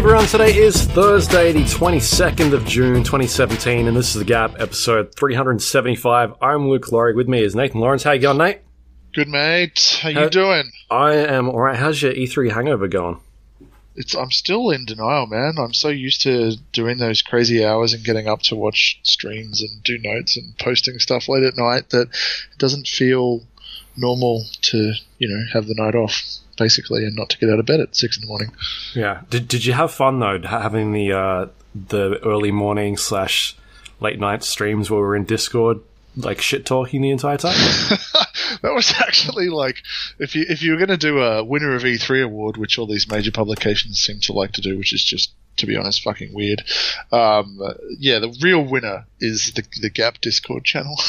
Everyone, today is Thursday, the 22nd of June 2017, and this is The Gap, episode 375. I'm Luke Lawrie. With me is Nathan Lawrence. How you going, Nate? Good, mate. How How- you doing? I am alright. How's your E3 hangover going? It's I'm still in denial, man. I'm so used to doing those crazy hours and getting up to watch streams and do notes and posting stuff late at night that it doesn't feel normal to you know have the night off basically and not to get out of bed at six in the morning. Yeah. Did, did you have fun though, having the uh, the early morning slash late night streams where we're in Discord, like shit talking the entire time? that was actually like if you if you were going to do a winner of E3 award, which all these major publications seem to like to do, which is just to be honest fucking weird. Um, yeah, the real winner is the the Gap Discord channel.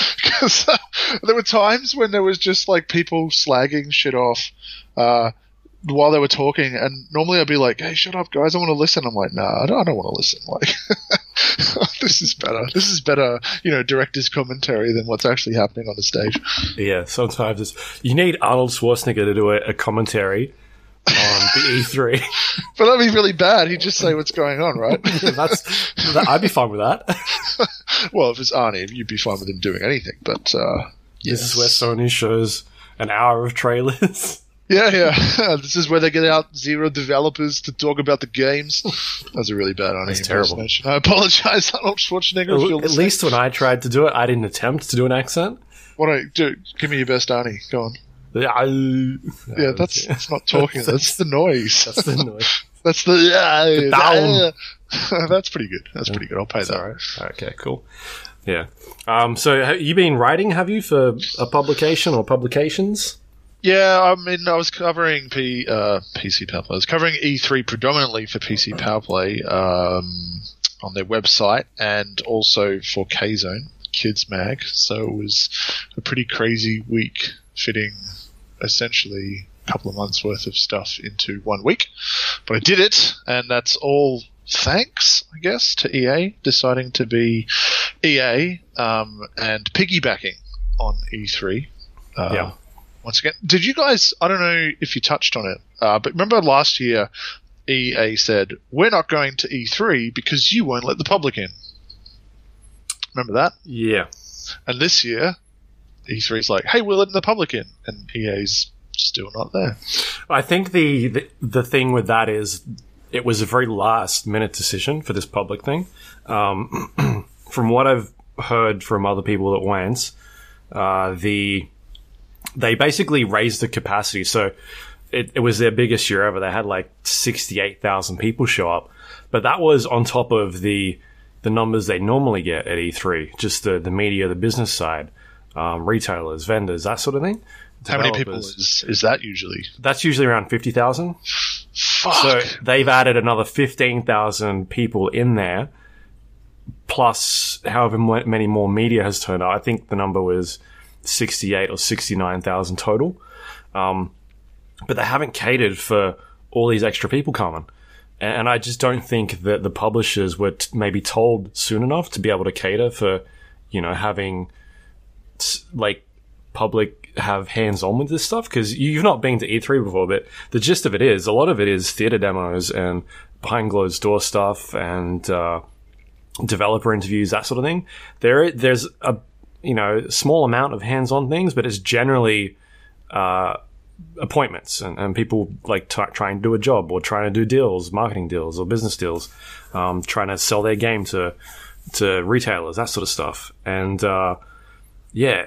Because uh, there were times when there was just like people slagging shit off. Uh, while they were talking, and normally I'd be like, "Hey, shut up, guys! I want to listen." I'm like, "Nah, I don't, I don't want to listen." Like, this is better. This is better, you know, director's commentary than what's actually happening on the stage. yeah, sometimes it's, you need Arnold Schwarzenegger to do a, a commentary on the E3. But that'd be really bad. He'd just say what's going on, right? That's that, I'd be fine with that. well, if it's Arnie, you'd be fine with him doing anything. But uh, This is where Sony shows an hour of trailers. Yeah, yeah. this is where they get out zero developers to talk about the games. That's a really bad Arnie That's terrible. I apologize, Arnold Schwarzenegger. At least when I tried to do it, I didn't attempt to do an accent. What do I do? Give me your best Arnie. Go on. Yeah, Yeah, that's that's not talking. That's the noise. that's the noise. That's the yeah. down. that's pretty good. That's pretty good. I'll pay that. All right. Okay, cool. Yeah. Um, so have you been writing, have you, for a publication or publications? Yeah, I mean, I was covering P, uh, PC Power Play. I was covering E3 predominantly for PC Power Play um, on their website and also for K Zone Kids Mag. So it was a pretty crazy week, fitting essentially a couple of months worth of stuff into one week. But I did it, and that's all thanks, I guess, to EA deciding to be EA um, and piggybacking on E3. Uh, Yeah. Once again. Did you guys? I don't know if you touched on it, uh, but remember last year, EA said we're not going to E3 because you won't let the public in. Remember that? Yeah. And this year, E3's like, hey, we're letting the public in, and EA's still not there. I think the, the the thing with that is it was a very last minute decision for this public thing. Um, from what I've heard from other people that went, uh, the they basically raised the capacity. So it, it was their biggest year ever. They had like sixty eight thousand people show up, but that was on top of the the numbers they normally get at E3, just the the media, the business side, um, retailers, vendors, that sort of thing. How many people is, is that usually? That's usually around fifty thousand. Fuck. So they've added another 15,000 people in there, plus however many more media has turned up. I think the number was 68 or 69,000 total. Um, but they haven't catered for all these extra people coming. And, I just don't think that the publishers were t- maybe told soon enough to be able to cater for, you know, having s- like public have hands on with this stuff because you've not been to E3 before, but the gist of it is a lot of it is theater demos and behind closed door stuff and uh, developer interviews, that sort of thing. There, there's a you know small amount of hands on things, but it's generally uh, appointments and, and people like t- trying to do a job or trying to do deals, marketing deals or business deals, um, trying to sell their game to to retailers, that sort of stuff. And uh, yeah,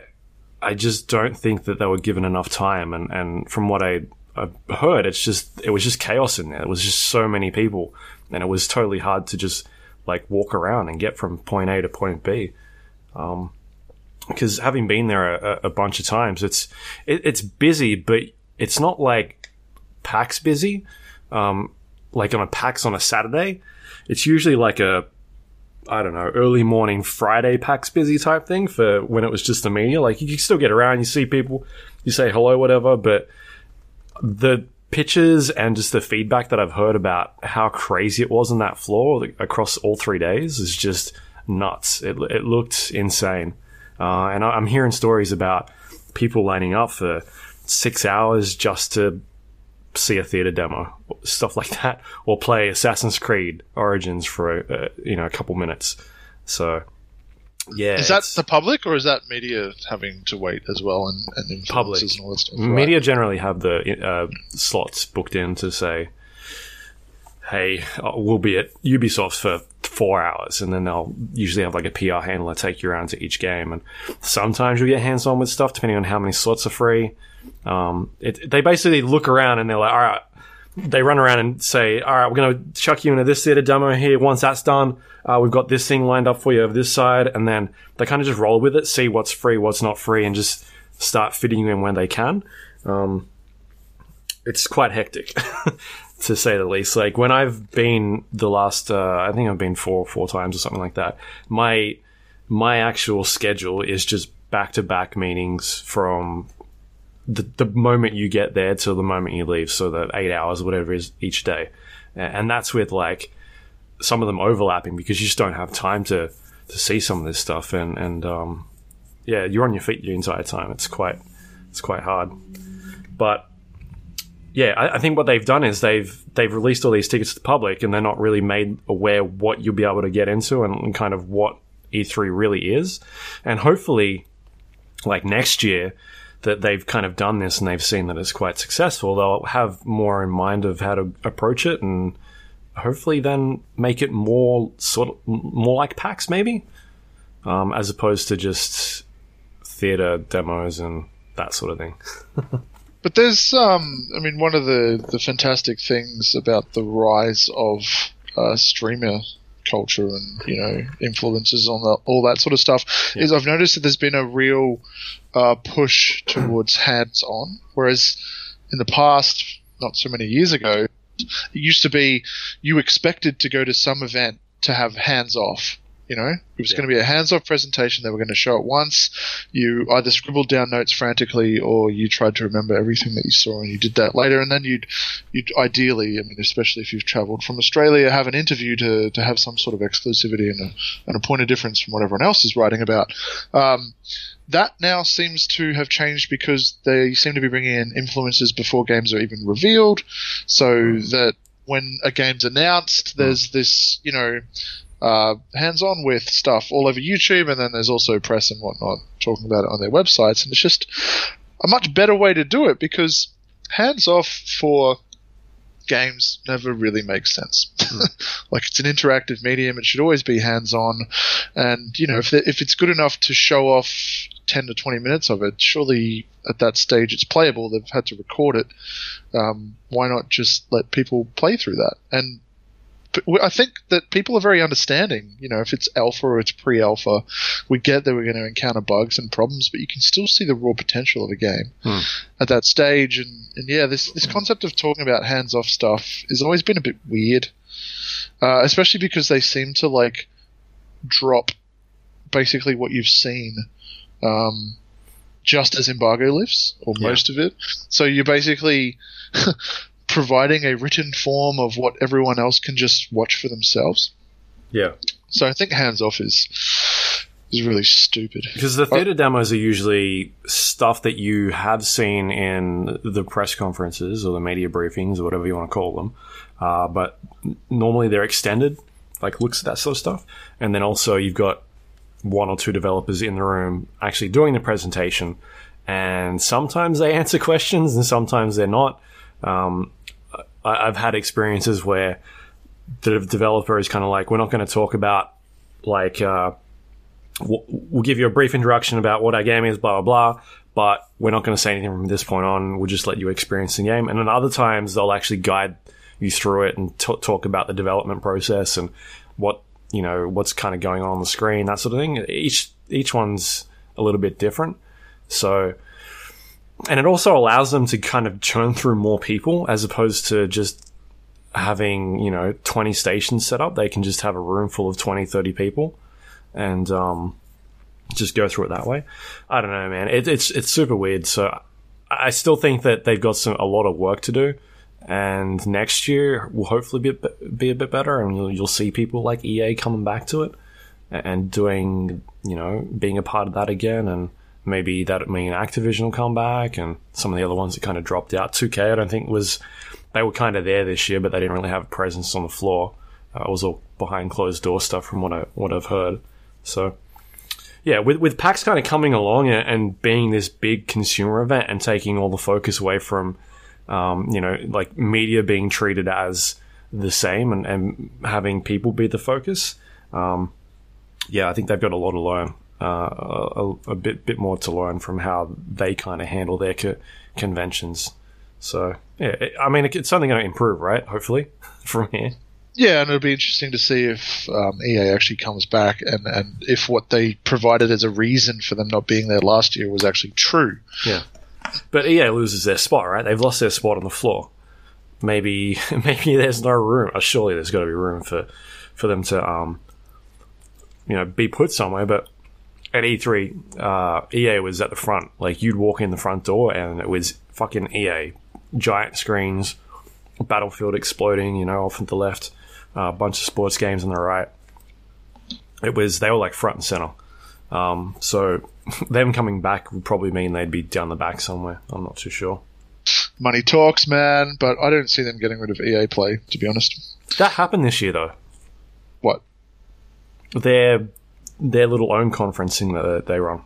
I just don't think that they were given enough time. And, and from what I, I heard, it's just it was just chaos in there. It was just so many people, and it was totally hard to just like walk around and get from point A to point B. Um, because having been there a, a bunch of times, it's it, it's busy, but it's not like PAX busy. Um, like on a PAX on a Saturday, it's usually like a I don't know, early morning Friday PAX busy type thing for when it was just the media. Like you can still get around, you see people, you say hello, whatever, but the pictures and just the feedback that I've heard about how crazy it was on that floor across all three days is just nuts. It, it looked insane. Uh, and I- I'm hearing stories about people lining up for six hours just to see a theater demo, stuff like that, or play Assassin's Creed Origins for a, you know a couple minutes. So yeah, is that the public or is that media having to wait as well and, and public and all that stuff? Media right. generally have the uh, slots booked in to say, "Hey, uh, we'll be at Ubisoft for four hours," and then they'll usually have like a PR handler take you around to each game. And sometimes you'll get hands on with stuff depending on how many slots are free. Um, it, they basically look around and they're like, "All right." They run around and say, "All right, we're going to chuck you into this theater demo here. Once that's done." uh, we've got this thing lined up for you over this side, and then they kind of just roll with it, see what's free, what's not free, and just start fitting you in when they can. Um, it's quite hectic, to say the least. Like when I've been the last, uh, I think I've been four or four times or something like that. My my actual schedule is just back to back meetings from the, the moment you get there till the moment you leave. So the eight hours, whatever is each day, and that's with like some of them overlapping because you just don't have time to to see some of this stuff and and um, yeah you're on your feet the entire time it's quite it's quite hard but yeah I, I, think what they've done is they've they've released all these tickets to the public and they're not really made aware what you'll be able to get into and, and kind of what E3 really is and hopefully like next year that they've kind of done this and they've seen that it's quite successful they'll have more in mind of how to approach it and hopefully then make it more sort of more like PAX maybe, um, as opposed to just theater demos and that sort of thing. but there's, um, I mean, one of the the fantastic things about the rise of uh, streamer culture and you know influences on the, all that sort of stuff yeah. is I've noticed that there's been a real uh, push towards hands on, whereas in the past, not so many years ago, it used to be you expected to go to some event to have hands off. You know, it was yeah. going to be a hands-off presentation. They were going to show it once. You either scribbled down notes frantically, or you tried to remember everything that you saw, and you did that later. And then you'd, you'd ideally, I mean, especially if you've travelled from Australia, have an interview to, to have some sort of exclusivity and a, and a point of difference from what everyone else is writing about. Um, that now seems to have changed because they seem to be bringing in influences before games are even revealed, so mm. that when a game's announced, there's mm. this, you know, uh, hands-on with stuff all over YouTube, and then there's also press and whatnot talking about it on their websites, and it's just a much better way to do it because hands-off for games never really makes sense. Mm. like it's an interactive medium; it should always be hands-on, and you know if if it's good enough to show off 10 to 20 minutes of it, surely at that stage it's playable. They've had to record it. Um, why not just let people play through that? And I think that people are very understanding. You know, if it's alpha or it's pre-alpha, we get that we're going to encounter bugs and problems, but you can still see the raw potential of a game hmm. at that stage. And, and yeah, this this concept of talking about hands-off stuff has always been a bit weird, uh, especially because they seem to like drop basically what you've seen um, just as embargo lifts, or yeah. most of it. So you're basically providing a written form of what everyone else can just watch for themselves. Yeah. So I think hands off is is really stupid. Because the theater demos are usually stuff that you have seen in the press conferences or the media briefings or whatever you want to call them. Uh, but normally they're extended, like looks at that sort of stuff. And then also you've got one or two developers in the room actually doing the presentation, and sometimes they answer questions and sometimes they're not. Um, I, have had experiences where the developer is kind of like, we're not going to talk about like. Uh, we'll give you a brief introduction about what our game is, blah, blah, blah, but we're not going to say anything from this point on. We'll just let you experience the game. And then other times they'll actually guide you through it and t- talk about the development process and what you know what's kind of going on on the screen, that sort of thing. Each each one's a little bit different, so and it also allows them to kind of churn through more people as opposed to just having you know 20 stations set up. They can just have a room full of 20 30 people and um, just go through it that way. I don't know man. It, it's it's super weird. So i still think that they've got some a lot of work to do. And next year will hopefully be a, be a bit better, and you'll, you'll see people like EA coming back to it and doing, you know, being a part of that again, and maybe that mean Activision will come back and some of the other ones that kind of dropped out. 2K, I don't think was they were kind of there this year, but they didn't really have a presence on the floor. Uh, it was all behind closed door stuff from what I what I've heard. So yeah, with with PAX kind of coming along and, and being this big consumer event and taking all the focus away from um, you know like media being treated as the same and, and having people be the focus. Um, yeah, I think they've got a lot to learn. Uh, a, a, bit bit more to learn from how they kind of handle their co- conventions. So yeah, it, I mean, it, it's something going to improve, right? Hopefully, from here. Yeah, and it'll be interesting to see if um, EA actually comes back and, and if what they provided as a reason for them not being there last year was actually true. Yeah, but EA loses their spot, right? They've lost their spot on the floor. Maybe maybe there's no room. Uh, surely there's got to be room for for them to um you know be put somewhere. But at E3, uh, EA was at the front. Like you'd walk in the front door and it was fucking EA, giant screens, Battlefield exploding, you know, off to the left a bunch of sports games on the right. It was they were like front and center. Um, so them coming back would probably mean they'd be down the back somewhere. I'm not too sure. Money talks, man, but I don't see them getting rid of EA Play, to be honest. That happened this year, though. What? Their their little own conferencing that they run.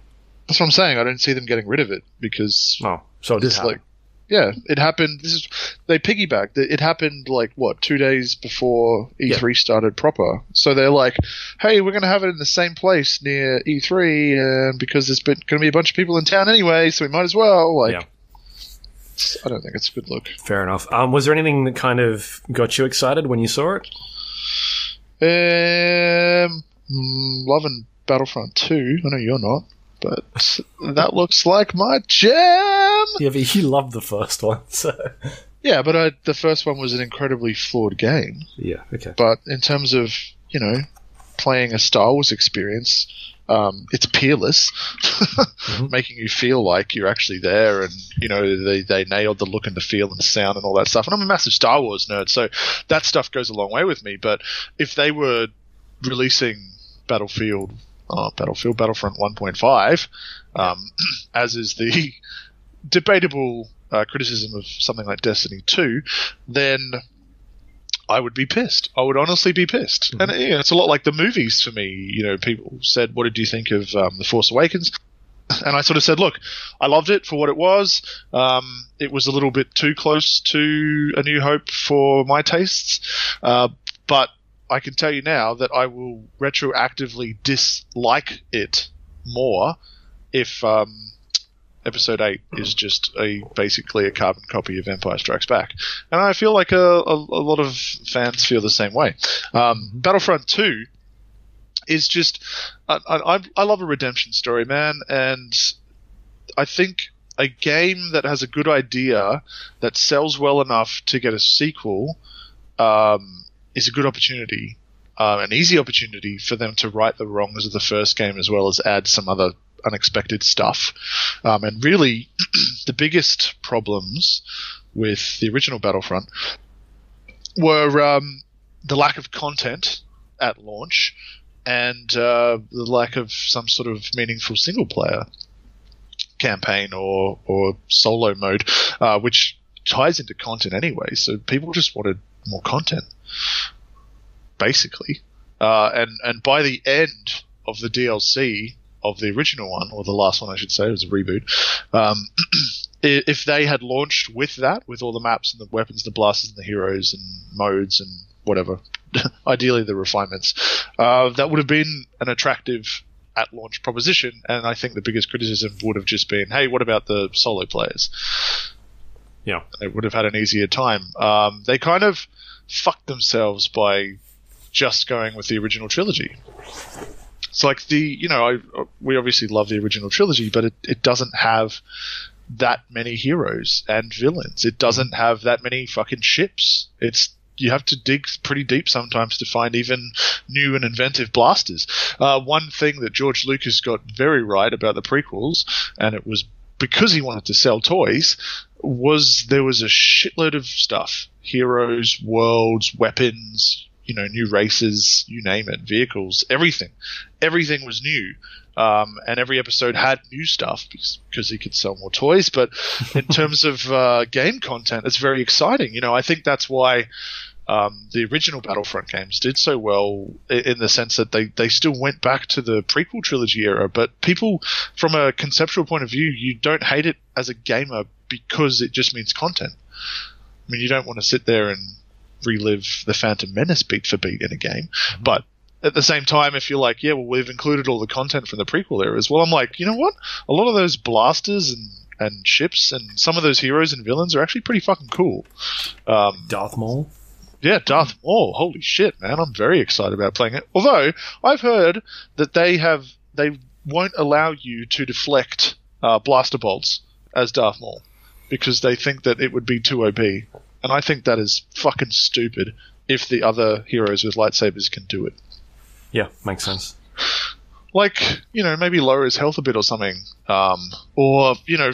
That's what I'm saying. I don't see them getting rid of it because oh, so it it's like yeah, it happened. This is they piggybacked. It happened like what two days before E3 yeah. started proper. So they're like, "Hey, we're going to have it in the same place near E3, and because there's going to be a bunch of people in town anyway, so we might as well." Like, yeah. I don't think it's a good look. Fair enough. Um, was there anything that kind of got you excited when you saw it? Um, loving Battlefront 2. I know you're not but that looks like my jam. Yeah, but you loved the first one, so. Yeah, but I, the first one was an incredibly flawed game. Yeah, okay. But in terms of, you know, playing a Star Wars experience, um, it's peerless, mm-hmm. making you feel like you're actually there, and you know they they nailed the look and the feel and the sound and all that stuff. And I'm a massive Star Wars nerd, so that stuff goes a long way with me. But if they were releasing Battlefield uh, Battlefield, Battlefront 1.5, um, as is the debatable uh, criticism of something like Destiny 2, then I would be pissed. I would honestly be pissed. Mm-hmm. And you know, it's a lot like the movies for me. You know, people said, "What did you think of um, the Force Awakens?" And I sort of said, "Look, I loved it for what it was. Um, it was a little bit too close to A New Hope for my tastes, uh, but I can tell you now that I will retroactively dislike it more if um, episode 8 is just a basically a carbon copy of Empire Strikes Back. And I feel like a, a, a lot of fans feel the same way. Um, Battlefront 2 is just. I, I, I love a redemption story, man, and I think a game that has a good idea that sells well enough to get a sequel. Um, is a good opportunity, uh, an easy opportunity for them to right the wrongs of the first game as well as add some other unexpected stuff. Um, and really, the biggest problems with the original Battlefront were um, the lack of content at launch and uh, the lack of some sort of meaningful single player campaign or or solo mode, uh, which ties into content anyway. So people just wanted more content basically. Uh, and and by the end of the DLC of the original one, or the last one, I should say, it was a reboot. Um, if they had launched with that, with all the maps and the weapons, the blasters and the heroes and modes and whatever, ideally the refinements, uh, that would have been an attractive at launch proposition. And I think the biggest criticism would have just been, hey, what about the solo players? Yeah, they would have had an easier time. Um, they kind of fucked themselves by just going with the original trilogy. It's like the you know I we obviously love the original trilogy, but it, it doesn't have that many heroes and villains. It doesn't have that many fucking ships. It's you have to dig pretty deep sometimes to find even new and inventive blasters. Uh, one thing that George Lucas got very right about the prequels, and it was because he wanted to sell toys, was there was a shitload of stuff heroes, worlds, weapons, you know, new races, you name it, vehicles, everything. Everything was new. Um, and every episode had new stuff because, he could sell more toys. But in terms of uh, game content, it's very exciting. You know, I think that's why um, the original Battlefront games did so well in the sense that they, they still went back to the prequel trilogy era. But people, from a conceptual point of view, you don't hate it as a gamer because it just means content. I mean, you don't want to sit there and relive the Phantom Menace beat for beat in a game, mm-hmm. but at the same time, if you're like, yeah, well, we've included all the content from the prequel era as well, I'm like, you know what? A lot of those blasters and and ships and some of those heroes and villains are actually pretty fucking cool. Um, Darth Maul. Yeah, Darth Maul. Holy shit, man! I'm very excited about playing it. Although I've heard that they have they won't allow you to deflect uh, blaster bolts as Darth Maul because they think that it would be too OP, and I think that is fucking stupid. If the other heroes with lightsabers can do it. Yeah, makes sense. Like, you know, maybe lower his health a bit or something. Um, or, you know,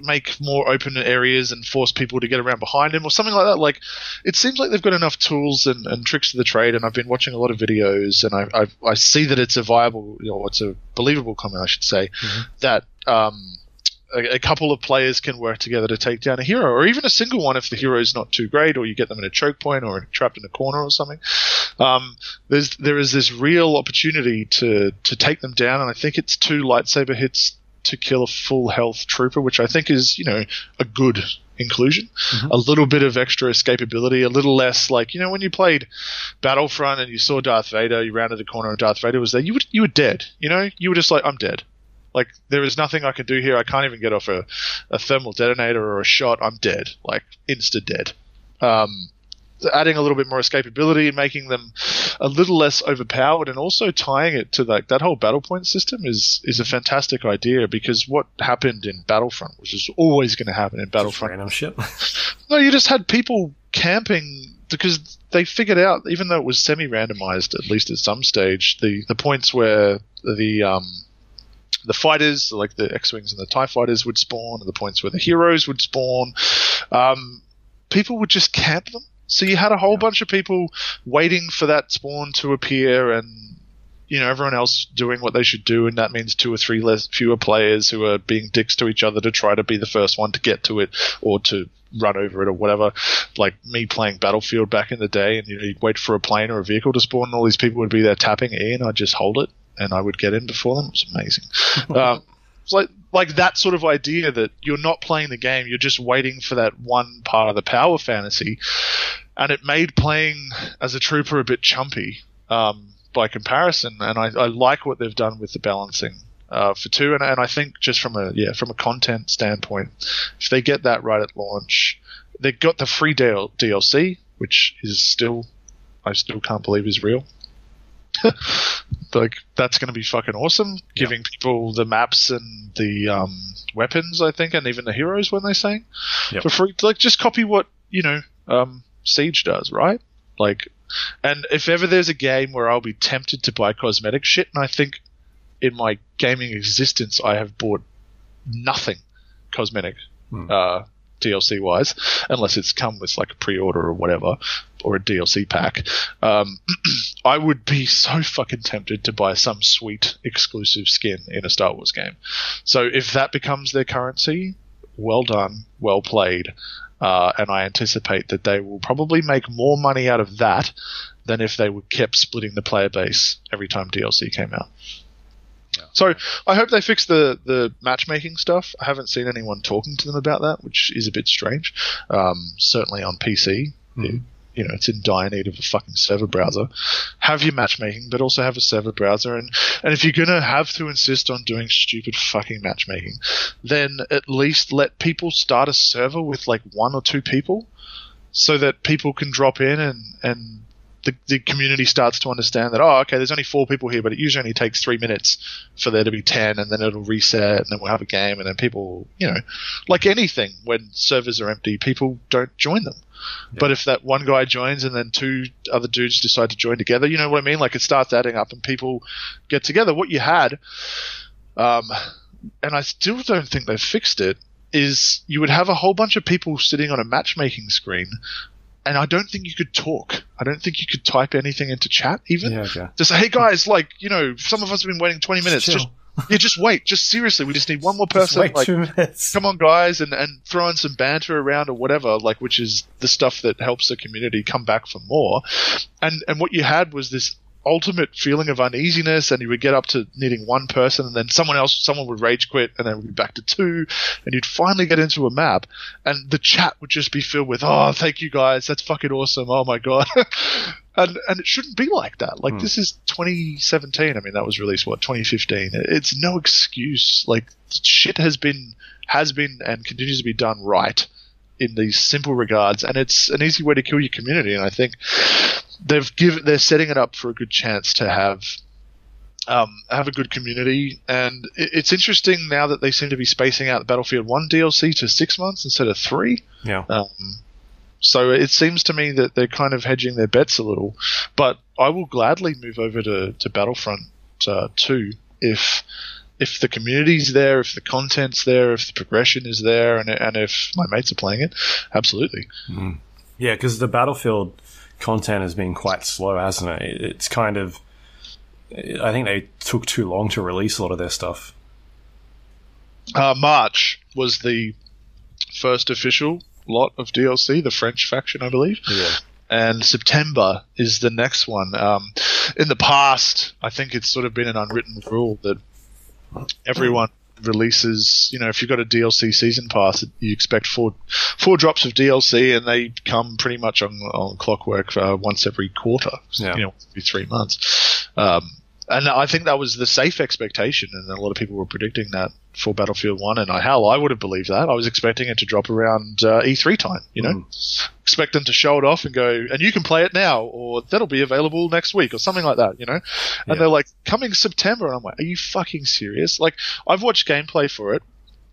make more open areas and force people to get around behind him or something like that. Like, it seems like they've got enough tools and, and tricks to the trade, and I've been watching a lot of videos, and I, I, I see that it's a viable, you know, it's a believable comment, I should say, mm-hmm. that um, a, a, couple of players can work together to take down a hero, or even a single one if the hero is not too great, or you get them in a choke point or trapped in a corner or something. Um, there's there is this real opportunity to to take them down, and I think it's two lightsaber hits to kill a full health trooper, which I think is you know a good inclusion. Mm-hmm. A little bit of extra escapability, a little less like you know when you played Battlefront and you saw Darth Vader, you rounded the corner and Darth Vader was there, you would you were dead. You know, you were just like I'm dead. Like there is nothing I can do here. I can't even get off a, a thermal detonator or a shot. I'm dead. Like insta dead. Um, adding a little bit more escapability and making them a little less overpowered and also tying it to like that whole battle point system is is a fantastic idea because what happened in Battlefront, which is always going to happen in Battlefront, random shit. no, you just had people camping because they figured out, even though it was semi-randomized, at least at some stage, the the points where the um, the fighters, like the X-wings and the Tie fighters, would spawn, and the points where the heroes would spawn. Um, people would just camp them. So you had a whole bunch of people waiting for that spawn to appear, and you know everyone else doing what they should do, and that means two or three less fewer players who are being dicks to each other to try to be the first one to get to it or to run over it or whatever. Like me playing Battlefield back in the day, and you know, you'd wait for a plane or a vehicle to spawn, and all these people would be there tapping E, and I'd just hold it, and I would get in before them. It was amazing. um, it's like like that sort of idea that you're not playing the game, you're just waiting for that one part of the power fantasy, and it made playing as a trooper a bit chumpy um, by comparison. And I, I, like what they've done with the balancing. Uh, for two, and, and I think just from a yeah from a content standpoint, if they get that right at launch, they've got the free DLC, which is still I still can't believe is real. like that's going to be fucking awesome. Giving people the maps and the um, weapons, I think, and even the heroes when they sing yep. for free. Like just copy what you know um, Siege does, right? Like, and if ever there's a game where I'll be tempted to buy cosmetic shit, and I think in my gaming existence I have bought nothing cosmetic. Hmm. Uh, DLC wise, unless it's come with like a pre order or whatever, or a DLC pack. Um, I would be so fucking tempted to buy some sweet exclusive skin in a Star Wars game. So if that becomes their currency, well done, well played. Uh, and I anticipate that they will probably make more money out of that than if they were kept splitting the player base every time DLC came out. So I hope they fix the the matchmaking stuff. I haven't seen anyone talking to them about that, which is a bit strange. Um, certainly on PC, mm. you know, it's in dire need of a fucking server browser. Have your matchmaking, but also have a server browser. And and if you're gonna have to insist on doing stupid fucking matchmaking, then at least let people start a server with like one or two people, so that people can drop in and and the, the community starts to understand that, oh, okay, there's only four people here, but it usually only takes three minutes for there to be 10, and then it'll reset, and then we'll have a game, and then people, you know, like anything, when servers are empty, people don't join them. Yeah. But if that one guy joins and then two other dudes decide to join together, you know what I mean? Like it starts adding up and people get together. What you had, um, and I still don't think they've fixed it, is you would have a whole bunch of people sitting on a matchmaking screen and I don't think you could talk. I don't think you could type anything into chat even. Yeah, okay. To say, hey guys, like you know, some of us have been waiting twenty minutes. Just yeah, just wait. Just seriously, we just need one more person. Like, come on, guys, and and throw in some banter around or whatever, like which is the stuff that helps the community come back for more. And and what you had was this ultimate feeling of uneasiness and you would get up to needing one person and then someone else someone would rage quit and then we'd be back to two and you'd finally get into a map and the chat would just be filled with oh thank you guys. That's fucking awesome. Oh my god. And and it shouldn't be like that. Like Hmm. this is 2017 i mean that was released what 2015 it's no excuse. Like shit has been has been and continues to be done right in these simple regards and it's an easy way to kill your community and i think they've given they're setting it up for a good chance to have um, have a good community and it, it's interesting now that they seem to be spacing out the battlefield 1 dlc to six months instead of three Yeah. um, so it seems to me that they're kind of hedging their bets a little. But I will gladly move over to, to Battlefront uh, 2 if if the community's there, if the content's there, if the progression is there, and, and if my mates are playing it. Absolutely. Yeah, because the Battlefield content has been quite slow, hasn't it? It- It's kind of. I think they took too long to release a lot of their stuff. Uh, March was the first official lot of DLC, the French faction, I believe. Yeah. and September is the next one. Um, in the past, I think it's sort of been an unwritten rule that everyone releases. You know, if you've got a DLC season pass, you expect four four drops of DLC, and they come pretty much on, on clockwork uh, once every quarter. Yeah. You know, every three months. Um, and I think that was the safe expectation, and a lot of people were predicting that for Battlefield One. And I, hell, I would have believed that. I was expecting it to drop around uh, E3 time. You know, expect them to show it off and go, and you can play it now, or that'll be available next week, or something like that, you know? And Yeah. they're like, coming September, and I'm like, are you fucking serious? Like, I've watched gameplay for it,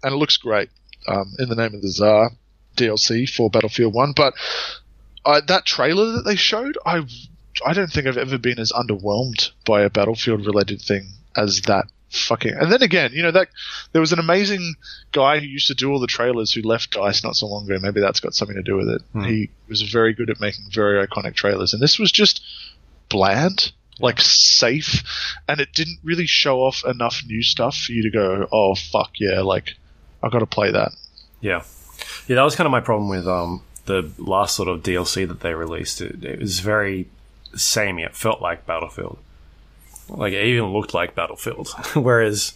and it looks great, um, in the name of the Tsar DLC for Battlefield 1, but uh, that trailer that they showed, I, I don't think I've ever been as underwhelmed by a Battlefield related thing as that fucking and then again you know that there was an amazing guy who used to do all the trailers who left dice not so long ago. Maybe that's got something to do with it. Hmm. he was very good at making very iconic trailers. And this was just bland like safe. And it didn't really show off enough new stuff for you to go oh fuck yeah like i gotta play that. Yeah, yeah, that was kind of my problem with um, the last sort of DLC that they released. It, it was very samey. It felt like Battlefield. Like it even looked like Battlefield. Whereas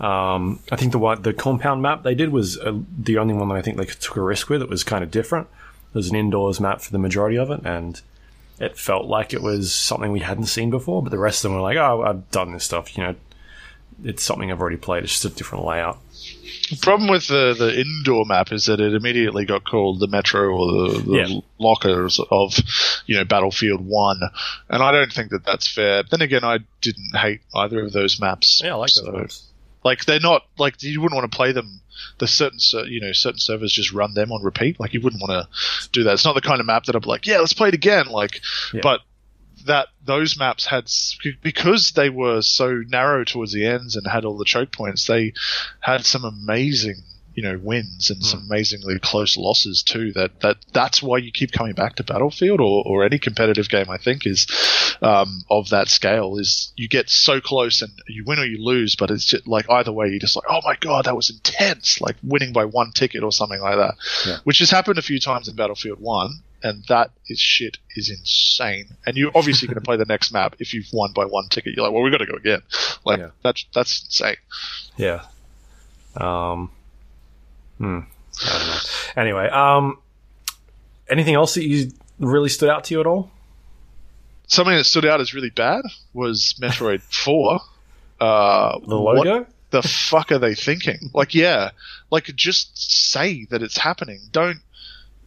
um, I think the one the compound map they did was uh, the only one that I think they took a risk with. It was kind of different. It was an indoors map for the majority of it, and it felt like it was something we hadn't seen before. But the rest of them were like, "Oh, I've done this stuff. You know, it's something I've already played. It's just a different layout." The problem with the, the indoor map is that it immediately got called the Metro or the, the Yeah. lockers of, you know, Battlefield 1. And I don't think that that's fair. Then again, I didn't hate either of those maps. Yeah, I like those maps. Like, they're not, like, you wouldn't want to play them. The certain, you know, certain servers just run them on repeat. Like, you wouldn't want to do that. It's not the kind of map that I'd be like, yeah, let's play it again. Like, Yeah. but that those maps had because they were so narrow towards the ends and had all the choke points they had some amazing you know wins and some amazingly close losses too that that that's why you keep coming back to battlefield or, or any competitive game i think is um, of that scale is you get so close and you win or you lose but it's just like either way you're just like oh my god that was intense like winning by one ticket or something like that Yeah. which has happened a few times in battlefield 1 and that is shit is insane. And you're obviously going to play the next map if you've won by one ticket. You're like, well, we've got to go again. Like Yeah. that's that's insane. Yeah. Um. Hmm. I don't know. Anyway, um, anything else that you really stood out to you at all? Something that stood out as really bad was Metroid Four. Uh, The what logo? the fuck are they thinking? Like, yeah, like just say that it's happening. Don't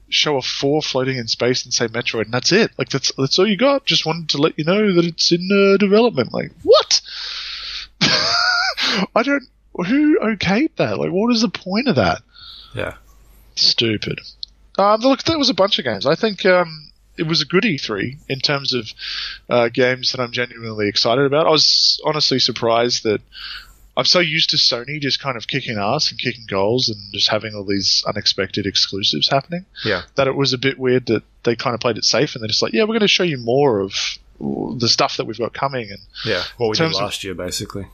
show a four floating in space and say Metroid, and that's it. Like that's that's all you got. Just wanted to let you know that it's in uh, development. Like what? I don't. Who okayed that? Like, what is the point of that? Yeah. Stupid. Um, look, there was a bunch of games. I think um, it was a good E3 in terms of uh, games that I'm genuinely excited about. I was honestly surprised that I'm so used to Sony just kind of kicking ass and kicking goals and just having all these unexpected exclusives happening Yeah. that it was a bit weird that they kind of played it safe and they're just like, yeah, we're going to show you more of the stuff that we've got coming. And Yeah. What we did of- last year, basically.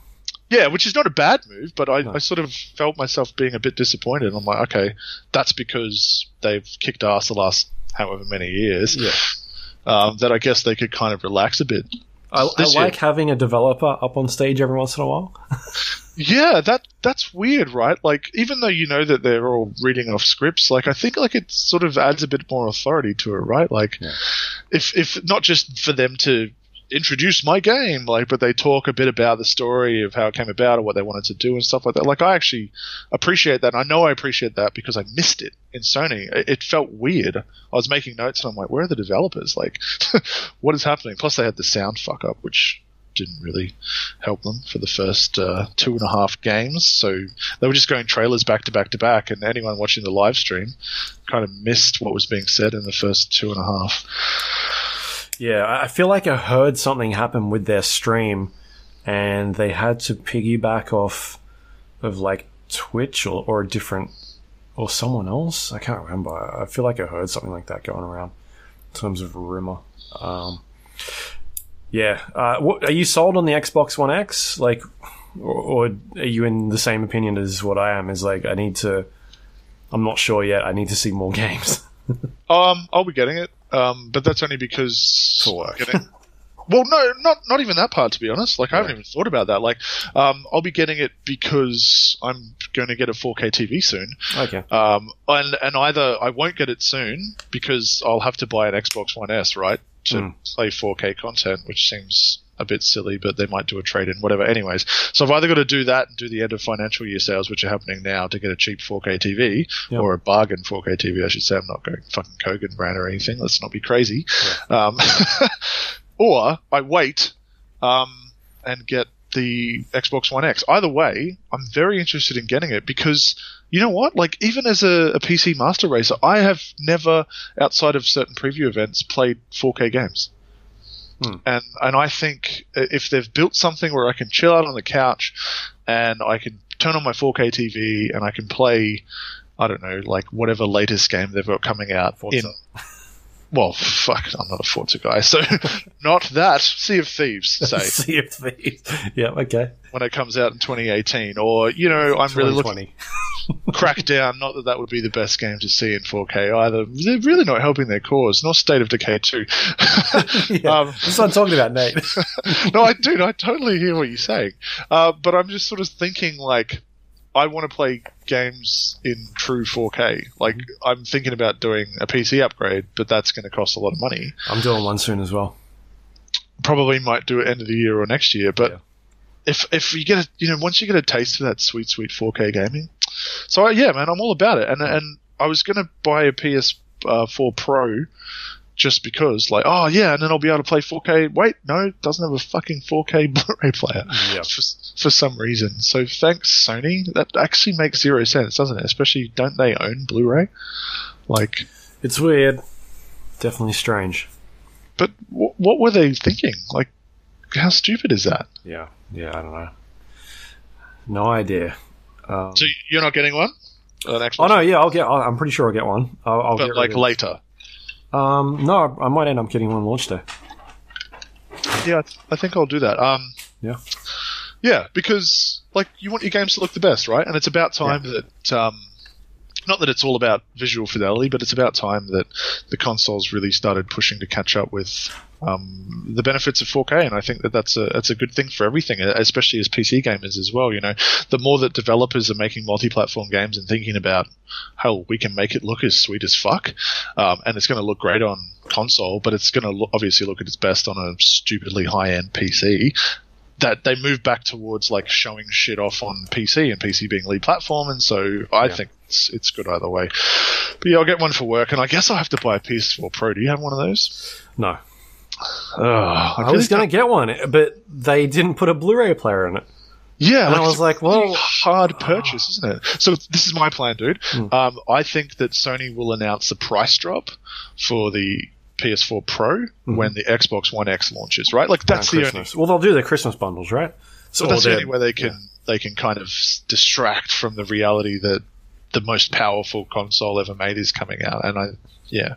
Yeah, which is not a bad move, but I, I sort of felt myself being a bit disappointed. I'm like, okay, that's because they've kicked ass the last however many years. Yeah. Um, that I guess they could kind of relax a bit. I, I This year- like having a developer up on stage every once in a while. Yeah, that that's weird, right? Like, even though you know that they're all reading off scripts, like I think like it sort of adds a bit more authority to it, right? Like, if if not just for them to introduce my game, like, but they talk a bit about the story of how it came about or what they wanted to do and stuff like that. Like, I actually appreciate that. And I know I appreciate that because I missed it in Sony. It, it felt weird. I was making notes and I'm like, where are the developers? Like, what is happening? Plus, they had the sound fuck up, which didn't really help them for the first uh, two and a half games. So they were just going trailers back to back to back, and anyone watching the live stream kind of missed what was being said in the first two and a half. Yeah, I feel like I heard something happen with their stream, and they had to piggyback off of like Twitch or, or a different or someone else. I can't remember. I feel like I heard something like that going around in terms of rumor. Um, yeah, uh, what, are you sold on the Xbox One X? Like, or, or are you in the same opinion as what I am? Is like I need to. I'm not sure yet. I need to see more games. Um, I'll be getting it, um, but that's only because. Getting, well, no, not not even that part to be honest. Like I haven't even thought about that. Like, um, I'll be getting it because I'm going to get a 4K TV soon. okay. Um, and and either I won't get it soon because I'll have to buy an Xbox One S, right, to Mm. play 4K content, which seems a bit silly, but they might do a trade in, whatever. Anyways, so I've either got to do that and do the end of financial year sales, which are happening now, to get a cheap 4K TV Yep. or a bargain 4K TV, I should say. I'm not going fucking Kogan brand or anything. Let's not be crazy. Um, or I wait um, and get the Xbox One X. Either way, I'm very interested in getting it because you know what? Like, even as a, a PC master racer, I have never, outside of certain preview events, played 4K games. Hmm. And and I think if they've built something where I can chill out on the couch and I can turn on my 4K TV and I can play, I don't know, like whatever latest game they've got coming out Forza. in well, fuck, I'm not a Forza guy, so not that. Sea of Thieves, say, Sea of Thieves. yeah, okay. when it comes out in 2018, or you know, I'm really looking 2020. Crackdown. Not that that would be the best game to see in 4K either. They're really not helping their cause. Nor State of Decay 2. yeah. um, That's what I'm talking about, Nate. no, I do. I totally hear what you're saying. Uh, but I'm just sort of thinking like. I want to play games in true 4K. Like, I'm thinking about doing a PC upgrade, but that's going to cost a lot of money. I'm doing one soon as well. probably might do it end of the year or next year. But Yeah. if if you get a you know once you get a taste of that sweet sweet 4K gaming, so uh, yeah, man, I'm all about it. And and I was gonna buy a PS4 Pro just because, like, oh yeah, and then I'll be able to play 4K. Wait, no, it doesn't have a fucking 4K Blu-ray player Yeah. for, for some reason. So thanks Sony. That actually makes zero sense, doesn't it? Especially don't they own Blu-ray? Like, It's weird. Definitely strange. but w- what were they thinking? Like, how stupid is that? Yeah. Yeah, I don't know. No idea. Um, So you're not getting one? An Xbox oh no, yeah, I'll get. I'll, I'm pretty sure I'll get one. I'll, I'll but get like later. Um, no, I might end up getting one launch day. Yeah, I think I'll do that. Um, Yeah. yeah, because like you want your games to look the best, right? And it's about time that um, not that it's all about visual fidelity, but it's about time that the consoles really started pushing to catch up with um, the benefits of 4K, and I think that that's a that's a good thing for everything, especially as PC gamers as well. You know, the more that developers are making multi-platform games and thinking about how we can make it look as sweet as fuck, um, and it's going to look great on console, but it's going to obviously look at its best on a stupidly high-end PC. That they move back towards like showing shit off on PC and PC being lead platform, and so I Yeah. think it's it's good either way. But yeah, I'll get one for work, and I guess I'll have to buy a PS4 Pro. Do you have one of those? No, Oh, I, I was gonna get one, but they didn't put a Blu-ray player in it. Yeah, And I was like, well- hard purchase, isn't it? So this is my plan, dude. Hmm. Um, I think that Sony will announce a price drop for the PS4 Pro mm-hmm. when the Xbox One X launches, right? Like that's the only. Well, they'll do their Christmas bundles, right? So that's the only way they can they can kind of distract from the reality that the most powerful console ever made is coming out, and I yeah.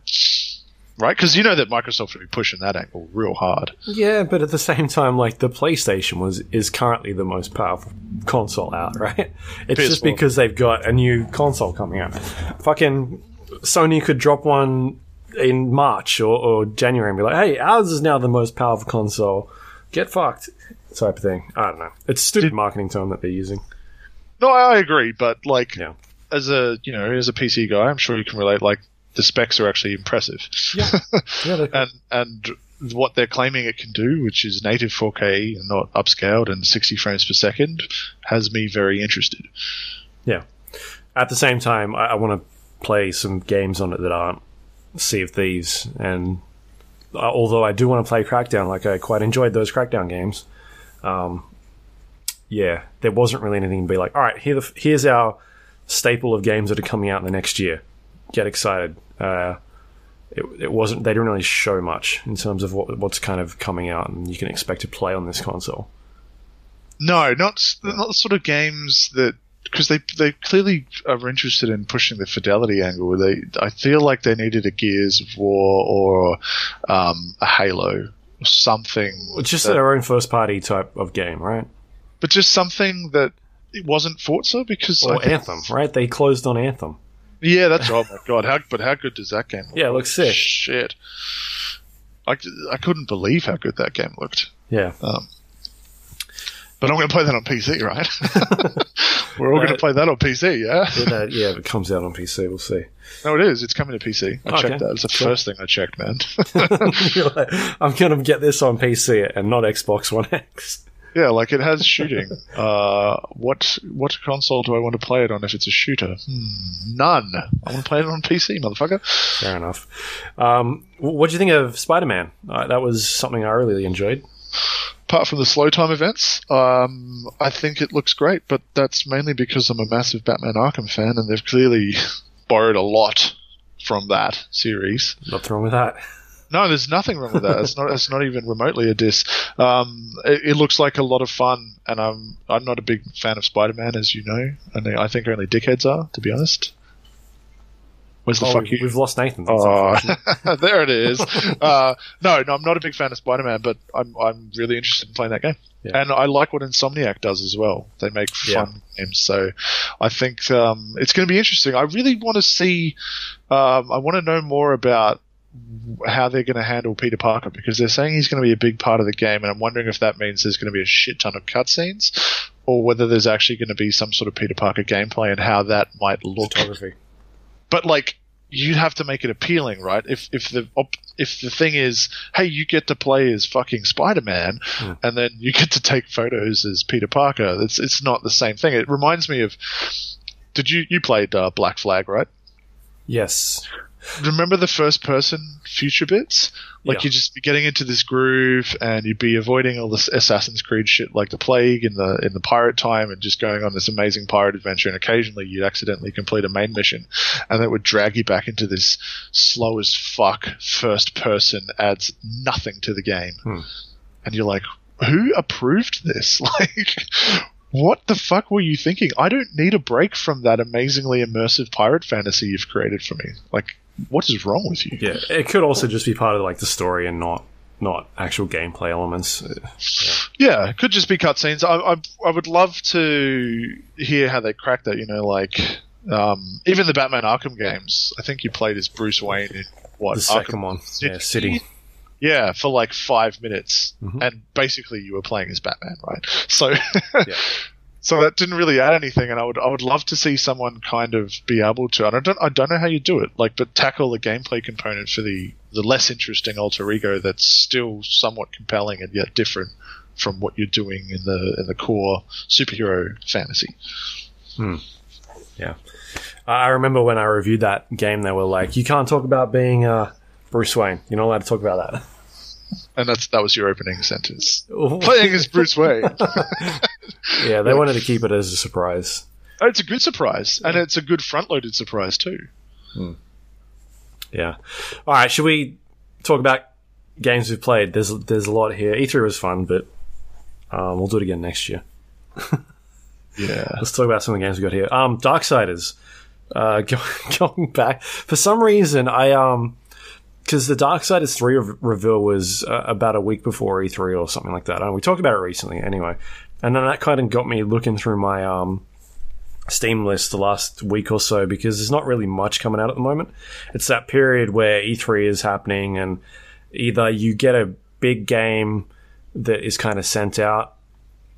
right? Because you know that Microsoft would be pushing that angle real hard. Yeah, but at the same time, like the PlayStation was is currently the most powerful console out, right? It's just PS4. because they've got a new console coming out. Fucking Sony could drop one in March or, or January and be like, "Hey, ours is now the most powerful console. Get fucked." Type of thing. I don't know. It's stupid marketing term that they're using. No, I agree, but like Yeah. as a you know as a PC guy, I'm sure you can relate. Like the specs are actually impressive. Yeah. Yeah, and and what they're claiming it can do, which is native 4K and not upscaled and 60 frames per second, has me very interested. Yeah. At the same time, I, I want to play some games on it that aren't Sea of Thieves, and uh, although I do want to play Crackdown, like I quite enjoyed those Crackdown games. Um, yeah, there wasn't really anything to be like, all right, here the, here's our staple of games that are coming out in the next year. Get excited. Uh, it, it wasn't. They didn't really show much in terms of what, what's kind of coming out, and you can expect to play on this console. No, not not the sort of games that because they they clearly are interested in pushing the fidelity angle. They I feel like they needed a Gears of War or um, a Halo or something. It's just that- their own first party type of game, right? but just something that it wasn't Forza because Or think- Anthem, right? They closed on Anthem. Yeah, that's oh my god! How but how good does that game? look? Yeah, it looks sick. Shit, I, I couldn't believe how good that game looked. Yeah. But I'm going to play that on PC, right? We're all going to play that on PC, yeah. Yeah, that- yeah, if it comes out on PC, we'll see. No, it is. It's coming to PC. I Okay. checked that. It's the Cool. first thing I checked, man. Like, I'm going to get this on PC and not Xbox One X. yeah, like it has shooting. Uh, what what console do I want to play it on if it's a shooter? Hmm, none. I want to play it on PC, motherfucker. Fair enough. Um, what do you think of Spider Man? Uh, that was something I really enjoyed. Apart from the slow time events, um, I think it looks great, but that's mainly because I'm a massive Batman Arkham fan, and they've clearly borrowed a lot from that series. Nothing wrong with that. No, there's nothing wrong with that. It's not. It's not even remotely a diss. Um, it, it looks like a lot of fun, and I'm I'm not a big fan of Spider-Man, as you know, and I think only dickheads are, to be honest. Where's the Oh, fuck we- you? we've lost Nathan. Oh, there it is. Uh, no, no, I'm not a big fan of Spider-Man, but I'm I'm really interested in playing that game, Yeah. and I like what Insomniac does as well. They make Yeah. fun games, so I think um, it's going to be interesting. I really want to see. Um, I want to know more about how they're going to handle Peter Parker because they're saying he's going to be a big part of the game, and I'm wondering if that means there's going to be a shit ton of cutscenes, or whether there's actually going to be some sort of Peter Parker gameplay and how that might look Photography. But like you'd have to make it appealing, right? If if the op- if the thing is, hey, you get to play as fucking Spider Man, Hmm. and then you get to take photos as Peter Parker. It's it's not the same thing. It reminds me of. Did you you played uh, Black Flag, right? Yes. Remember the first person future bits? Like Yeah. you'd just be getting into this groove and you'd be avoiding all this Assassin's Creed shit like the plague in the in the pirate time and just going on this amazing pirate adventure and occasionally you'd accidentally complete a main mission and that would drag you back into this slow as fuck first person adds nothing to the game. Hmm. And you're like, who approved this? Like what the fuck were you thinking? I don't need a break from that amazingly immersive pirate fantasy you've created for me. Like, what is wrong with you? Yeah. It could also just be part of like the story and not not actual gameplay elements. Uh, Yeah, it could just be cutscenes. I, I, I would love to hear how they crack that. You know, like um, even the Batman Arkham games. I think you played as Bruce Wayne in what The Arkham second one, City? yeah, City. Yeah, for like five minutes, Mhm. and basically you were playing as Batman, right? So, Yeah. So that didn't really add anything, and I would I would love to see someone kind of be able to. And I don't I don't know how you do it, like, but tackle the gameplay component for the the less interesting alter ego that's still somewhat compelling and yet different from what you're doing in the in the core superhero fantasy. Yeah, I remember when I reviewed that game, they were like, "You can't talk about being uh, Bruce Wayne. You're not allowed to talk about that." And that's that was your opening sentence. Playing as Bruce Wayne. yeah, they wanted to keep it as a surprise. Oh, it's a good surprise, and it's a good front-loaded surprise too. Yeah. All right. Should we talk about games we've played? There's there's a lot here. E3 was fun, but um, we'll do it again next year. Yeah. Let's talk about some of the games we got here. Um, Darksiders. Uh, go, going back for some reason, I um because the Dark Side Darksiders 3 re- reveal was uh, about a week before E3 or something like that. And we talked about it recently anyway. And then that kind of got me looking through my um, Steam list the last week or so because there's not really much coming out at the moment. It's that period where E3 is happening and either you get a big game that is kind of sent out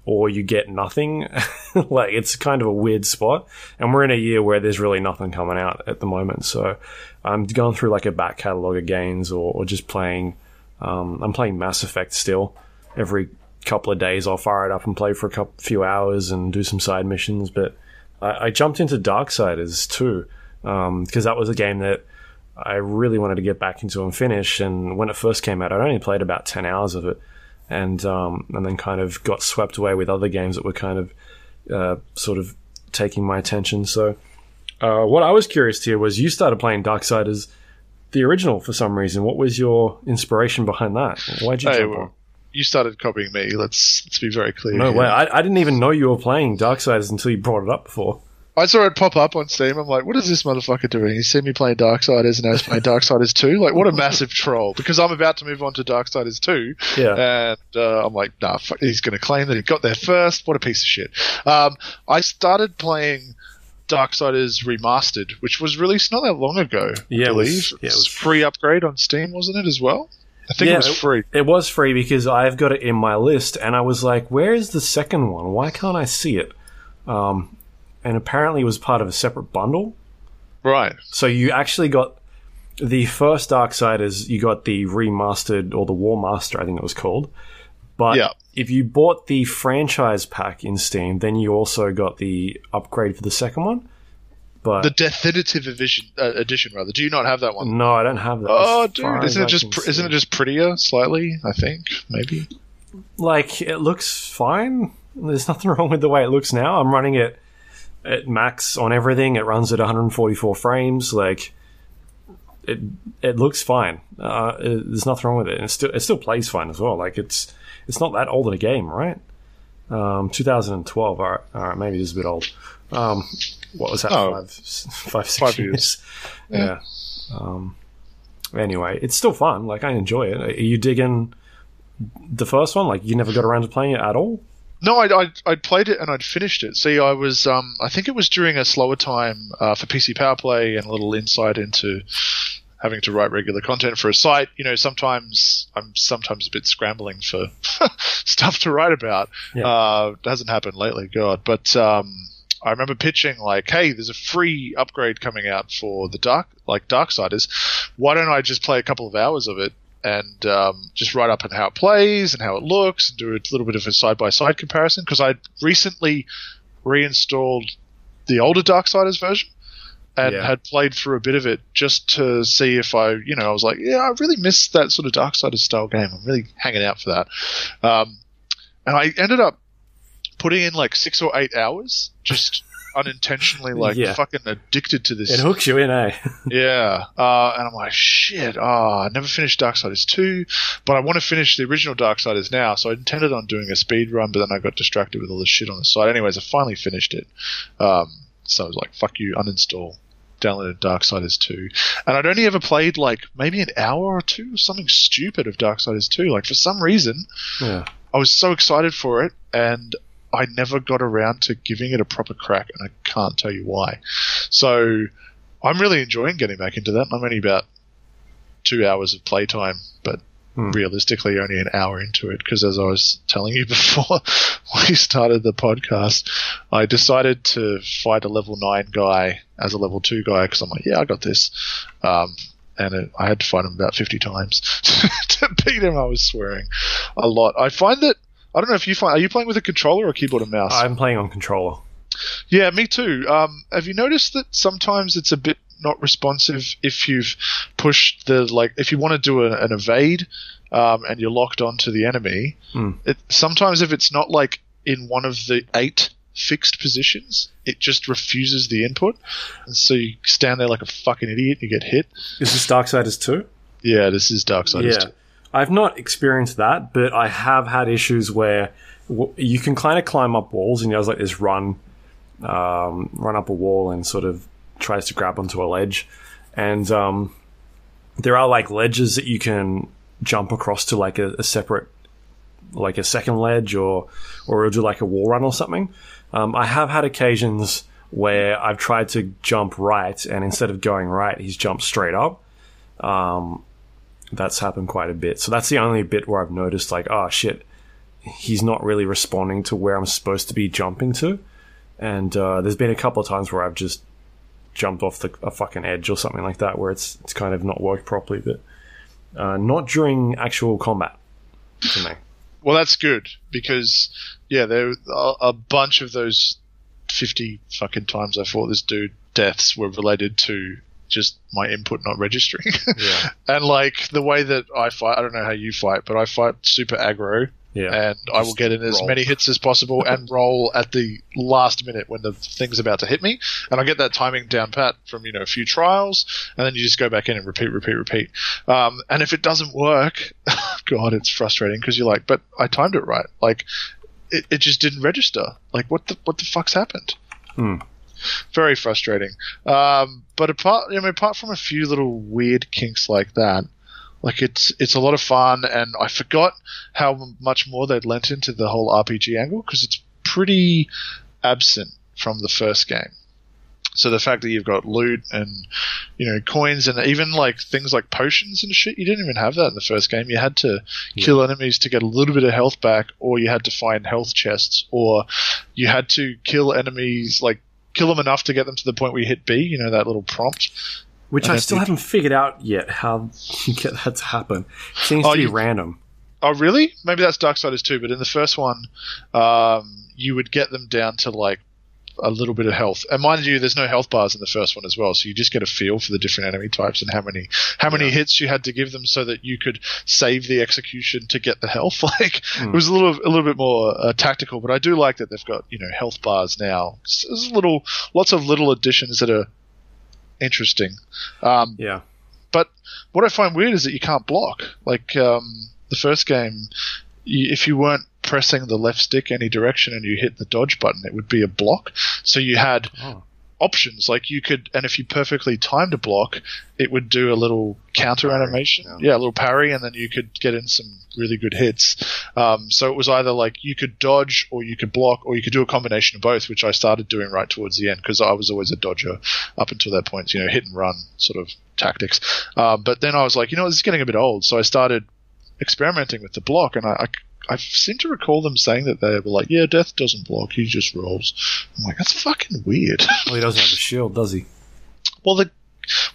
or you get nothing. like it's kind of a weird spot. And we're in a year where there's really nothing coming out at the moment. So I'm going through like a back catalogue of games or, or just playing. Um, I'm playing Mass Effect still. Every couple of days, I'll fire it up and play for a couple, few hours and do some side missions. But I, I jumped into Darksiders too because um, that was a game that I really wanted to get back into and finish. And when it first came out, I only played about ten hours of it, and um, and then kind of got swept away with other games that were kind of uh, sort of taking my attention. So uh, what I was curious to hear was you started playing Darksiders, the original, for some reason. What was your inspiration behind that? Why'd you Hey, jump well, on? You started copying me. Let's let's be very clear. No here. way. I, I didn't even know you were playing Darksiders until you brought it up before. I saw it pop up on Steam. I'm like, what is this motherfucker doing? He's seen me playing Darksiders and now he's playing Darksiders 2. Like, what a massive troll. Because I'm about to move on to Darksiders 2. Yeah. And uh, I'm like, nah, fuck, he's going to claim that he got there first. What a piece of shit. Um, I started playing Darksiders Remastered, which was released not that long ago, Yeah, I it was- believe. yeah, it was- free upgrade on Steam, wasn't it, as well? I think Yeah, it was free. It was free because I've got it in my list, and I was like, "Where is the second one? Why can't I see it?" Um, and apparently, was part of a separate bundle. Right. So you actually got the first Darksiders. You got the remastered or the Warmastered, I think it was called. But Yeah. if you bought the franchise pack in Steam, then you also got the upgrade for the second one. But The definitive edition, uh, edition, rather. Do you not have that one? no, I don't have that. Oh, dude! Isn't it just pr- isn't it just prettier slightly? I think maybe. like it looks fine. There's nothing wrong with the way it looks now. I'm running it at max on everything. It runs at 144 frames. Like it, it looks fine. Uh, it- there's nothing wrong with it. And it still, it still plays fine as well. Like it's, it's not that old of a game, right? Um, 2012. All right, all right, maybe it is a bit old. Um, what was that? Oh. Five, five, six Five years. years. Yeah. Um, anyway, it's still fun. Like I enjoy it. Are you digging the first one? Like you never got around to playing it at all? No, I'd, I'd, I'd played it and I'd finished it. See, I was, um, I think it was during a slower time uh, for PC Power Play and a little insight into having to write regular content for a site. You know, sometimes I'm sometimes a bit scrambling for stuff to write about. Yeah. Uh, hasn't happened lately, God. But um, I remember pitching like, "Hey, there's a free upgrade coming out for the dark, like Darksiders. Why don't I just play a couple of hours of it?" And um, just write up on how it plays and how it looks, and do a little bit of a side by side comparison. Because I recently reinstalled the older Darksiders version, and Yeah. had played through a bit of it just to see if I, you know, I was like, yeah, I really miss that sort of Darksiders style game. I'm really hanging out for that. Um, and I ended up putting in like six or eight hours, just unintentionally, like Yeah. fucking addicted to this. It hooks you in, eh? Yeah. Uh, and I'm like, shit, oh, I never finished Darksiders 2, but I want to finish the original Darksiders now, so I intended on doing a speed run, but then I got distracted with all the shit on the side. Anyways, I finally finished it. Um, so I was like, fuck you, uninstall. Downloaded Darksiders 2. And I'd only ever played like maybe an hour or two, something stupid of Darksiders 2. Like, for some reason, yeah. I was so excited for it, and I never got around to giving it a proper crack, and I can't tell you why. So I'm really enjoying getting back into that. I'm only about two hours of playtime, but Hmm. realistically only an hour into it because, as I was telling you before we started the podcast, I decided to fight a level nine guy as a level two guy because I'm like, yeah, I got this. Um, and it, I had to fight him about 50 times to beat him. I was swearing a lot. I find that I don't know if you find. Are you playing with a controller or keyboard and mouse? I'm playing on controller. Yeah, me too. Um, have you noticed that sometimes it's a bit not responsive if you've pushed the like if you want to do a, an evade um, and you're locked onto the enemy? Hmm. It, sometimes if it's not like in one of the eight fixed positions, it just refuses the input, and so you stand there like a fucking idiot. and You get hit. Is this Darksiders 2? Yeah, this is Darksiders. Yeah. I've not experienced that, but I have had issues where you can kind of climb up walls and there's like this run, um, run up a wall and sort of tries to grab onto a ledge. And um, there are like ledges that you can jump across to like a, a separate, like a second ledge or or do like a wall run or something. Um, I have had occasions where I've tried to jump right, and instead of going right, he's jumped straight up. Um, that's happened quite a bit. So that's the only bit where I've noticed, like, oh shit, he's not really responding to where I'm supposed to be jumping to. And uh, there's been a couple of times where I've just jumped off the a fucking edge or something like that, where it's it's kind of not worked properly, but uh, not during actual combat. Well, that's good because yeah, there are a bunch of those fifty fucking times I fought this dude deaths were related to just my input not registering. Yeah. and like the way that I fight, I don't know how you fight, but I fight super aggro. Yeah. And I will get in as roll. many hits as possible and roll at the last minute when the thing's about to hit me. And I get that timing down pat from, you know, a few trials. And then you just go back in and repeat, repeat, repeat. Um, and if it doesn't work, God, it's frustrating because you're like, but I timed it right. Like, it, it just didn't register. Like, what the, what the fuck's happened? Hmm. Very frustrating. Um, but apart, I mean, apart from a few little weird kinks like that, like it's it's a lot of fun, and I forgot how much more they'd lent into the whole RPG angle because it's pretty absent from the first game. So the fact that you've got loot and you know coins and even like things like potions and shit, you didn't even have that in the first game. You had to kill enemies to get a little bit of health back, or you had to find health chests, or you had to kill enemies like kill them enough to get them to the point where you hit B. You know that little prompt. Which And I still haven't figured out yet how you get that to happen. It seems Oh, to be you- random. Oh, really? Maybe that's Darksiders too. But in the first one, um, you would get them down to like a little bit of health. And mind you, there's no health bars in the first one as well, so you just get a feel for the different enemy types and how many how many Yeah. hits you had to give them so that you could save the execution to get the health. Like Hmm. it was a little a little bit more uh, tactical, but I do like that they've got you know health bars now. There's little lots of little additions that are interesting. Um, Yeah. but what I find weird is that you can't block. Like um, the first game, you, if you weren't pressing the left stick any direction and you hit the dodge button, it would be a block. So you had Oh. options. Like you could, and if you perfectly timed a block, it would do a little counter Parry, animation. yeah. Yeah. a little parry, and then you could get in some really good hits. Um, so it was either like you could dodge or you could block or you could do a combination of both, which I started doing right towards the end because I was always a dodger up until that point, you know, hit and run sort of tactics. Um, but then I was like, you know, this is getting a bit old. So I started experimenting with the block, and I, I I seem to recall them saying that they were like, "Yeah, Death doesn't block; he just rolls." I'm like, that's fucking weird. Well, he doesn't have a shield, does he? well, the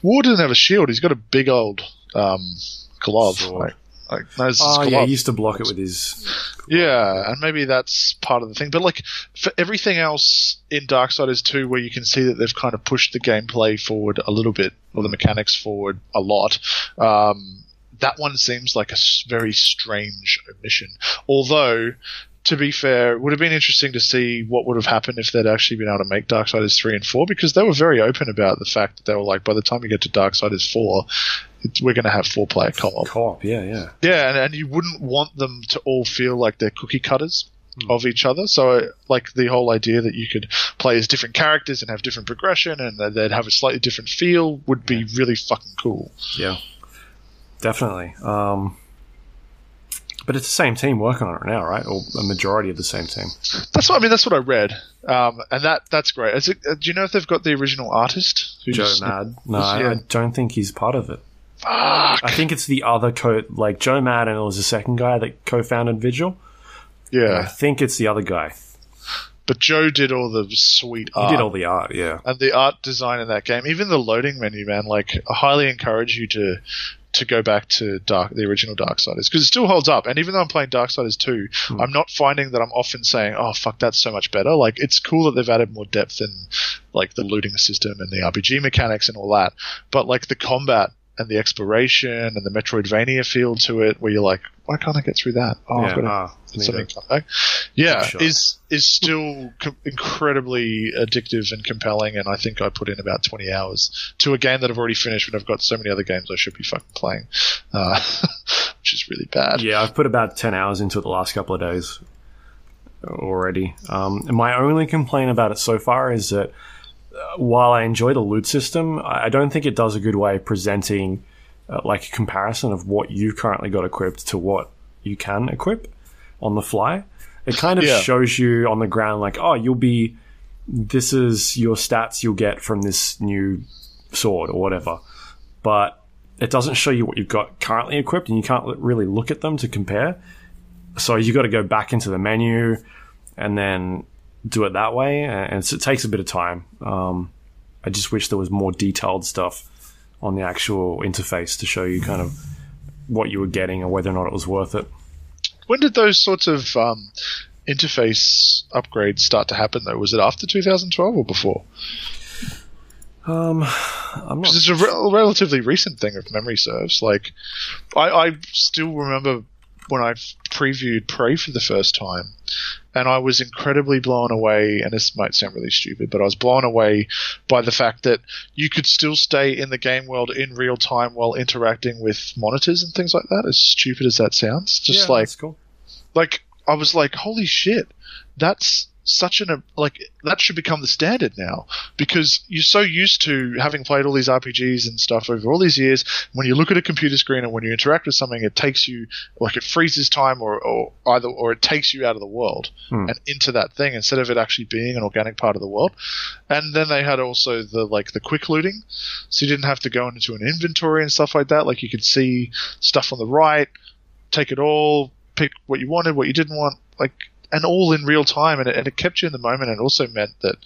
War doesn't have a shield; he's got a big old um, glove. Like, like no, Oh, his yeah, glove. he used to block it with his. Yeah, and maybe that's part of the thing. But like for everything else in Darksiders 2, where you can see that they've kind of pushed the gameplay forward a little bit, or the mechanics forward a lot, um, that one seems like a very strange omission. Although, to be fair, it would have been interesting to see what would have happened if they'd actually been able to make Darksiders 3 and 4, because they were very open about the fact that they were like, by the time you get to Darksiders 4, it's, we're going to have four player co op. Co-op, yeah, yeah. Yeah, and, and you wouldn't want them to all feel like they're cookie cutters Hmm. of each other. So, like the whole idea that you could play as different characters and have different progression, and that they'd have a slightly different feel, would be really fucking cool. Yeah, definitely. Um, but it's the same team working on it now, right? Or a majority of the same team. That's what I mean. That's what I read, um, and that that's great. Is it, uh, do you know if they've got the original artist? Who's- Joe Mad. No, I, Yeah. I don't think he's part of it. Fuck. I think it's the other co, like Joe Mad, and it was the second guy that co-founded Vigil. Yeah, I think it's the other guy. but Joe did all the sweet art. He did all the art, yeah. and the art design in that game, even the loading menu, man. Like, I highly encourage you to to go back to Dark, the original Darksiders, because it still holds up. And even though I'm playing Darksiders 2, hmm. I'm not finding that I'm often saying, "Oh, fuck, that's so much better." Like, it's cool that they've added more depth in like the looting system and the RPG mechanics and all that. But like the combat and the exploration and the Metroidvania feel to it, where you're like, "Why can't I get through that?" Oh, yeah, I've got to ah, something come back. Yeah, shot. is is still incredibly addictive and compelling, and I think I put in about twenty hours to a game that I've already finished when I've got so many other games I should be fucking playing, uh, which is really bad. Yeah, I've put about 10 hours into it the last couple of days already. Um, and my only complaint about it so far is that while I enjoy the loot system, I don't think it does a good way of presenting uh, like a comparison of what you've currently got equipped to what you can equip on the fly. It kind of Yeah. shows you on the ground, like, oh, you'll be. This is your stats you'll get from this new sword or whatever, but it doesn't show you what you've got currently equipped, and you can't really look at them to compare. So you got to go back into the menu and then do it that way, and so it takes a bit of time. Um, I just wish there was more detailed stuff on the actual interface to show you kind of what you were getting and whether or not it was worth it. When did those sorts of um, interface upgrades start to happen? Though, was it after 2012 or before? Um, I'm not. it's a re- relatively recent thing, if memory serves. Like, I, I still remember when I previewed Prey for the first time, and I was incredibly blown away. And this might sound really stupid, but I was blown away by the fact that you could still stay in the game world in real time while interacting with monitors and things like that. As stupid as that sounds, just Yeah, like that's cool. like I was like, holy shit, that's such an like that should become the standard now because you're so used to having played all these RPGs and stuff over all these years. When you look at a computer screen and when you interact with something, it takes you like it freezes time or, or either or it takes you out of the world Hmm. and into that thing instead of it actually being an organic part of the world. And then they had also the like the quick looting, so you didn't have to go into an inventory and stuff like that. Like you could see stuff on the right, take it all, pick what you wanted, what you didn't want, like, and all in real time, and it, and it kept you in the moment, and also meant that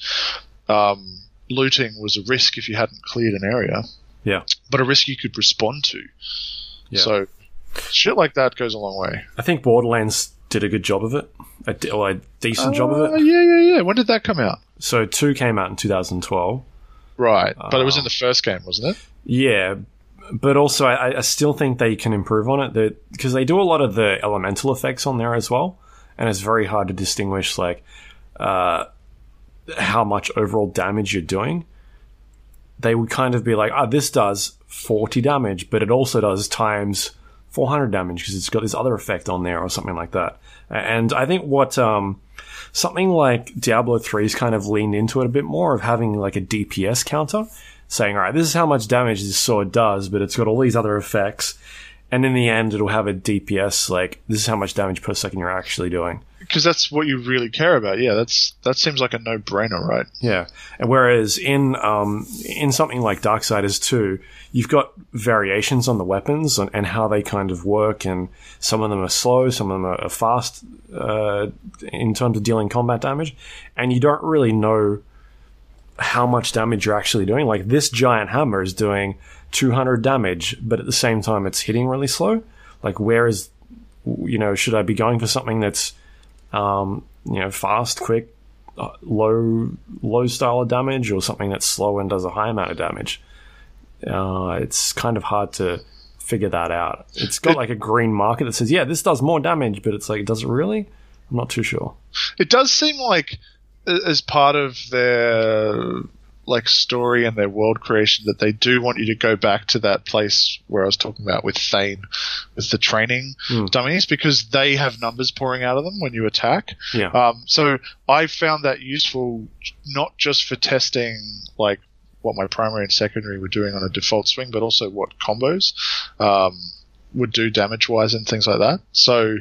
um, looting was a risk if you hadn't cleared an area, Yeah. but a risk you could respond to. Yeah. So, shit like that goes a long way. I think Borderlands did a good job of it, a, de- or a decent job of Uh, it. yeah, yeah, yeah. When did that come out? So two came out in 2012. Right, but it was in Um, the first game, wasn't it? Yeah, but also I, I still think they can improve on it because they do a lot of the elemental effects on there as well, and it's very hard to distinguish like uh, how much overall damage you're doing. They would kind of be like, "Ah, this does 40 damage, but it also does times 400 damage because it's got this other effect on there or something like that." And I think what um, something like Diablo 3's kind of leaned into it a bit more of having like a DPS counter, saying, all right, this is how much damage this sword does, but it's got all these other effects. And in the end, it'll have a DPS, like, this is how much damage per second you're actually doing. Because that's what you really care about. Yeah, that's that seems like a no-brainer, right? Yeah. And whereas in um, in something like Darksiders 2, you've got variations on the weapons and, and how they kind of work, and some of them are slow, some of them are, are fast uh, in terms of dealing combat damage, and you don't really know how much damage you're actually doing. Like this giant hammer is doing 200 damage, but at the same time it's hitting really slow. Like where is, you know, should I be going for something that's, um, you know, fast, quick, uh, low low style of damage or something that's slow and does a high amount of damage. Uh, it's kind of hard to figure that out. It's got like a green marker that says, "Yeah, this does more damage," but it's like, does it really? I'm not too sure. It does seem like as part of their like story and their world creation that they do want you to go back to that place where I was talking about with Thane, with the training Hmm. dummies, because they have numbers pouring out of them when you attack. Yeah, Um, so I found that useful not just for testing like what my primary and secondary were doing on a default swing, but also what combos um, would do damage wise and things like that. So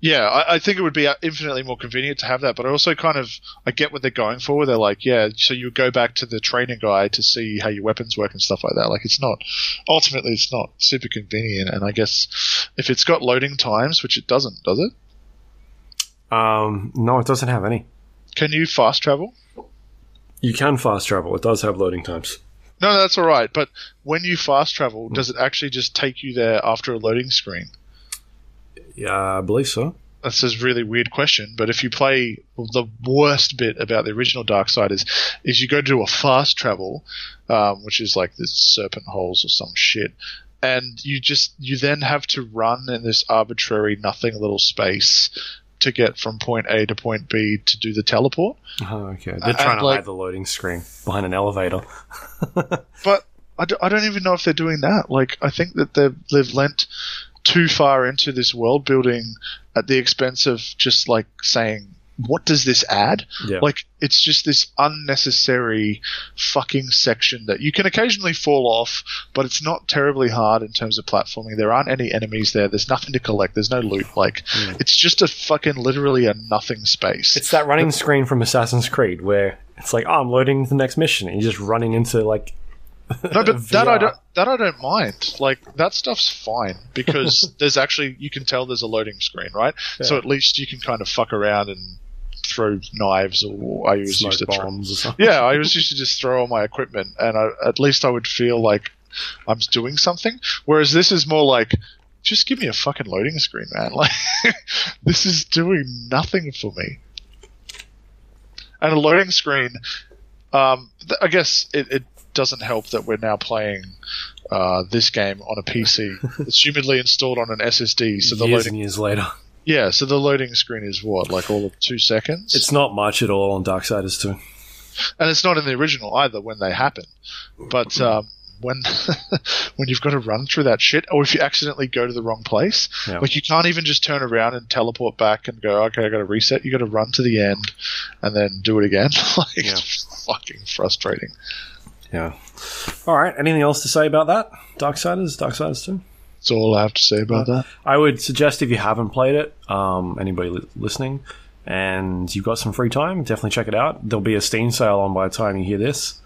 yeah, I, I think it would be infinitely more convenient to have that, but I also kind of I get what they're going for. They're like, yeah, so you go back to the training guide to see how your weapons work and stuff like that. Like it's not ultimately it's not super convenient, and I guess if it's got loading times, which it doesn't, does it? um, no, it doesn't have any. Can you fast travel? You can fast travel. It does have loading times. No, no, that's all right. But when you fast travel, does it actually just take you there after a loading screen? Yeah, I believe so. That's a really weird question. But if you play the worst bit about the original Dark Side is, is you go to a fast travel, um, which is like this serpent holes or some shit, and you just you then have to run in this arbitrary nothing little space to get from point A to point B to do the teleport. Oh, okay. They're And, trying to like- hide the loading screen behind an elevator. But I, do, I don't even know if they're doing that. Like, I think that they've, they've lent too far into this world building at the expense of just like saying what does this add? Yeah. Like, it's just this unnecessary fucking section that you can occasionally fall off, but it's not terribly hard in terms of platforming. There aren't any enemies there. There's nothing to collect. There's no loot. Like, hmm. it's just a fucking literally a nothing space. It's that running screen from Assassin's Creed where it's like, oh, I'm loading the next mission, and you're just running into like. No, but that I don't that I don't mind. Like that stuff's fine because there's actually you can tell there's a loading screen, right? So at least you can kind of fuck around and throw knives or I was used to throw. bombs or something. Yeah, I was used to just throw all my equipment and I, at least I would feel like I'm doing something. Whereas this is more like just give me a fucking loading screen, man. Like this is doing nothing for me. And a loading screen, um, I guess it, it doesn't help that we're now playing uh, this game on a PC, assumedly installed on an SSD. So the years loading, and years later. yeah, so the loading screen is what, like all of two seconds? It's not much at all on Darksiders 2. and it's not in the original either when they happen. But um, when when you've got to run through that shit, or if you accidentally go to the wrong place, Yeah. like you can't even just turn around and teleport back and go, okay, I got to reset. You got to run to the end and then do it again. like Yeah. it's fucking frustrating. Yeah. All right. Anything else to say about that? Darksiders, Darksiders 2? That's all I have to say about that. I would suggest if you haven't played it, um, anybody li- listening, and you've got some free time, definitely check it out. There'll be a Steam sale on by the time you hear this.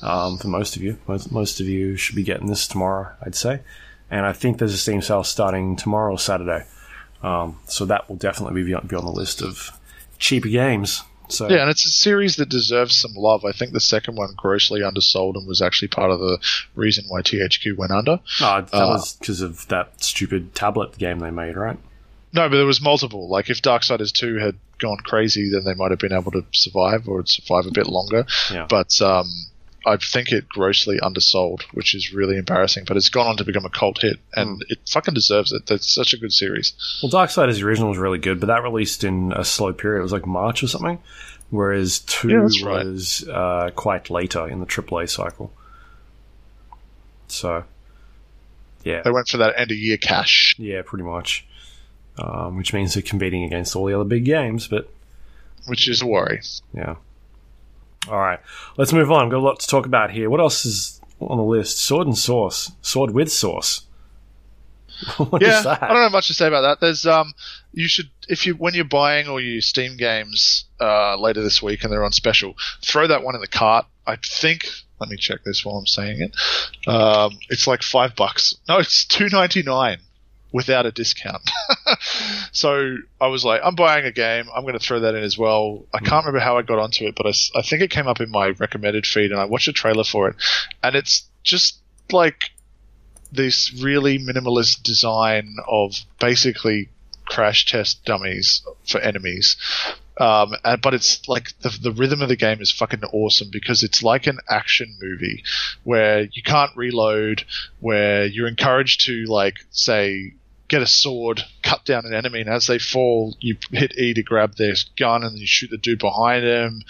Um, for most of you, most, most of you should be getting this tomorrow, I'd say. And I think there's a Steam sale starting tomorrow or Saturday. Um, so that will definitely be on, be on the list of cheaper games. So Yeah, and it's a series that deserves some love. I think the second one grossly undersold and was actually part of the reason why THQ went under. No, that Uh, was because of that stupid tablet game they made, right? No, but there was multiple. Like if Darksiders two had gone crazy, then they might have been able to survive or survive a bit longer. Yeah. But um, I think it grossly undersold, which is really embarrassing. But it's gone on to become a cult hit, and it fucking deserves it. That's such a good series. Well, Dark Side Darksiders original was really good, but that released in a slow period. It was like March or something, whereas two Yeah, that's right. was uh, quite later in the AAA cycle. So, yeah, They went for that end of year cash. yeah, pretty much. Um, which means they're competing against all the other big games, but Which is a worry. yeah. All right, let's move on. Got a lot to talk about here. What else is on the list? Sword and Sauce. Sword with Sauce. What is yeah, that? I don't have much to say about that. There's um, you should if you when you're buying all your Steam games uh, later this week and they're on special, throw that one in the cart. I think. Let me check this while I'm saying it. Um, it's like five bucks. No, it's two ninety nine without a discount. so I was like, I'm buying a game. I'm going to throw that in as well. I can't remember how I got onto it, but I think it came up in my recommended feed, and I watched a trailer for it, and it's just like this really minimalist design of basically crash test dummies for enemies. Um, and, but it's like the, the rhythm of the game is fucking awesome because it's like an action movie where you can't reload, where you're encouraged to like say get a sword, cut down an enemy, and as they fall, you hit E to grab their gun and you shoot the dude behind him.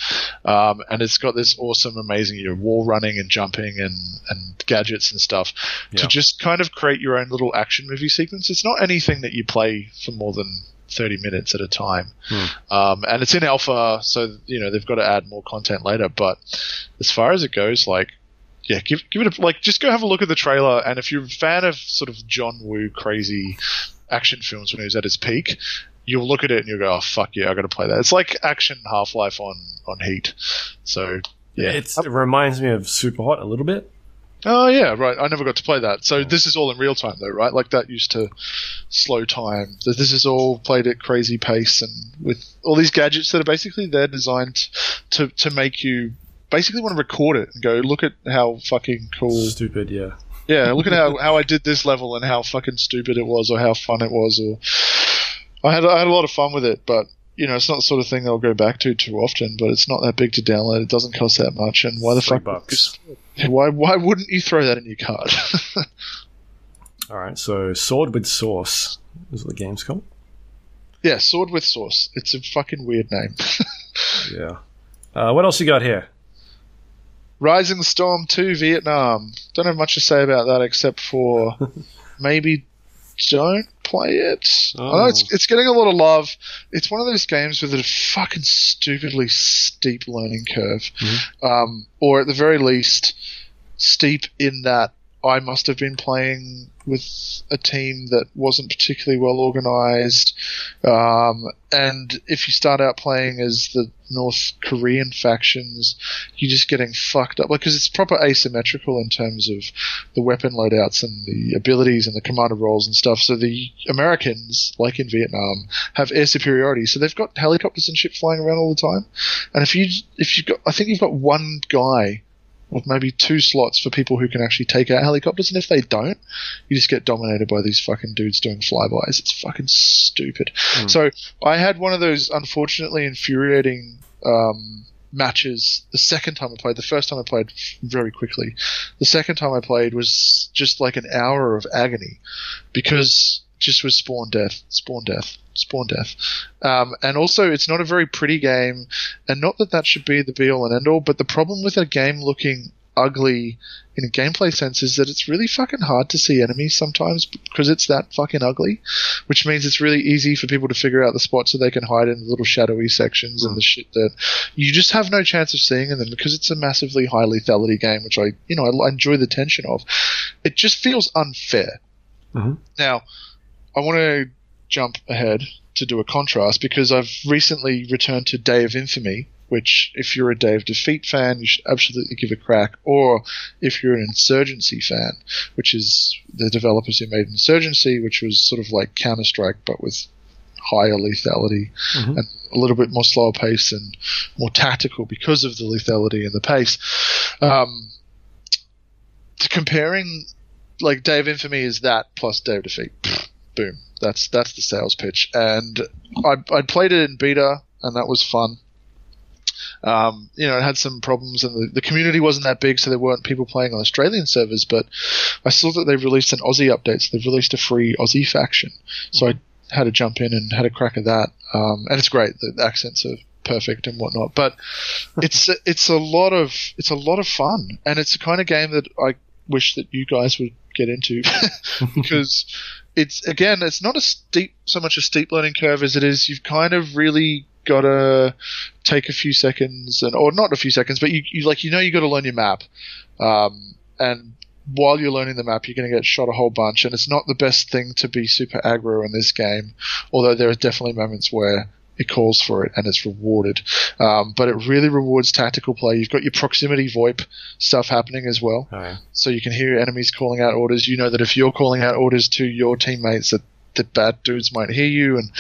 Um, and it's got this awesome, amazing, you know, wall running and jumping and, and gadgets and stuff Yeah. to just kind of create your own little action movie sequence. It's not anything that you play for more than 30 minutes at a time. Um, and it's in alpha, so, you know, they've got to add more content later. But as far as it goes, like, yeah, give, give it a, like, just go have a look at the trailer. And if you're a fan of sort of John Woo crazy action films when he was at his peak, you'll look at it and you'll go, oh, fuck yeah, I got to play that. It's like action Half Life on, on Heat. So, yeah. It's, it reminds me of Super Hot a little bit. Oh yeah, right. I never got to play that. So this is all in real time though, right? Like that used to slow time. Th- This is all played at crazy pace and with all these gadgets that are basically they're designed to to make you basically want to record it and go look at how fucking cool. Stupid, yeah. Yeah, look at how how I did this level and how fucking stupid it was or how fun it was or I had I had a lot of fun with it, but you know, it's not the sort of thing I'll go back to too often, but it's not that big to download. It doesn't cost that much, and why the Three fuck? bucks. Why why wouldn't you throw that in your cart? All right, so Sword with Sauce is what the game's called. yeah, Sword with Sauce. It's a fucking weird name. Yeah. Uh, what else you got here? Rising Storm 2 Vietnam. Don't have much to say about that except for maybe don't play it. Oh. I know it's it's getting a lot of love. It's one of those games with a fucking stupidly steep learning curve, um, or at the very least, steep in that I must have been playing with a team that wasn't particularly well organized. Um, and if you start out playing as the North Korean factions, you're just getting fucked up. Because it's proper asymmetrical in terms of the weapon loadouts and the abilities and the commander roles and stuff. So the Americans, like in Vietnam, have air superiority. So they've got helicopters and shit flying around all the time. And if you if you've got, I think you've got one guy or maybe two slots for people who can actually take out helicopters, and if they don't, you just get dominated by these fucking dudes doing flybys. It's fucking stupid. So I had one of those unfortunately infuriating um, matches the second time I played. The first time I played very quickly. The second time I played was just like an hour of agony because just was spawn death, spawn death, spawn death. Um, and also, it's not a very pretty game, and not that that should be the be all and end all, but the problem with a game looking ugly in a gameplay sense is that it's really fucking hard to see enemies sometimes because it's that fucking ugly, which means it's really easy for people to figure out the spots so they can hide in the little shadowy sections and the shit that you just have no chance of seeing in them because it's a massively high lethality game, which I, you know, I, I enjoy the tension of. It just feels unfair. Mhm. Now, I want to jump ahead to do a contrast because I've recently returned to Day of Infamy, which, if you're a Day of Defeat fan, you should absolutely give a crack. Or if you're an Insurgency fan, which is the developers who made Insurgency, which was sort of like Counter Strike but with higher lethality Mhm. and a little bit more slower pace and more tactical because of the lethality and the pace. Um, to comparing, like Day of Infamy is that plus Day of Defeat. Boom. That's that's the sales pitch. And I I played it in beta and that was fun. Um, you know, it had some problems, and the, the community wasn't that big, so there weren't people playing on Australian servers. But I saw that they released an Aussie update, so they've released a free Aussie faction. So I had to jump in and had a crack at that. Um, and it's great. The accents are perfect and whatnot. But it's it's a lot of it's a lot of fun, and it's the kind of game that I wish that you guys would get into because it's again it's not a steep so much a steep learning curve as it is you've kind of really got to take a few seconds and or not a few seconds but you, you like you know you got to learn your map. Um, and while you're learning the map you're going to get shot a whole bunch and it's not the best thing to be super aggro in this game although there are definitely moments where it calls for it and it's rewarded um, but it really rewards tactical play you've got your proximity voip stuff happening as well Oh, yeah. so you can hear your enemies calling out orders. You know that if you're calling out orders to your teammates, that the bad dudes might hear you. And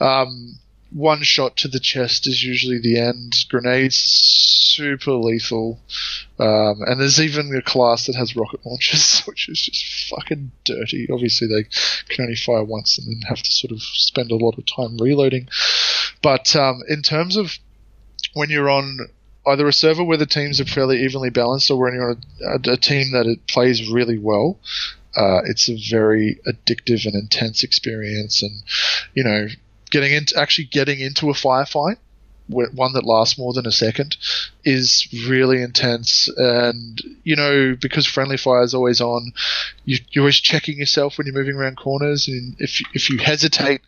um, one shot to the chest is usually the end. Grenades super lethal, um, and there's even a class that has rocket launchers, which is just fucking dirty. Obviously, they can only fire once and then have to sort of spend a lot of time reloading. But um, in terms of when you're on either a server where the teams are fairly evenly balanced or when you're on a, a, team that it plays really well, uh, it's a very addictive and intense experience. And, you know, getting into actually getting into a firefight, one that lasts more than a second, is really intense. And, you know, because friendly fire is always on, you, you're always checking yourself when you're moving around corners. And if, if you hesitate,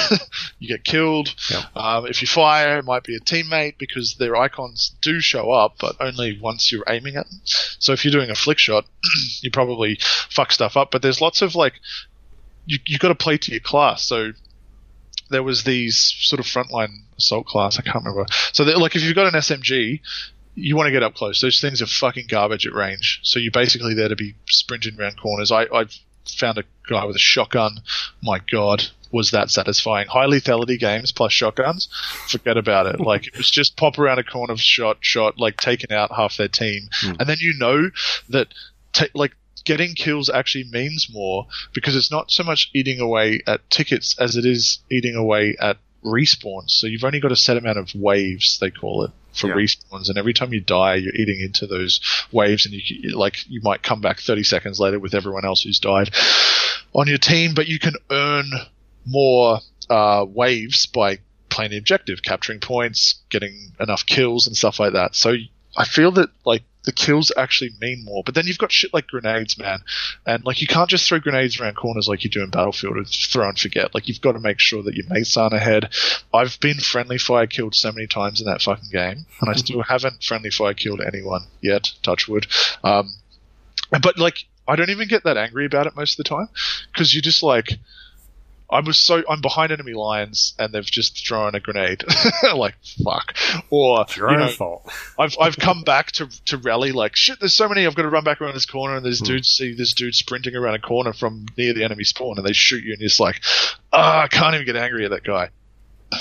you get killed. Yeah. Um, if you fire, it might be a teammate because their icons do show up, but only once you're aiming at them. So if you're doing a flick shot, you probably fuck stuff up. But there's lots of like, you you got to play to your class. So there was these sort of frontline assault class. I can't remember. So that, like if you've got an SMG, you want to get up close. Those things are fucking garbage at range. So you're basically there to be sprinting around corners. I I found a guy with a shotgun. My God, was that satisfying? High lethality games plus shotguns, forget about it. Like it was just pop around a corner, shot, shot, like taking out half their team, Mm. and then you know that ta- like getting kills actually means more because it's not so much eating away at tickets as it is eating away at respawns. So you've only got a set amount of waves, they call it, for Yeah. respawns, and every time you die, you're eating into those waves, and you like you might come back 30 seconds later with everyone else who's died on your team, but you can earn more uh, waves by playing the objective, capturing points, getting enough kills, and stuff like that. So I feel that like the kills actually mean more. But then you've got shit like grenades, man, and like you can't just throw grenades around corners like you do in Battlefield and throw and forget. Like you've got to make sure that your mates aren't ahead. I've been friendly fire killed so many times in that fucking game, and I still haven't friendly fire killed anyone yet. Touchwood. Um, but like I don't even get that angry about it most of the time because you just like I was so I'm behind enemy lines and they've just thrown a grenade. like fuck. Or It's your you own know, fault. I've I've come back to to rally like shit. There's so many. I've got to run back around this corner and there's dude see this dude sprinting around a corner from near the enemy spawn and they shoot you and you're just like, ah, I can't even get angry at that guy.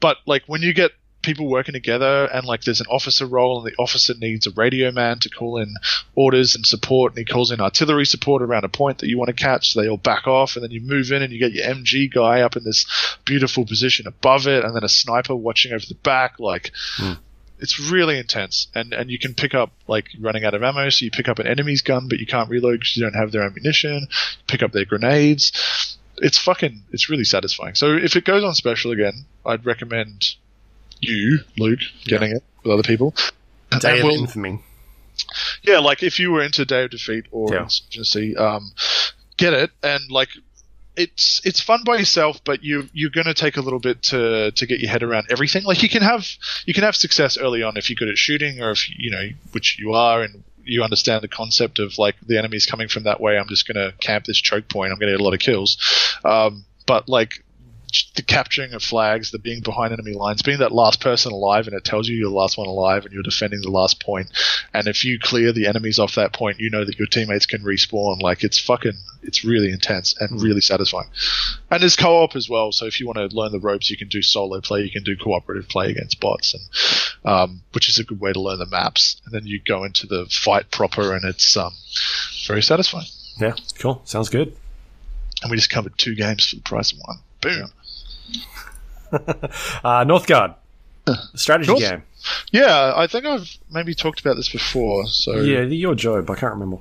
But like when you get people working together and like there's an officer role and the officer needs a radio man to call in orders and support and he calls in artillery support around a point that you want to catch so they all back off and then you move in and you get your mg guy up in this beautiful position above it and then a sniper watching over the back like hmm. it's really intense. And and you can pick up like running out of ammo so you pick up an enemy's gun but you can't reload because you don't have their ammunition pick up their grenades. It's fucking it's really satisfying. So if it goes on special again i'd recommend you luke getting it with other people Day And of infamy. yeah, like if you were into Day of Defeat or Yeah. Insurgency, um, get it and like it's it's fun by yourself, but you you're gonna take a little bit to to get your head around everything. Like you can have you can have success early on if you're good at shooting or if you know which you are and you understand the concept of like the enemy's coming from that way. I'm just gonna camp this choke point. I'm gonna get a lot of kills. Um, but like the capturing of flags, the being behind enemy lines, being that last person alive, and it tells you you're the last one alive, and you're defending the last point. And if you clear the enemies off that point, you know that your teammates can respawn. Like it's fucking, it's really intense and really satisfying. And there's co-op as well. So if you want to learn the ropes, you can do solo play, you can do cooperative play against bots, and um, which is a good way to learn the maps. And then you go into the fight proper, and it's um, very satisfying. Yeah, cool. Sounds good. And we just covered two games for the price of one. Boom. Uh, Northgard. Strategy North- game. Yeah, I think I've maybe talked about this before. So Yeah, you're Job. I can't remember.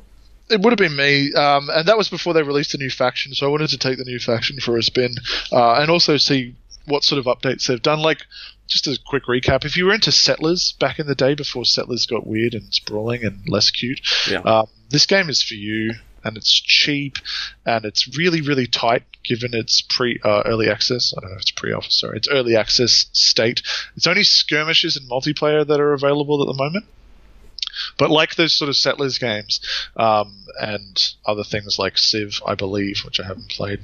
it would have been me, um, and that was before they released a new faction. So I wanted to take the new faction for a spin, uh, and also see what sort of updates they've done. Like, just a quick recap: if you were into Settlers back in the day before Settlers got weird and sprawling and less cute, Yeah. um, this game is for you. And it's cheap, and it's really, really tight. Given its pre uh, early access, I don't know if it's pre-alpha. Sorry, it's early access state. It's only skirmishes and multiplayer that are available at the moment. But like those sort of settlers games, um, and other things like Civ, I believe, which I haven't played,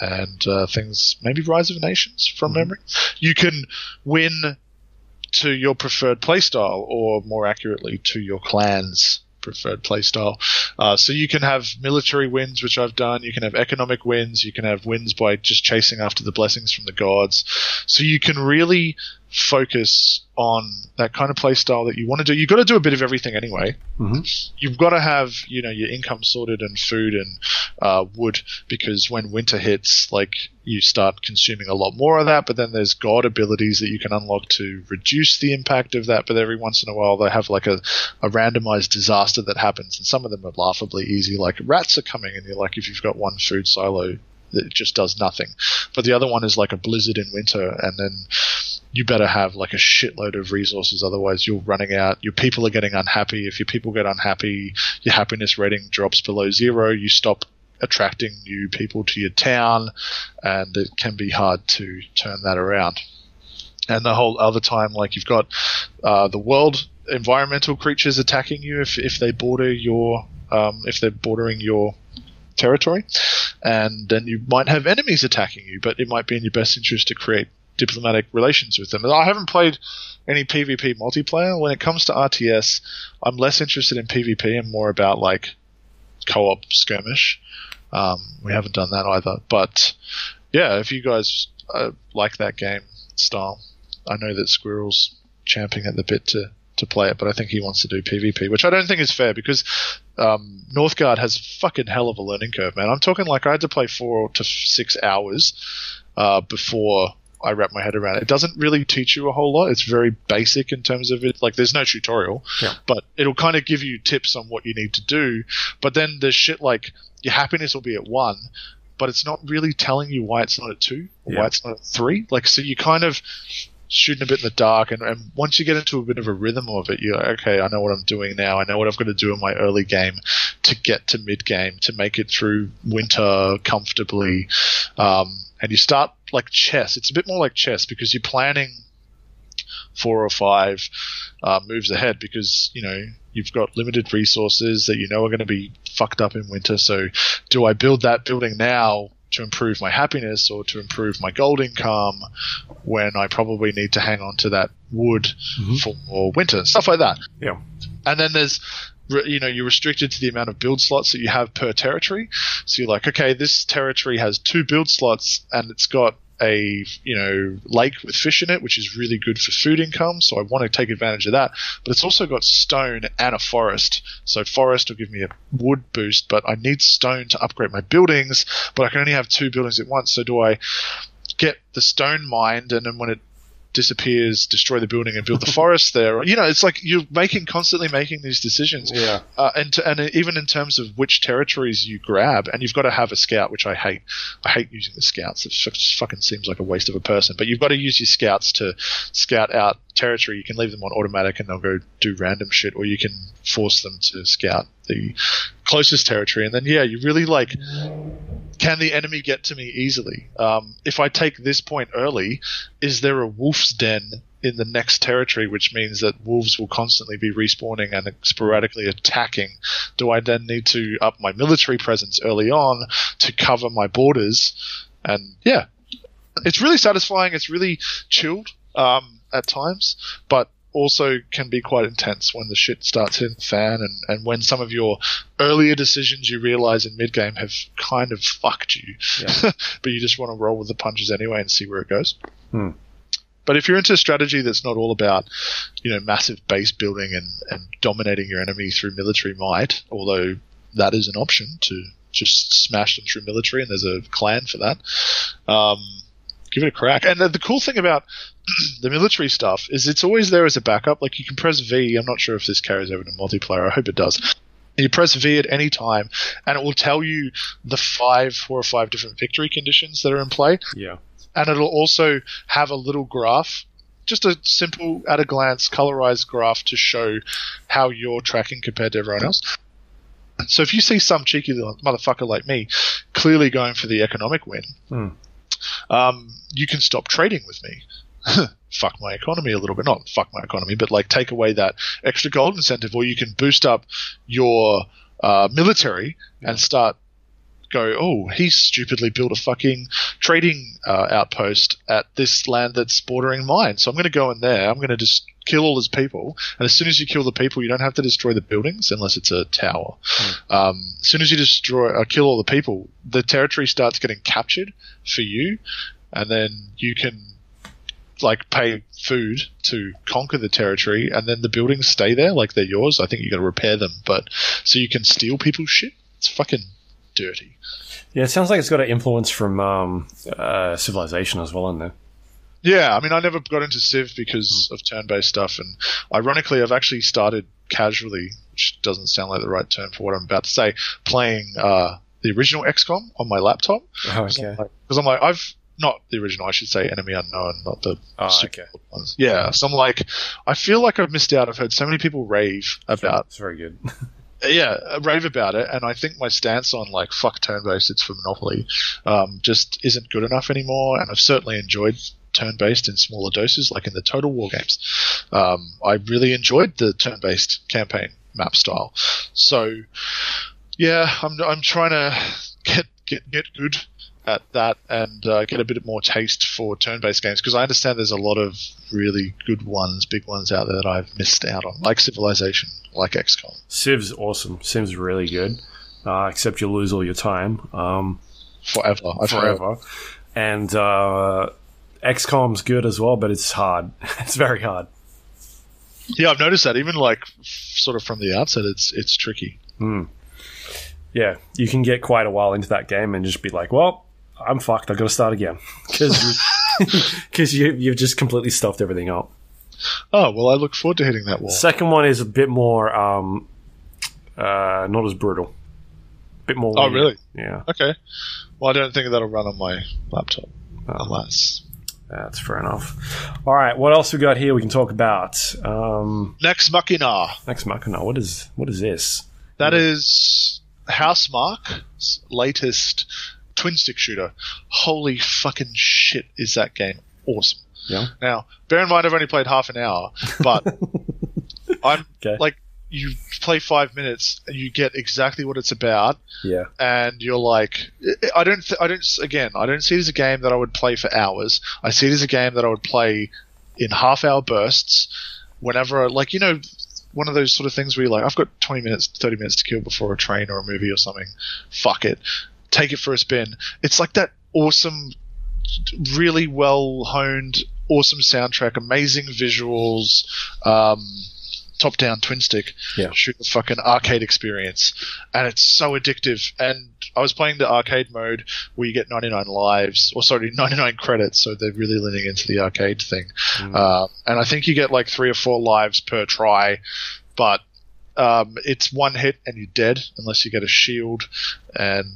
and uh, things maybe Rise of Nations from memory, you can win to your preferred playstyle, or more accurately, to your clan's preferred playstyle. Uh, so you can have military wins, which I've done. You can have economic wins. You can have wins by just chasing after the blessings from the gods. So you can really focus on that kind of playstyle that you want to do. You've got to do a bit of everything anyway Mhm. you've got to have you know your income sorted and food and uh, wood because when winter hits like you start consuming a lot more of that but then there's god abilities that you can unlock to reduce the impact of that but every once in a while they have like a, a randomized disaster that happens and some of them are laughably easy like rats are coming and you're like if you've got one food silo it just does nothing but the other one is like a blizzard in winter and then you better have like a shitload of resources otherwise you're running out your people are getting unhappy. If your people get unhappy your happiness rating drops below zero. You stop attracting new people to your town and it can be hard to turn that around. And the whole other time like you've got uh, the world environmental creatures attacking you if, if they border your um, if they're bordering your territory and then you might have enemies attacking you but it might be in your best interest to create diplomatic relations with them. I haven't played any PvP multiplayer. When it comes to RTS, I'm less interested in PvP and more about like co-op skirmish. Um, we haven't done that either, but yeah, if you guys uh, like that game style, I know that Squirrel's champing at the bit to to play it, but I think he wants to do PvP, which I don't think is fair because um, Northgard has fucking hell of a learning curve, man. I'm talking like I had to play four to six hours uh, before I wrap my head around it. It doesn't really teach you a whole lot. It's very basic in terms of it. Like there's no tutorial, Yeah. but it'll kind of give you tips on what you need to do. But then there's shit like your happiness will be at one, but it's not really telling you why it's not at two or Yeah. why it's not at three. Like so you kind of shooting a bit in the dark, and, and once you get into a bit of a rhythm of it, you're like, okay, I know what I'm doing now. I know what I've got to do in my early game to get to mid game to make it through winter comfortably. Um, and you start like chess. It's a bit more like chess because you're planning four or five uh, moves ahead because you know you've got limited resources that you know are going to be fucked up in winter. So, do I build that building now to improve my happiness or to improve my gold income when I probably need to hang on to that wood Mm-hmm. for winter? Stuff like that. Yeah. And then there's you know you're restricted to the amount of build slots that you have per territory. So you're like, okay, this territory has two build slots and it's got a you know lake with fish in it, which is really good for food income. So I want to take advantage of that. But it's also got stone and a forest. So forest will give me a wood boost, but I need stone to upgrade my buildings. But I can only have two buildings at once. So do I get the stone mined and then when it disappears, destroy the building and build the forest there? You know, it's like you're making constantly making these decisions Yeah. uh, and to, and even in terms of which territories you grab, and you've got to have a scout, which I hate. I hate using the scouts. It just fucking seems like a waste of a person. But you've got to use your scouts to scout out territory. You can leave them on automatic, and they'll go do random shit, or you can force them to scout the closest territory. And then yeah, you really like. Can the enemy get to me easily? Um, if I take this point early, is there a wolf's den in the next territory, which means that wolves will constantly be respawning and sporadically attacking. Do I then need to up my military presence early on to cover my borders? And yeah, it's really satisfying. It's really chilled um, at times, but also can be quite intense when the shit starts hitting the fan and, and when some of your earlier decisions you realize in mid game have kind of fucked you. Yeah. but you just want to roll with the punches anyway and see where it goes. Hmm. But if you're into a strategy that's not all about, you know, massive base building and, and dominating your enemy through military might, although that is an option to just smash them through military, and there's a clan for that. Um, give it a crack. And the, the cool thing about the military stuff is it's always there as a backup. Like you can press V. I'm not sure if this carries over to multiplayer. I hope it does. You press V at any time, and it will tell you the five, four or five different victory conditions that are in play Yeah. and it'll also have a little graph, just a simple at a glance colorized graph to show how you're tracking compared to everyone else. So if you see some cheeky little motherfucker like me clearly going for the economic win, Hmm. um, you can stop trading with me. fuck my economy a little bit. Not fuck my economy, but like take away that extra gold incentive, or you can boost up your uh, military and start go, oh, he stupidly built a fucking trading uh, outpost at this land that's bordering mine. So I'm going to go in there. I'm going to just kill all his people. And as soon as you kill the people, you don't have to destroy the buildings unless it's a tower. Um, as soon as you destroy, uh, kill all the people, the territory starts getting captured for you, and then you can like pay food to conquer the territory, and then the buildings stay there like they're yours. I think you got to repair them, but so you can steal people's shit. It's fucking dirty. Yeah, it sounds like it's got an influence from um, uh, Civilization as well in there. Yeah, I mean, I never got into Civ because of turn-based stuff, and ironically, I've actually started casually, which doesn't sound like the right term for what I'm about to say, playing uh, the original XCOM on my laptop. Oh, Because okay. I'm, like, I'm like, I've not the original, I should say, Enemy Unknown, not the Oh, super okay. ones. Yeah, so I'm like, I feel like I've missed out. I've heard so many people rave about It's very good. yeah, uh, rave about it, and I think my stance on like fuck turn based, it's for Monopoly, um, just isn't good enough anymore. And I've certainly enjoyed turn based in smaller doses, like in the Total War games. Um, I really enjoyed the turn based campaign map style. So yeah, I'm I'm trying to get get get good at that and uh, get a bit more taste for turn-based games because I understand there's a lot of really good ones, big ones out there that I've missed out on, like Civilization, like XCOM. Civ's awesome. Civ's really good, uh, except you lose all your time um, forever. I've heard. forever. And uh, XCOM's good as well, but it's hard. it's very hard. Yeah, I've noticed that. Even like sort of from the outset, it's it's tricky. Yeah, you can get quite a while into that game and just be like, well, I'm fucked. I've got to start again. Because you, you've just completely stuffed everything up. Oh well, I look forward to hitting that wall. Second one is a bit more, um, uh, not as brutal. bit more. Oh, lenient. really? Yeah. Okay. Well, I don't think that'll run on my laptop, Oh. alas. That's fair enough. All right, what else we got here? We can talk about um, Nex Machina. Nex Machina. What is what is this? That is Housemarque's latest twin stick shooter. Holy fucking shit, is that game awesome! Yeah. Now, bear in mind, I've only played half an hour, but I'm Okay. like, you play five minutes and you get exactly what it's about, Yeah. and you're like, I don't, th- I don't, again, I don't see it as a game that I would play for hours. I see it as a game that I would play in half hour bursts whenever, like, you know, one of those sort of things where you're like, I've got 20 minutes, 30 minutes to kill before a train or a movie or something. Fuck it. Take it for a spin. It's like that awesome, really well honed, awesome soundtrack, amazing visuals, um, top down twin stick Yeah. shoot the fucking arcade experience, and it's so addictive. And I was playing the arcade mode where you get 99 lives, or sorry, 99 credits, so they're really leaning into the arcade thing. Uh, and I think you get like three or four lives per try, but um, it's one hit and you're dead unless you get a shield. And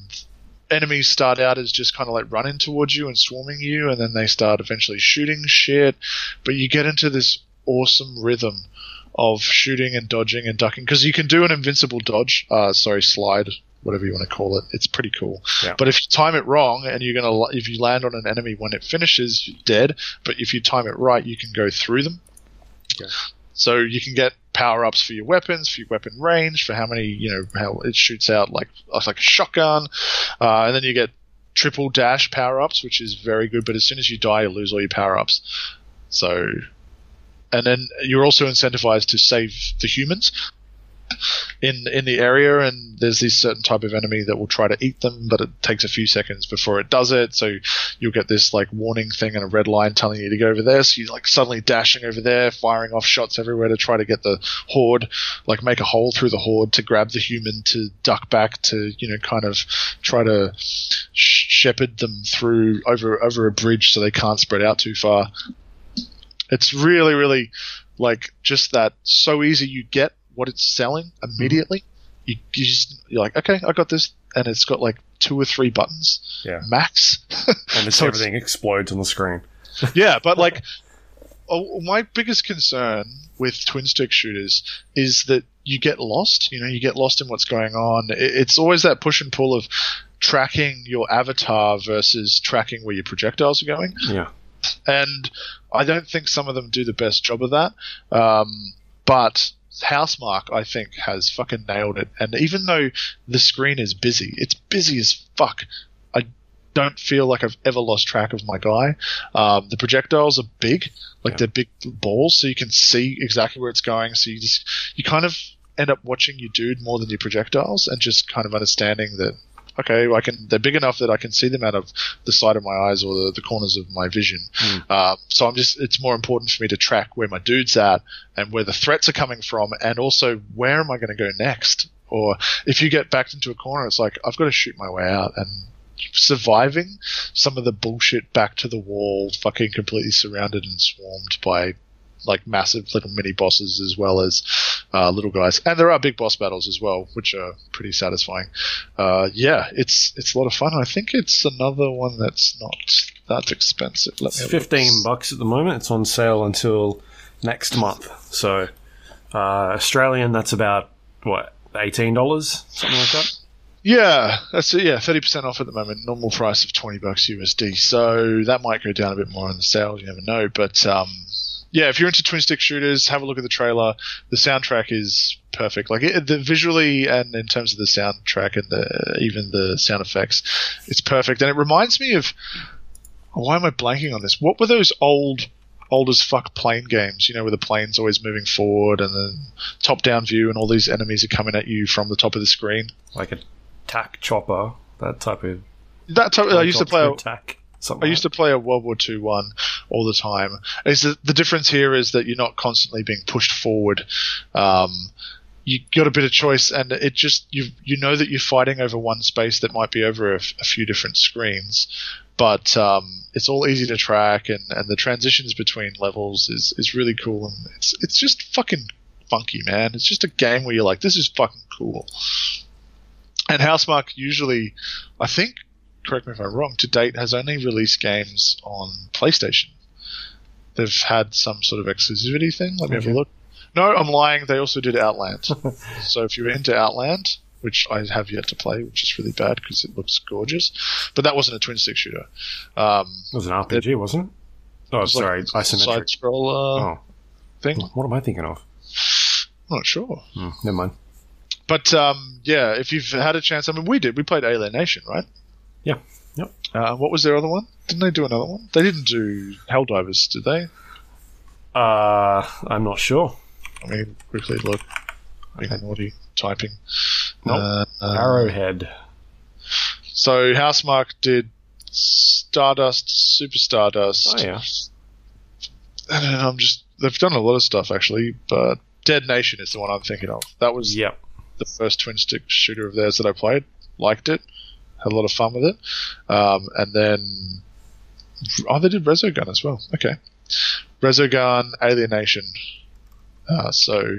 enemies start out as just kind of like running towards you and swarming you, and then they start eventually shooting shit. But you get into this awesome rhythm of shooting and dodging and ducking because you can do an invincible dodge. Uh, sorry, slide, whatever you want to call it. It's pretty cool. Yeah. But if you time it wrong and you're gonna, if you land on an enemy when it finishes, you're dead. But if you time it right, you can go through them. Okay. So you can get power ups for your weapons, for your weapon range, for how many you know how it shoots out like like a shotgun, uh, and then you get triple dash power ups, which is very good. But as soon as you die, you lose all your power ups. So, and then you're also incentivized to save the humans in in the area, and there's this certain type of enemy that will try to eat them, but it takes a few seconds before it does it. So you'll get this like warning thing and a red line telling you to go over there. So you're like suddenly dashing over there, firing off shots everywhere to try to get the horde, like make a hole through the horde to grab the human to duck back to you know kind of try to sh- shepherd them through over over a bridge so they can't spread out too far. It's really really like just that so easy you get what it's selling immediately. You, you just you're like okay I got this and it's got like two or three buttons Yeah. max. And So everything explodes on the screen. yeah, but like, oh, my biggest concern with twin stick shooters is that you get lost. You know, you get lost in what's going on. It- It's always that push and pull of tracking your avatar versus tracking where your projectiles are going. Yeah. And I don't think some of them do the best job of that. Um, but Housemarque, I think, has fucking nailed it. And even though the screen is busy, it's busy as fuck. I don't feel like I've ever lost track of my guy. Um, the projectiles are big, like Yeah. they're big balls, so you can see exactly where it's going. So you just you kind of end up watching your dude more than your projectiles, and just kind of understanding that okay, I can they're big enough that I can see them out of the side of my eyes or the, the corners of my vision. Uh, so I'm just it's more important for me to track where my dude's at and where the threats are coming from, and also where am I going to go next. Or if you get backed into a corner, it's like I've got to shoot my way out and surviving some of the bullshit back to the wall, fucking completely surrounded and swarmed by like massive little mini bosses as well as uh, little guys, and there are big boss battles as well, which are pretty satisfying. Uh, yeah, it's it's a lot of fun. I think it's another one that's not that expensive. Let It's a look. 15 bucks at the moment. It's on sale until next month. So, uh, Australian, that's about, what, $18? Something like that? Yeah, that's it. Yeah, thirty percent off at the moment. Normal price of twenty bucks USD. So that might go down a bit more on the sale. You never know. But um, yeah, if you're into twin stick shooters, have a look at the trailer. The soundtrack is perfect. Like it, the visually and in terms of the soundtrack and the even the sound effects, it's perfect. And it reminds me of why am I blanking on this? What were those old old as fuck plane games, you know, where the plane's always moving forward and then top down view and all these enemies are coming at you from the top of the screen. Like a tack chopper, that type of. That type, I used to play. A, Tack. Something I used to play a World War II one all the time. Is the, the difference here is that you're not constantly being pushed forward. Um, you got a bit of choice, and it just you you know that you're fighting over one space that might be over a, few different screens, but um, it's all easy to track, and, and the transitions between levels is, is really cool, and it's it's just fucking funky, man. It's just a game where you're like, this is fucking cool. And Housemarque usually, I think, correct me if I'm wrong, to date has only released games on PlayStation. they've had some sort of exclusivity thing. Let me have a look. No, I'm lying. They also did Outland. so if you're into Outland, which I have yet to play, which is really bad because it looks gorgeous, but that wasn't a twin stick shooter. Um, It was an RPG, wasn't it? Oh, was sorry, like isometric. side scroller Oh, thing. what am I thinking of? I'm not sure. Hmm, never mind. But um, yeah, if you've had a chance, I mean, we did. We played Alienation, right? Yeah. Yep. Uh, what was their other one? Didn't they do another one? They didn't do Helldivers, did they? Uh, I'm not sure. I mean, quickly look. Being naughty typing. Nope. Uh, uh, Arrowhead. So Housemarque did Stardust, Super Stardust. Oh yeah. And I'm just they've done a lot of stuff actually, but Dead Nation is the one I'm thinking of. That was Yep. the first twin stick shooter of theirs that I played. Liked it, had a lot of fun with it. Um, and then oh, they did Resogun as well. Okay, Resogun, Alienation. Uh, so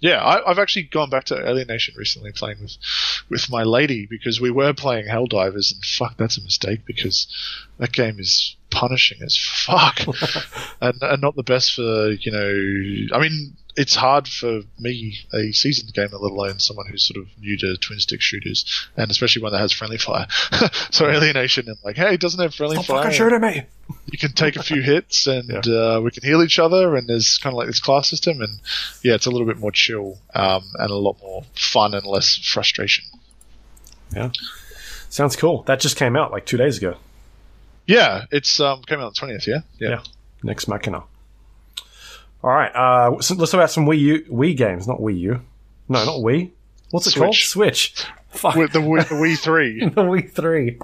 yeah, I, I've actually gone back to Alienation recently, playing with with my lady because we were playing Helldivers, and fuck, that's a mistake because that game is punishing as fuck, and, and not the best for you know. I mean, it's hard for me, a seasoned gamer, let alone someone who's sort of new to twin stick shooters, and especially one that has friendly fire. so Alienation, I'm like, hey, it doesn't have friendly Stop fire. fucking shooting me. You can take a few hits, and uh, we can heal each other, and there's kind of like this class system, and yeah, it's a little bit more chill um, and a lot more fun and less frustration. Yeah. Sounds cool. That just came out like two days ago. Yeah, it's um, came out the twentieth. Yeah, Yeah. Nex Machina. All right. Uh, so let's talk about some Wii U, Wii games, not Wii U. No, not Wii. What's it called? Switch. Fuck. With the, Wii- the Wii Three. the Wii Three.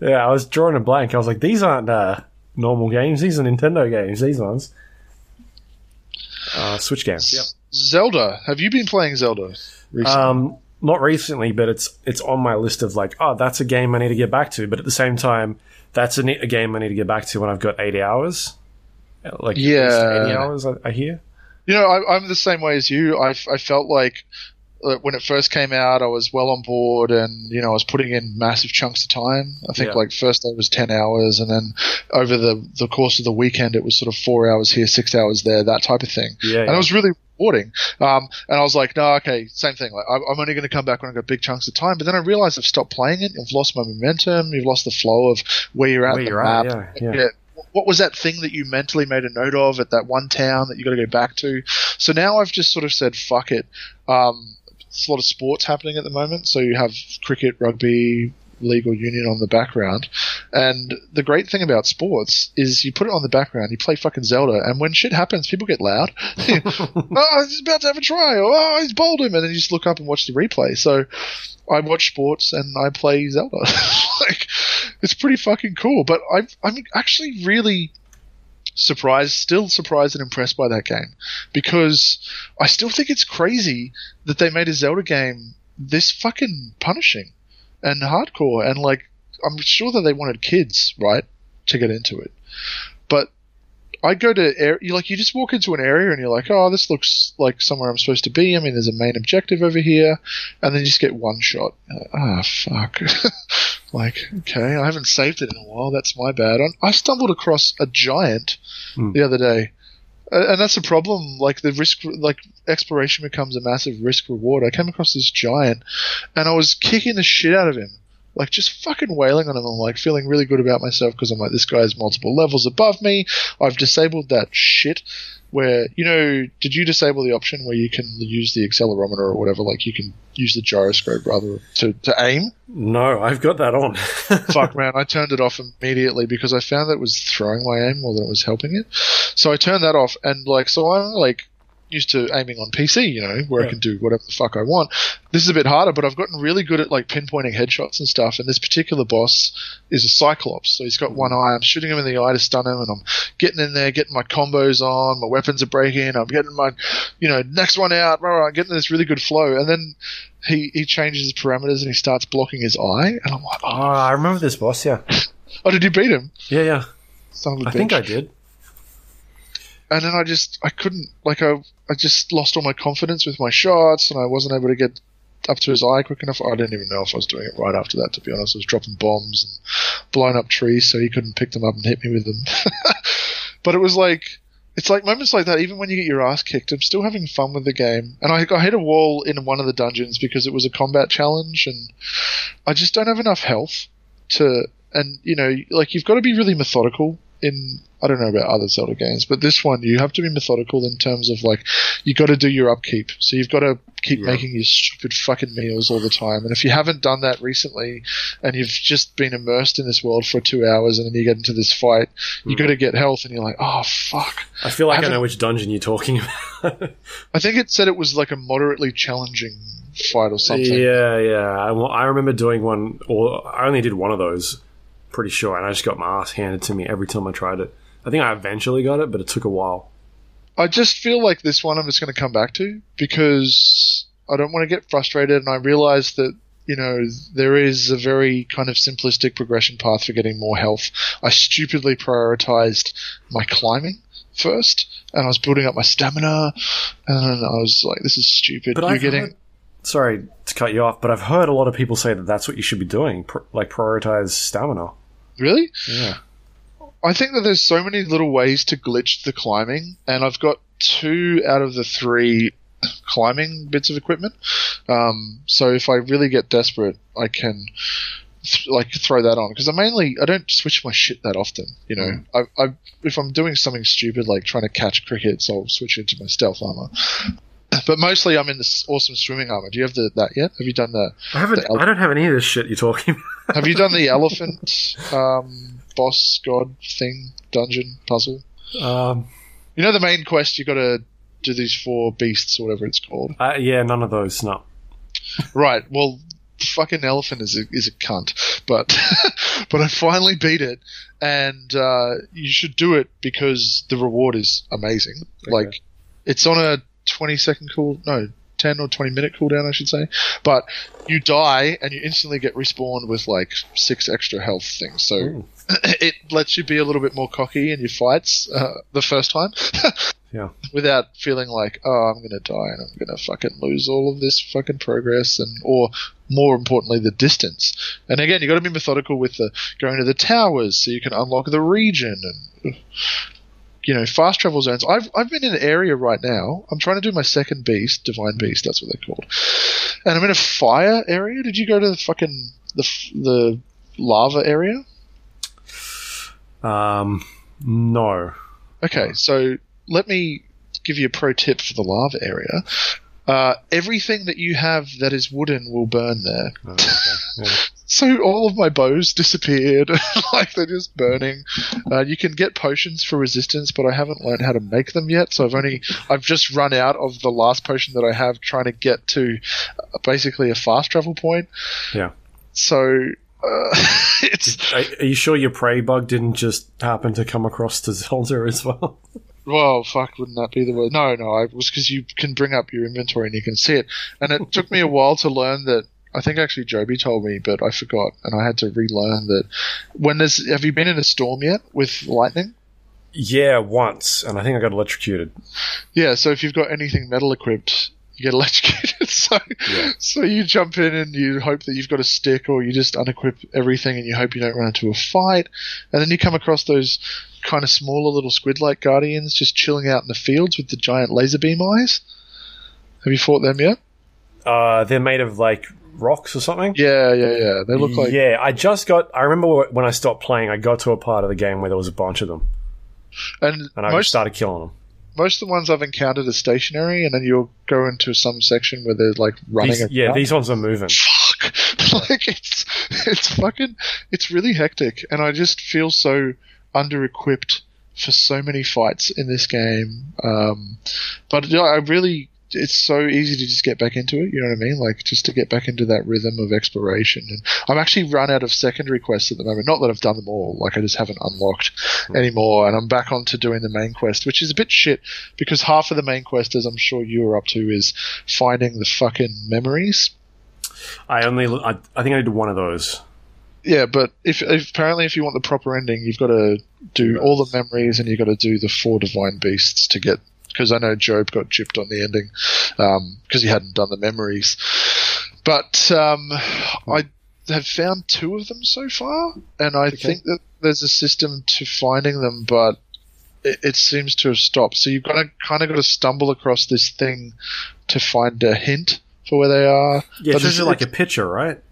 Yeah, I was drawing a blank. I was like, these aren't uh, normal games. These are Nintendo games. These ones. Uh, Switch games. Yep. Zelda. Have you been playing Zelda? Recently? Um, not recently, but it's it's on my list of like, oh, that's a game I need to get back to. But at the same time, that's a, ne- a game I need to get back to when I've got eighty hours. Like Yeah. eighty hours. I, I hear. You know, I, I'm the same way as you. I, I felt like when it first came out, I was well on board, and you know, I was putting in massive chunks of time. I think Yeah. like first day was ten hours, and then over the the course of the weekend, it was sort of four hours here, six hours there, that type of thing. Yeah, and yeah. it was really rewarding. Um, and I was like, no, okay, same thing. Like, I'm I'm only going to come back when I've got big chunks of time. But then I realized I've stopped playing it. I've lost my momentum. You've lost the flow of where you're at. Where the you're map. at, yeah, yeah. What was that thing that you mentally made a note of at that one town that you got to go back to? So now I've just sort of said, fuck it. Um, a lot of sports happening at the moment. So you have cricket, rugby, league or union on the background. And the great thing about sports is you put it on the background, you play fucking Zelda, and when shit happens, people get loud. oh, he's about to have a try, or oh, he's bowled him, and then you just look up and watch the replay. So I watch sports and I play Zelda. like, it's pretty fucking cool. But I'm, I'm actually really surprised, still surprised and impressed by that game because I still think it's crazy that they made a Zelda game this fucking punishing and hardcore. And like, I'm sure that they wanted kids, right, to get into it. But I go to air, you like you just walk into an area and you're like, oh, this looks like somewhere I'm supposed to be. I mean, there's a main objective over here, and then you just get one shot. Ah, fuck. like, okay, I haven't saved it in a while. That's my bad. I I stumbled across a giant Hmm. the other day. And that's a problem. Like the risk, like exploration becomes a massive risk reward. I came across this giant, and I was kicking the shit out of him, like just fucking wailing on him. I'm like feeling really good about myself because I'm like, this guy's multiple levels above me. I've disabled that shit. Where you know, did you disable the option where you can use the accelerometer or whatever? Like you can use the gyroscope rather to to aim. No, I've got that on. Fuck, man, I turned it off immediately because I found that it was throwing my aim more than it was helping it. So I turned that off, and like, so I'm like used to aiming on PC, you know, where I can do whatever the fuck I want. This is a bit harder, but I've gotten really good at like pinpointing headshots and stuff. And this particular boss is a Cyclops, so he's got one eye. I'm shooting him in the eye to stun him, and I'm getting in there, getting my combos on. My weapons are breaking. I'm getting my, you know, next one out. Rah, rah, getting this really good flow, and then. He, he changes his parameters and he starts blocking his eye, and I'm like, oh, ah, I remember this boss. Yeah, oh, did you beat him? yeah, yeah. Son of a I think. I did. And then I just I couldn't like I I just lost all my confidence with my shots and I wasn't able to get up to his eye quick enough. I didn't even know if I was doing it right after that. To be honest, I was dropping bombs and blowing up trees so he couldn't pick them up and hit me with them. but it was like it's like moments like that. Even when you get your ass kicked, I'm still having fun with the game. And I, I hit a wall in one of the dungeons because it was a combat challenge, and I just don't have enough health to. And you know, like you've got to be really methodical in I don't know about other Zelda games, but this one you have to be methodical in terms of like you got to do your upkeep. So you've got to keep Yeah. making your stupid fucking meals all the time. And if you haven't done that recently, and you've just been immersed in this world for two hours, and then you get into this fight, you Mm. got to get health, and you're like, oh fuck. I feel like I, haven't- know which dungeon you're talking about. I think it said it was like a moderately challenging fight or something. Yeah, yeah. I, I remember doing one, or I only did one of those, pretty sure, and I just got my ass handed to me every time I tried it. I think I eventually got it, but it took a while. I just feel like this one I'm just going to come back to because I don't want to get frustrated, and I realize that you know there is a very kind of simplistic progression path for getting more health. I stupidly prioritized my climbing first, and I was building up my stamina, and I was like, "This is stupid." But You're I've getting heard- sorry to cut you off, but I've heard a lot of people say that that's what you should be doing, pr- like prioritize stamina. Really. Yeah. I think that there's so many little ways to glitch the climbing, and I've got two out of the three climbing bits of equipment. Um, so if I really get desperate, I can th- like throw that on because I mainly I don't switch my shit that often. You know, I, I if I'm doing something stupid like trying to catch crickets, I'll switch into my stealth armor. But mostly, I'm in this awesome swimming armor. Do you have the, that yet? Have you done the I haven't. The el- I don't have any of this shit you're talking about. Have you done the elephant um, boss god thing dungeon puzzle? Um, You know the main quest. You got to do these four beasts, or whatever it's called. uh, yeah, none of those. No. Right. Well, fucking elephant is a is a cunt, but but I finally beat it, and uh, you should do it because the reward is amazing. Okay. Like it's on a twenty second cool no. 10 or 20 minute cooldown, I should say. But you die and you instantly get respawned with like six extra health things. So Ooh. it lets you be a little bit more cocky in your fights uh, the first time. Yeah. Without feeling like, oh, I'm gonna die and I'm gonna fucking lose all of this fucking progress and, or more importantly, the distance. And again, you got to be methodical with the going to the towers so you can unlock the region and, you know, fast travel zones. I've I've been in an area right now. I'm trying to do my second beast, divine beast. That's what they're called. And I'm in a fire area. Did you go to the fucking the the lava area? Um, no. Okay, so let me give you a pro tip for the lava area. Uh, everything that you have that is wooden will burn there. Oh, okay. Yeah. So all of my bows disappeared, like they're just burning. Uh, you can get potions for resistance, but I haven't learned how to make them yet. So I've only I've just run out of the last potion that I have, trying to get to uh, basically a fast travel point. Yeah. So uh, it's Are, are you sure your prey bug didn't just happen to come across to Zelda as well? Well, fuck, wouldn't that be the word? No, no, it was because you can bring up your inventory and you can see it. And it took me a while to learn that. I think actually Joby told me, but I forgot, and I had to relearn that. When there's, have you been in a storm yet with lightning? Yeah, once, and I think I got electrocuted. Yeah, so if you've got anything metal equipped, you get electrocuted. so, Yeah. so you jump in and you hope that you've got a stick, or you just unequip everything and you hope you don't run into a fight. And then you come across those kind of smaller little squid-like guardians just chilling out in the fields with the giant laser beam eyes. Have you fought them yet? Uh, they're made of like rocks or something. Yeah, yeah, yeah. They look like yeah, I just got. I remember when I stopped playing, I got to a part of the game where there was a bunch of them, and and I most started killing them. most of the ones I've encountered are stationary, and then you'll go into some section where they're like running. These, yeah, these ones are moving. fuck. like it's it's fucking it's really hectic, and I just feel so under equipped for so many fights in this game. Um, but you know, I really. It's so easy to just get back into it, you know what I mean? Like just to get back into that rhythm of exploration. And I'm actually run out of secondary quests at the moment. Not that I've done them all, like I just haven't unlocked hmm. anymore. And I'm back onto doing the main quest, which is a bit shit because half of the main quest, as I'm sure you are up to, is finding the fucking memories I only. I, I think I did one of those. Yeah, but if, if apparently if you want the proper ending, you've got to do all the memories and you've got to do the four divine beasts to get. Because I know Job got gypped on the ending because he hadn't done the memories. But um, I have found two of them so far, and I think that there's a system to finding them, but it, it seems to have stopped. So you've got to kind of got to stumble across this thing to find a hint for where they are. Yeah, But usually it's- like a picture, right?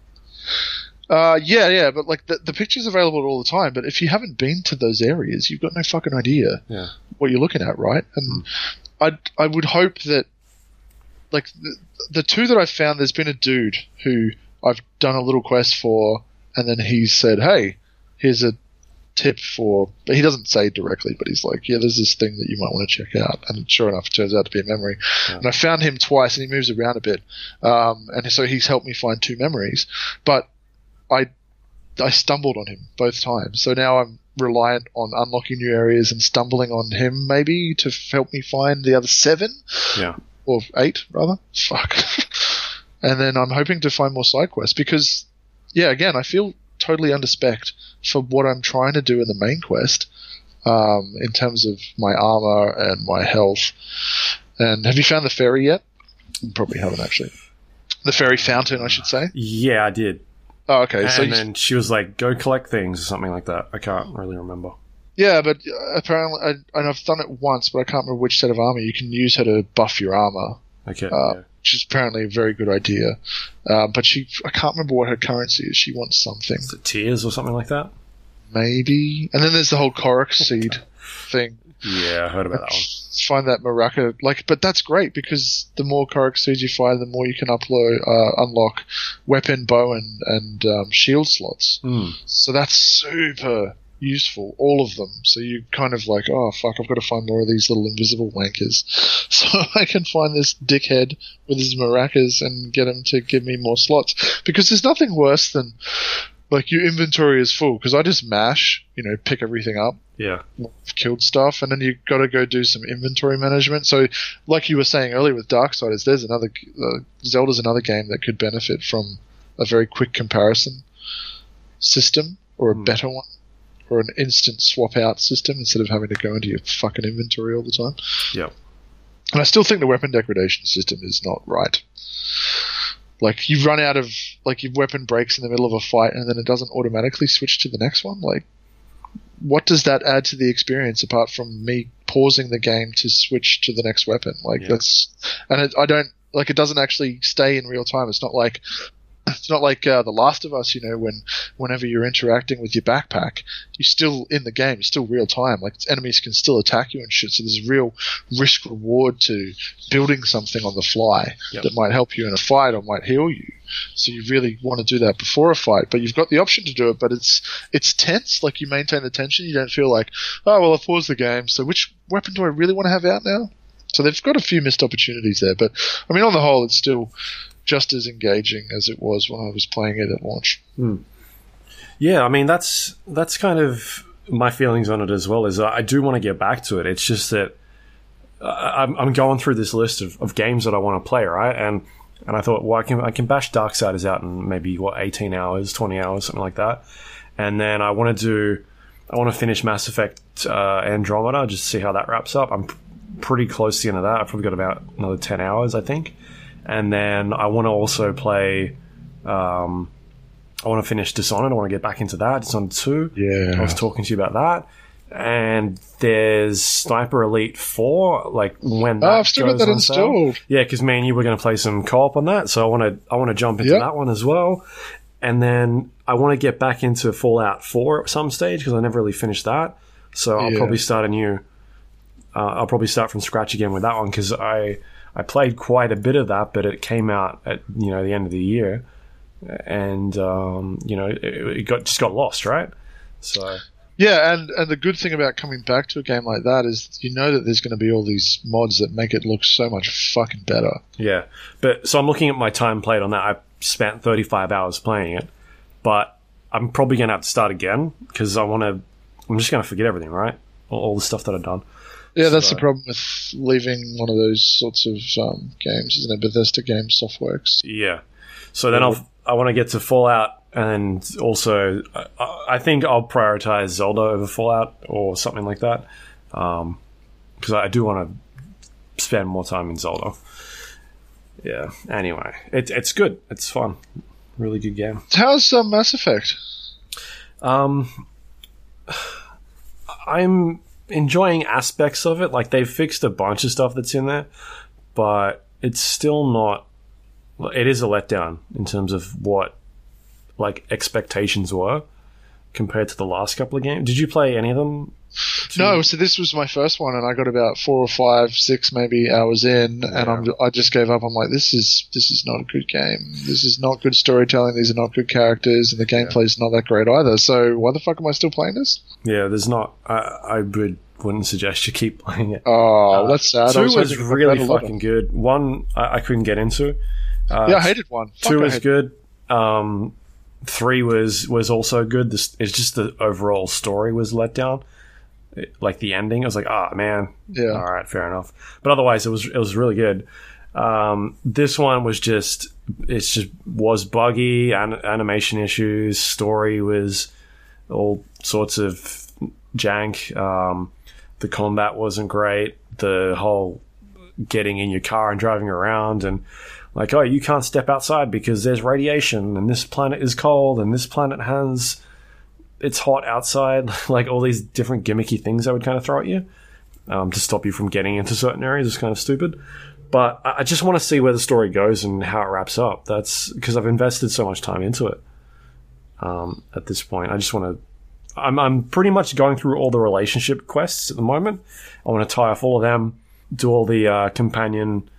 Uh, yeah, yeah, but like the, the picture's available all the time. But if you haven't been to those areas, you've got no fucking idea Yeah. what you're looking at, right? And I I would hope that like the, the two that I found, there's been a dude who I've done a little quest for, and then he said, "Hey, here's a tip for." But he doesn't say directly, but he's like, "Yeah, there's this thing that you might want to check out." And sure enough, it turns out to be a memory. Yeah. And I found him twice, and he moves around a bit, um, and so he's helped me find two memories. But I I stumbled on him both times, so now I'm reliant on unlocking new areas and stumbling on him maybe to f- help me find the other seven Yeah. or eight rather. Fuck. and then I'm hoping to find more side quests because, yeah, again, I feel totally underspec for what I'm trying to do in the main quest um, in terms of my armor and my health. And have you found the fairy yet? You probably haven't actually. The fairy fountain, I should say. Yeah, I did. Oh, okay. And so you, then she was like, "Go collect things" or something like that. I can't really remember. yeah, but uh, apparently, I, and I've done it once, but I can't remember which set of armor. You can use her to buff your armor. Okay. Uh, yeah. which is apparently a very good idea. Uh, but she, I can't remember what her currency is. She wants something, Is it tears or something like that? maybe. And then there's the whole Korok seed thing. Yeah, I heard about that one. Find that Maraca, like, but that's great because the more Korok seeds you find, the more you can upload, uh, unlock weapon, bow, and and um, shield slots. Mm. So that's super useful, all of them. So you kind of like, oh fuck, I've got to find more of these little invisible wankers, so I can find this dickhead with his maracas and get him to give me more slots. Because there's nothing worse than like your inventory is full. Because I just mash, you know, pick everything up, Yeah. Killed stuff, and then you got to go do some inventory management. So, like you were saying earlier with Darksiders, there's another uh, Zelda's another game that could benefit from a very quick comparison system or a Hmm. better one. Or an instant swap out system instead of having to go into your fucking inventory all the time. Yeah. And I still think the weapon degradation system is not right. Like you run out of like your weapon breaks in the middle of a fight and then it doesn't automatically switch to the next one. Like, what does that add to the experience apart from me pausing the game to switch to the next weapon? Like Yeah. that's and it, I don't like it doesn't actually stay in real time. It's not like it's not like uh, The Last of Us, you know, when whenever you're interacting with your backpack, you're still in the game, you're still real time. Like enemies can still attack you and shit. So there's a real risk reward to building something on the fly Yep. that might help you in a fight or might heal you. So you really want to do that before a fight, but you've got the option to do it. But it's it's tense. Like you maintain the tension. You don't feel like, oh well, I paused the game. So which weapon do I really want to have out now? So they've got a few missed opportunities there. But I mean, on the whole, it's still just as engaging as it was when I was playing it at launch. Yeah, I mean that's that's kind of my feelings on it as well. Is I do want to get back to it. It's just that uh, I'm, I'm going through this list of, of games that I want to play, right? And and I thought, well, I can I can bash Darksiders out in maybe what 18 hours, 20 hours, something like that. And then I want to do I want to finish Mass Effect uh, Andromeda just see how that wraps up. I'm pretty close to the end of that. I've probably got about another 10 hours, I think. And then I want to also play. Um, I want to finish Dishonored. I want to get back into that. Dishonored 2. Yeah. I was talking to you about that. And there's Sniper Elite 4, like when that Oh, I've still got that on sale. Yeah, because me and you were going to play some co-op on that, so I want to I want to jump into Yep. that one as well. And then I want to get back into Fallout 4 at some stage because I never really finished that. So I'll Yeah. probably start a new. Uh, I'll probably start from scratch again with that one because I I played quite a bit of that, but it came out at you know the end of the year, and um, you know it, it got just got lost, right? So Yeah, and, and the good thing about coming back to a game like that is you know that there's going to be all these mods that make it look so much fucking better. Yeah, but so I'm looking at my time played on that. I spent 35 hours playing it, but I'm probably gonna have to start again because I want to. I'm just gonna forget everything, right? All, all the stuff that I've done. Yeah, that's So- the problem with leaving one of those sorts of um, games, isn't it? Bethesda Games Softworks. Yeah. So then I'll I want to get to Fallout, and also I, I think I'll prioritize Zelda over Fallout or something like that, because I do want to spend more time in Zelda. Yeah. Anyway, it, it's good. It's fun. Really good game. How's uh, Mass Effect? Um, I'm enjoying aspects of it. Like they've fixed a bunch of stuff that's in there, but it's still not. It is a letdown in terms of what like expectations were compared to the last couple of games. Did you play any of them? No, so this was my first one, and I got about four or five, six maybe hours in, and I'm, I just gave up. I'm like, this is this is not a good game. This is not good storytelling. These are not good characters, and the gameplay's not that great either. So why the fuck am I still playing this? Yeah, there's not. I, I would wouldn't suggest you keep playing it. Oh, that's sad. I Two was, hoping it got really fucking good. One I, I couldn't get into. Uh, Yeah, I hated one. Fuck, two I was good. Um, three was was also good. This it's just the overall story was let down. It- like the ending, I was like, ah man, Yeah. all right, fair enough. But otherwise, it was it was really good. Um, this one was just it's just was buggy, an- animation issues, story was all sorts of jank. Um, the combat wasn't great. The whole getting in your car and driving around and like, oh, you can't step outside because there's radiation and this planet is cold and this planet has it's hot outside. like all these different gimmicky things I would kind of throw at you um, to stop you from getting into certain areas is kind of stupid. But I just want to see where the story goes and how it wraps up. That's because I've invested so much time into it. Um, at this point, I just want to. I'm, I'm pretty much going through all the relationship quests at the moment. I want to tie off all of them, do all the uh, companion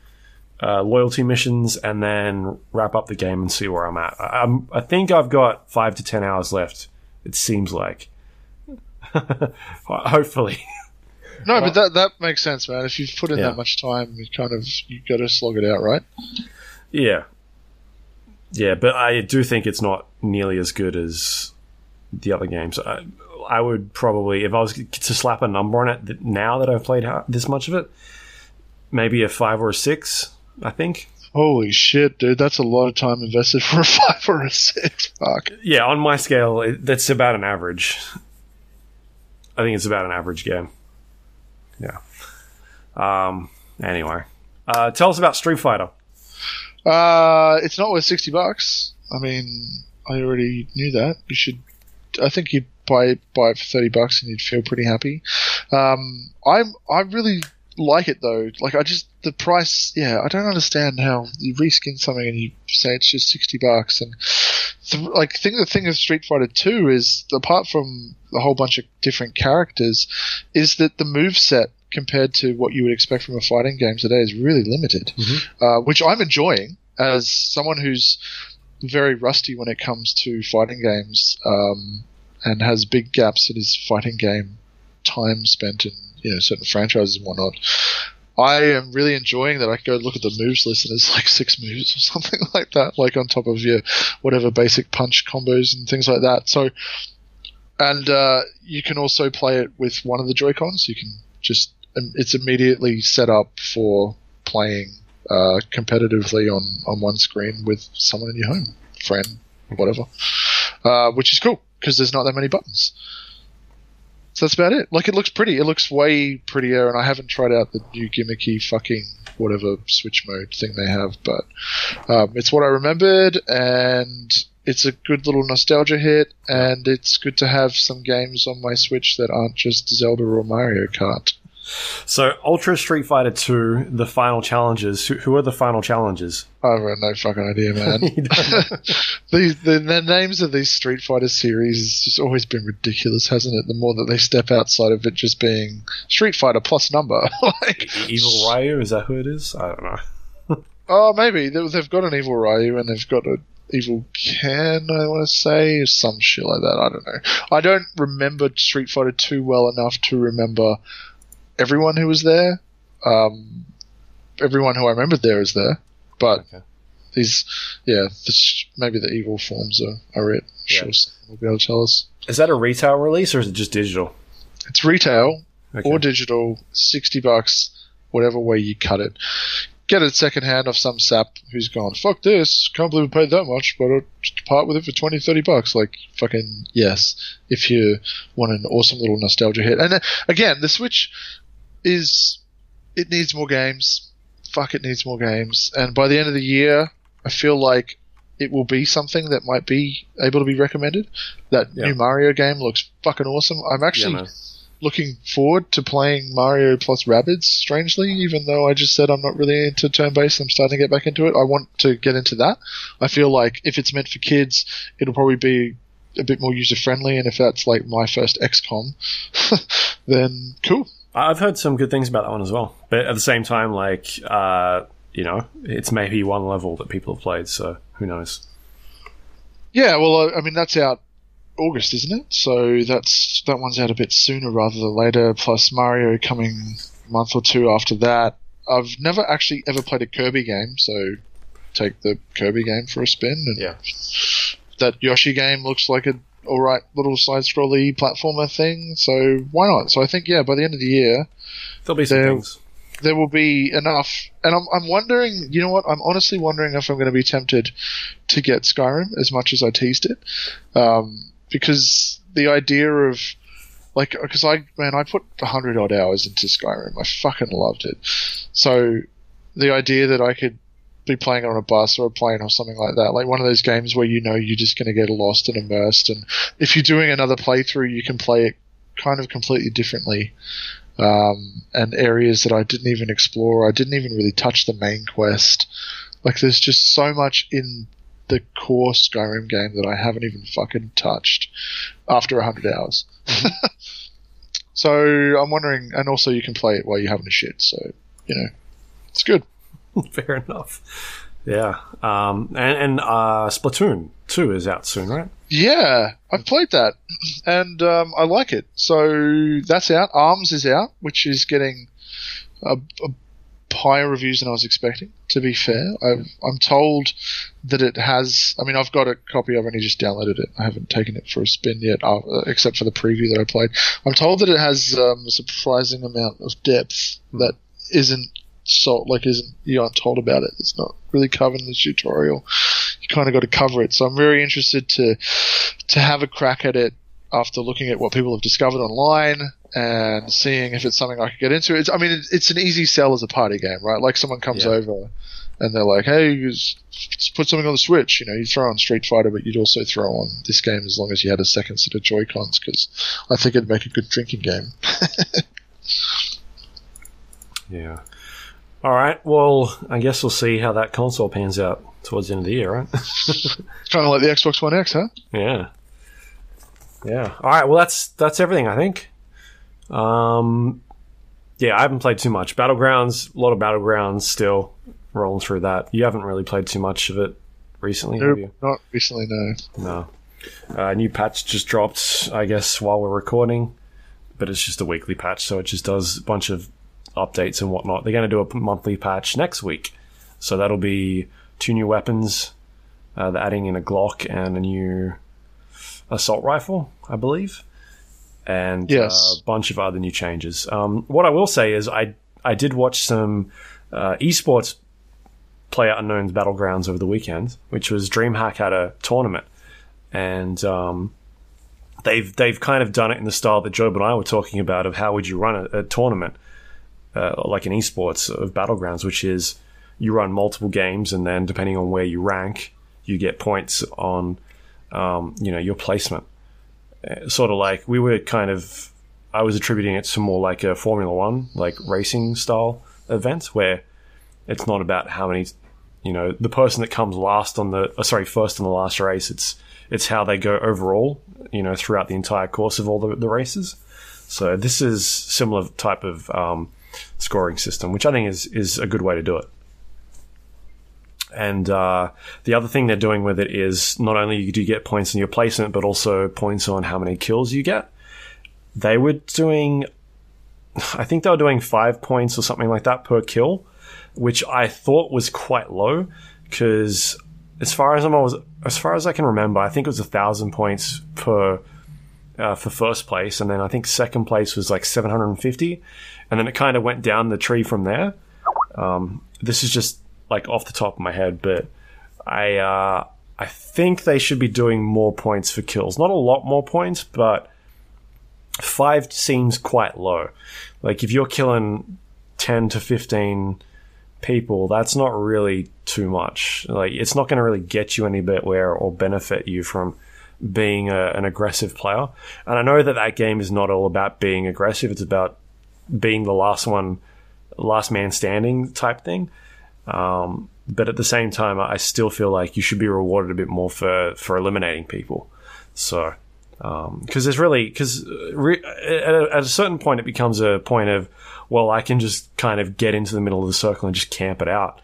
uh, loyalty missions, and then wrap up the game and see where I'm at. I, I'm, I think I've got five to ten hours left. It seems like. Hopefully. No, but that that makes sense, man. If you've put in Yeah. that much time, you kind of you got to slog it out, right? Yeah. Yeah, but I do think it's not nearly as good as the other games. I, I would probably, if I was to slap a number on it now that I've played this much of it, maybe a five or a six, I think. Holy shit, dude! That's a lot of time invested for a five or a six. Fuck. Yeah, on my scale, it, that's about an average. I think it's about an average game. Yeah. Um. Anyway, uh, tell us about Street Fighter. Uh, it's not worth sixty bucks. I mean, I already knew that. You should. I think you'd buy buy it for thirty bucks and you'd feel pretty happy. Um, I'm I really like it though. Like I just the price. Yeah, I don't understand how you reskin something and you say it's just sixty bucks. And th- like, I think the thing of Street Fighter Two is apart from a whole bunch of different characters, is that the move set compared to what you would expect from a fighting game today is really limited uh, which I'm enjoying as someone who's very rusty when it comes to fighting games um, and has big gaps in his fighting game time spent in you know certain franchises and whatnot. I am really enjoying that. I can go look at the moves list and there's like six moves or something like that, like on top of your whatever basic punch combos and things like that. So, and uh, you can also play it with one of the Joy Cons. You can just it's immediately set up for playing uh, competitively on, on one screen with someone in your home, friend, whatever, uh, which is cool because there's not that many buttons. So that's about it. Like it looks pretty. It looks way prettier, and I haven't tried out the new gimmicky fucking whatever switch mode thing they have, but um, it's what I remembered, and it's a good little nostalgia hit, and it's good to have some games on my Switch that aren't just Zelda or Mario Kart. So, Ultra Street Fighter 2, the final challenges. Who, who are the final challenges? I've got no fucking idea, man. the, the the names of these Street Fighter series has just always been ridiculous, hasn't it? The more that they step outside of it just being Street Fighter plus number, like Evil Ryu, is that who it is? I don't know. oh maybe They- they've got an evil Ryu and they've got a evil Ken. I want to say or some shit like that. I don't know. I don't remember Street Fighter two well enough to remember everyone who was there. Um, everyone who I remembered there is there, but Okay. these, yeah, this, maybe the evil forms are, are it. I'm Yeah. Sure, someone will be able to tell us. Is that a retail release or is it just digital? It's retail Okay. or digital, sixty bucks, whatever way you cut it. Get it secondhand off some sap who's gone, fuck this, can't believe I paid that much, but I'll part with it for 20, 30 bucks. Like, fucking yes, if you want an awesome little nostalgia hit. And uh, again, the Switch is, it needs more games. Fuck, it needs more games. And by the end of the year, I feel like it will be something that might be able to be recommended. That Yeah. new Mario game looks fucking awesome. I'm actually man. looking forward to playing Mario plus Rabbids. Strangely, even though I just said I'm not really into turn-based, I'm starting to get back into it. I want to get into that. I feel like if it's meant for kids, it'll probably be a bit more user friendly, and if that's like my first XCOM, then cool. I've heard some good things about that one as well. But at the same time, like, uh, you know, it's maybe one level that people have played, so who knows? Yeah, well, I mean, that's out August, isn't it? So that's that one's out a bit sooner rather than later. Plus Mario coming a month or two after that. I've never actually ever played a Kirby game, so take the Kirby game for a spin. And Yeah. that Yoshi game looks like a alright little side scrolly platformer thing, so why not? So I think yeah, by the end of the year There'll be some There- things. there will be enough. And I'm, I'm wondering, you know what? I'm honestly wondering if I'm going to be tempted to get Skyrim as much as I teased it, um, because the idea of like, because I man, I put hundred odd hours into Skyrim. I fucking loved it. So the idea that I could be playing on a bus or a plane or something like that, like one of those games where you know you're just going to get lost and immersed, and if you're doing another playthrough, you can play it kind of completely differently um, and areas that I didn't even explore. I didn't even really touch the main quest. Like, there's just so much in the core Skyrim game that I haven't even fucking touched after 100 hours. so I'm wondering, and also you can play it while you're having a shit, so, you know, it's good. Fair enough. Yeah. Um, and and uh, Splatoon 2 is out soon, right? Yeah, I've played that, and um, I like it. So that's out. Arms is out, which is getting a, a higher reviews than I was expecting. To be fair, I've, I'm told that it has. I mean, I've got a copy. I've only just downloaded it. I haven't taken it for a spin yet, uh, except for the preview that I played. I'm told that it has um, a surprising amount of depth that isn't so like isn't you aren't told about it. It's not really covered in the tutorial. You kind of got to cover it. So I'm very interested to to have a crack at it after looking at what people have discovered online and seeing if it's something I could get into. It's, I mean, it's, an easy sell as a party game, right? Like someone comes Yeah. over and they're like, "Hey, you put something on the Switch." You know, you throw on Street Fighter, but you'd also throw on this game as long as you had a second set of Joy Cons, because I think it'd make a good drinking game. Yeah. All right. Well, I guess we'll see how that console pans out towards the end of the year, right? kind of like the Xbox One X, huh? yeah. Yeah. All right. Well, that's that's everything. I think. Um, yeah, I haven't played too much. Battlegrounds, a lot of battlegrounds still rolling through that. You haven't really played too much of it recently, have you? Not recently, no. No. Uh, new patch just dropped, I guess, while we're recording, but it's just a weekly patch, so it just does a bunch of updates and whatnot. They're going to do a monthly patch next week, so that'll be two new weapons. Uh, they're adding in a Glock and a new assault rifle, I believe, and Yes. uh, a bunch of other new changes. Um, what I will say is, I I did watch some uh, esports PlayerUnknown's Battlegrounds over the weekend, which was DreamHack had a tournament, and um, they've they've kind of done it in the style that Job and I were talking about of how would you run a, a tournament uh, like in esports of Battlegrounds, which is you run multiple games and then depending on where you rank, you get points on um, you know your placement. Uh, sort of like we were kind of I was attributing it to more like a Formula One like racing style event where it's not about how many you know the person that comes last on the uh, sorry first in the last race it's it's how they go overall you know throughout the entire course of all the, the races so this is similar type of um, scoring system which i think is is a good way to do it. And uh, the other thing they're doing with it is not only do you get points on your placement but also points on how many kills you get. They were doing i think they were doing five points or something like that per kill which I thought was quite low because as far as I was, as far as I can remember, I think it was a thousand points per uh, for first place, and then I think second place was like 750, and then it kind of went down the tree from there. Um, this is just like off the top of my head, but I uh, I think they should be doing more points for kills. Not a lot more points, but five seems quite low. Like if you're killing 10 to 15 people, that's not really too much. Like, it's not going to really get you anywhere or benefit you from being a, an aggressive player. And I know that that game is not all about being aggressive; it's about being the last one, last man standing type thing. Um, but at the same time, I still feel like you should be rewarded a bit more for for eliminating people. So, because um, there's really because re- at, a, at a certain point, it becomes a point of well, I can just kind of get into the middle of the circle and just camp it out,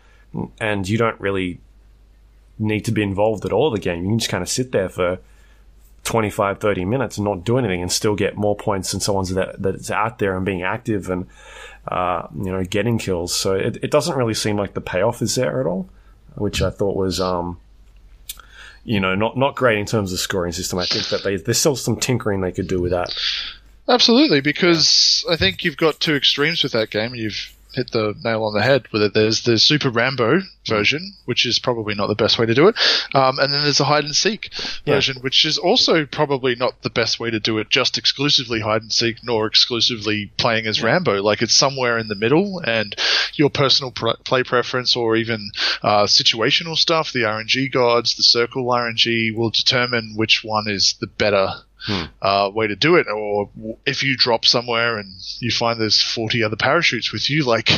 and you don't really need to be involved at all the game. You can just kind of sit there for 25, 30 minutes and not do anything and still get more points than someone that, that's out there and being active and, uh, you know, getting kills. So it, it doesn't really seem like the payoff is there at all, which I thought was, um, you know, not, not great in terms of scoring system. I think that they, there's still some tinkering they could do with that. Absolutely, because yeah. I think you've got two extremes with that game. You've hit the nail on the head with it. There's the Super Rambo version, which is probably not the best way to do it, um, and then there's the hide and seek yeah. version, which is also probably not the best way to do it. Just exclusively hide and seek, nor exclusively playing as yeah. Rambo. Like it's somewhere in the middle, and your personal pr- play preference or even uh, situational stuff, the RNG gods, the circle RNG will determine which one is the better hmm. uh, way to do it. Or if you drop somewhere and you find there's 40 other parachutes with you, like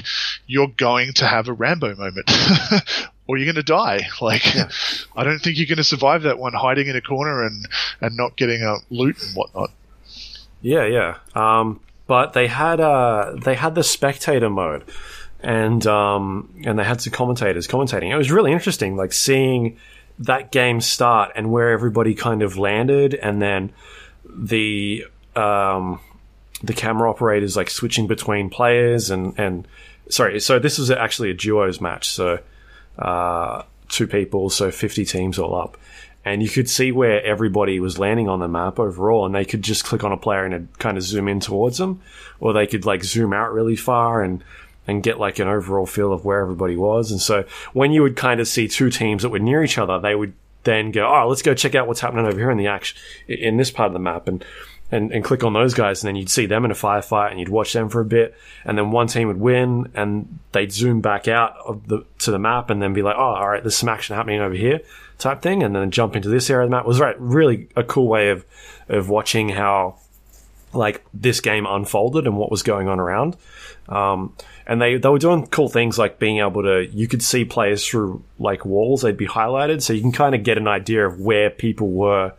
you're going to have a Rambo moment. or you're going to die. Like, yeah. I don't think you're going to survive that one hiding in a corner and, and not getting a loot and whatnot. Yeah, yeah. Um, but they had uh, they had the spectator mode, and um, and they had some commentators commentating. It was really interesting, like seeing that game start and where everybody kind of landed, and then the um, the camera operators like switching between players and and sorry, so this was actually a duos match, so uh, two people, so fifty teams all up, and you could see where everybody was landing on the map overall, and they could just click on a player and kind of zoom in towards them, or they could like zoom out really far and and get like an overall feel of where everybody was. And so when you would kind of see two teams that were near each other, they would then go, oh, let's go check out what's happening over here in the action in this part of the map, and and, and click on those guys, and then you'd see them in a firefight, and you'd watch them for a bit, and then one team would win, and they'd zoom back out of the to the map, and then be like, oh, all right, there's some action happening over here, type thing, and then jump into this area of the map. It was right, really a cool way of of watching how like this game unfolded and what was going on around. Um, and they, they were doing cool things like being able to you could see players through like walls they'd be highlighted so you can kind of get an idea of where people were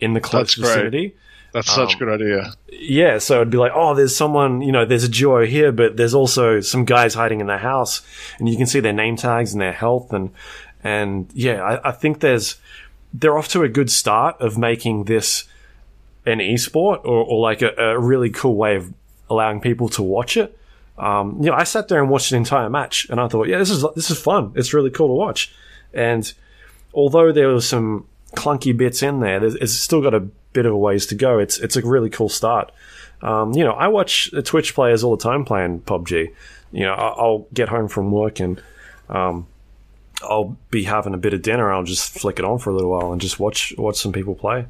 in the close That's vicinity great. That's such um, a good idea. Yeah, so it'd be like, oh, there's someone, you know, there's a duo here, but there's also some guys hiding in their house, and you can see their name tags and their health, and and yeah, I, I think there's they're off to a good start of making this an esport or, or like a, a really cool way of allowing people to watch it. Um, you know, I sat there and watched an entire match, and I thought, yeah, this is this is fun. It's really cool to watch. And although there was some clunky bits in there, it's still got a bit of a ways to go. It's it's a really cool start. Um, you know, I watch Twitch players all the time playing PUBG. You know, I'll get home from work and um, I'll be having a bit of dinner. I'll just flick it on for a little while and just watch watch some people play.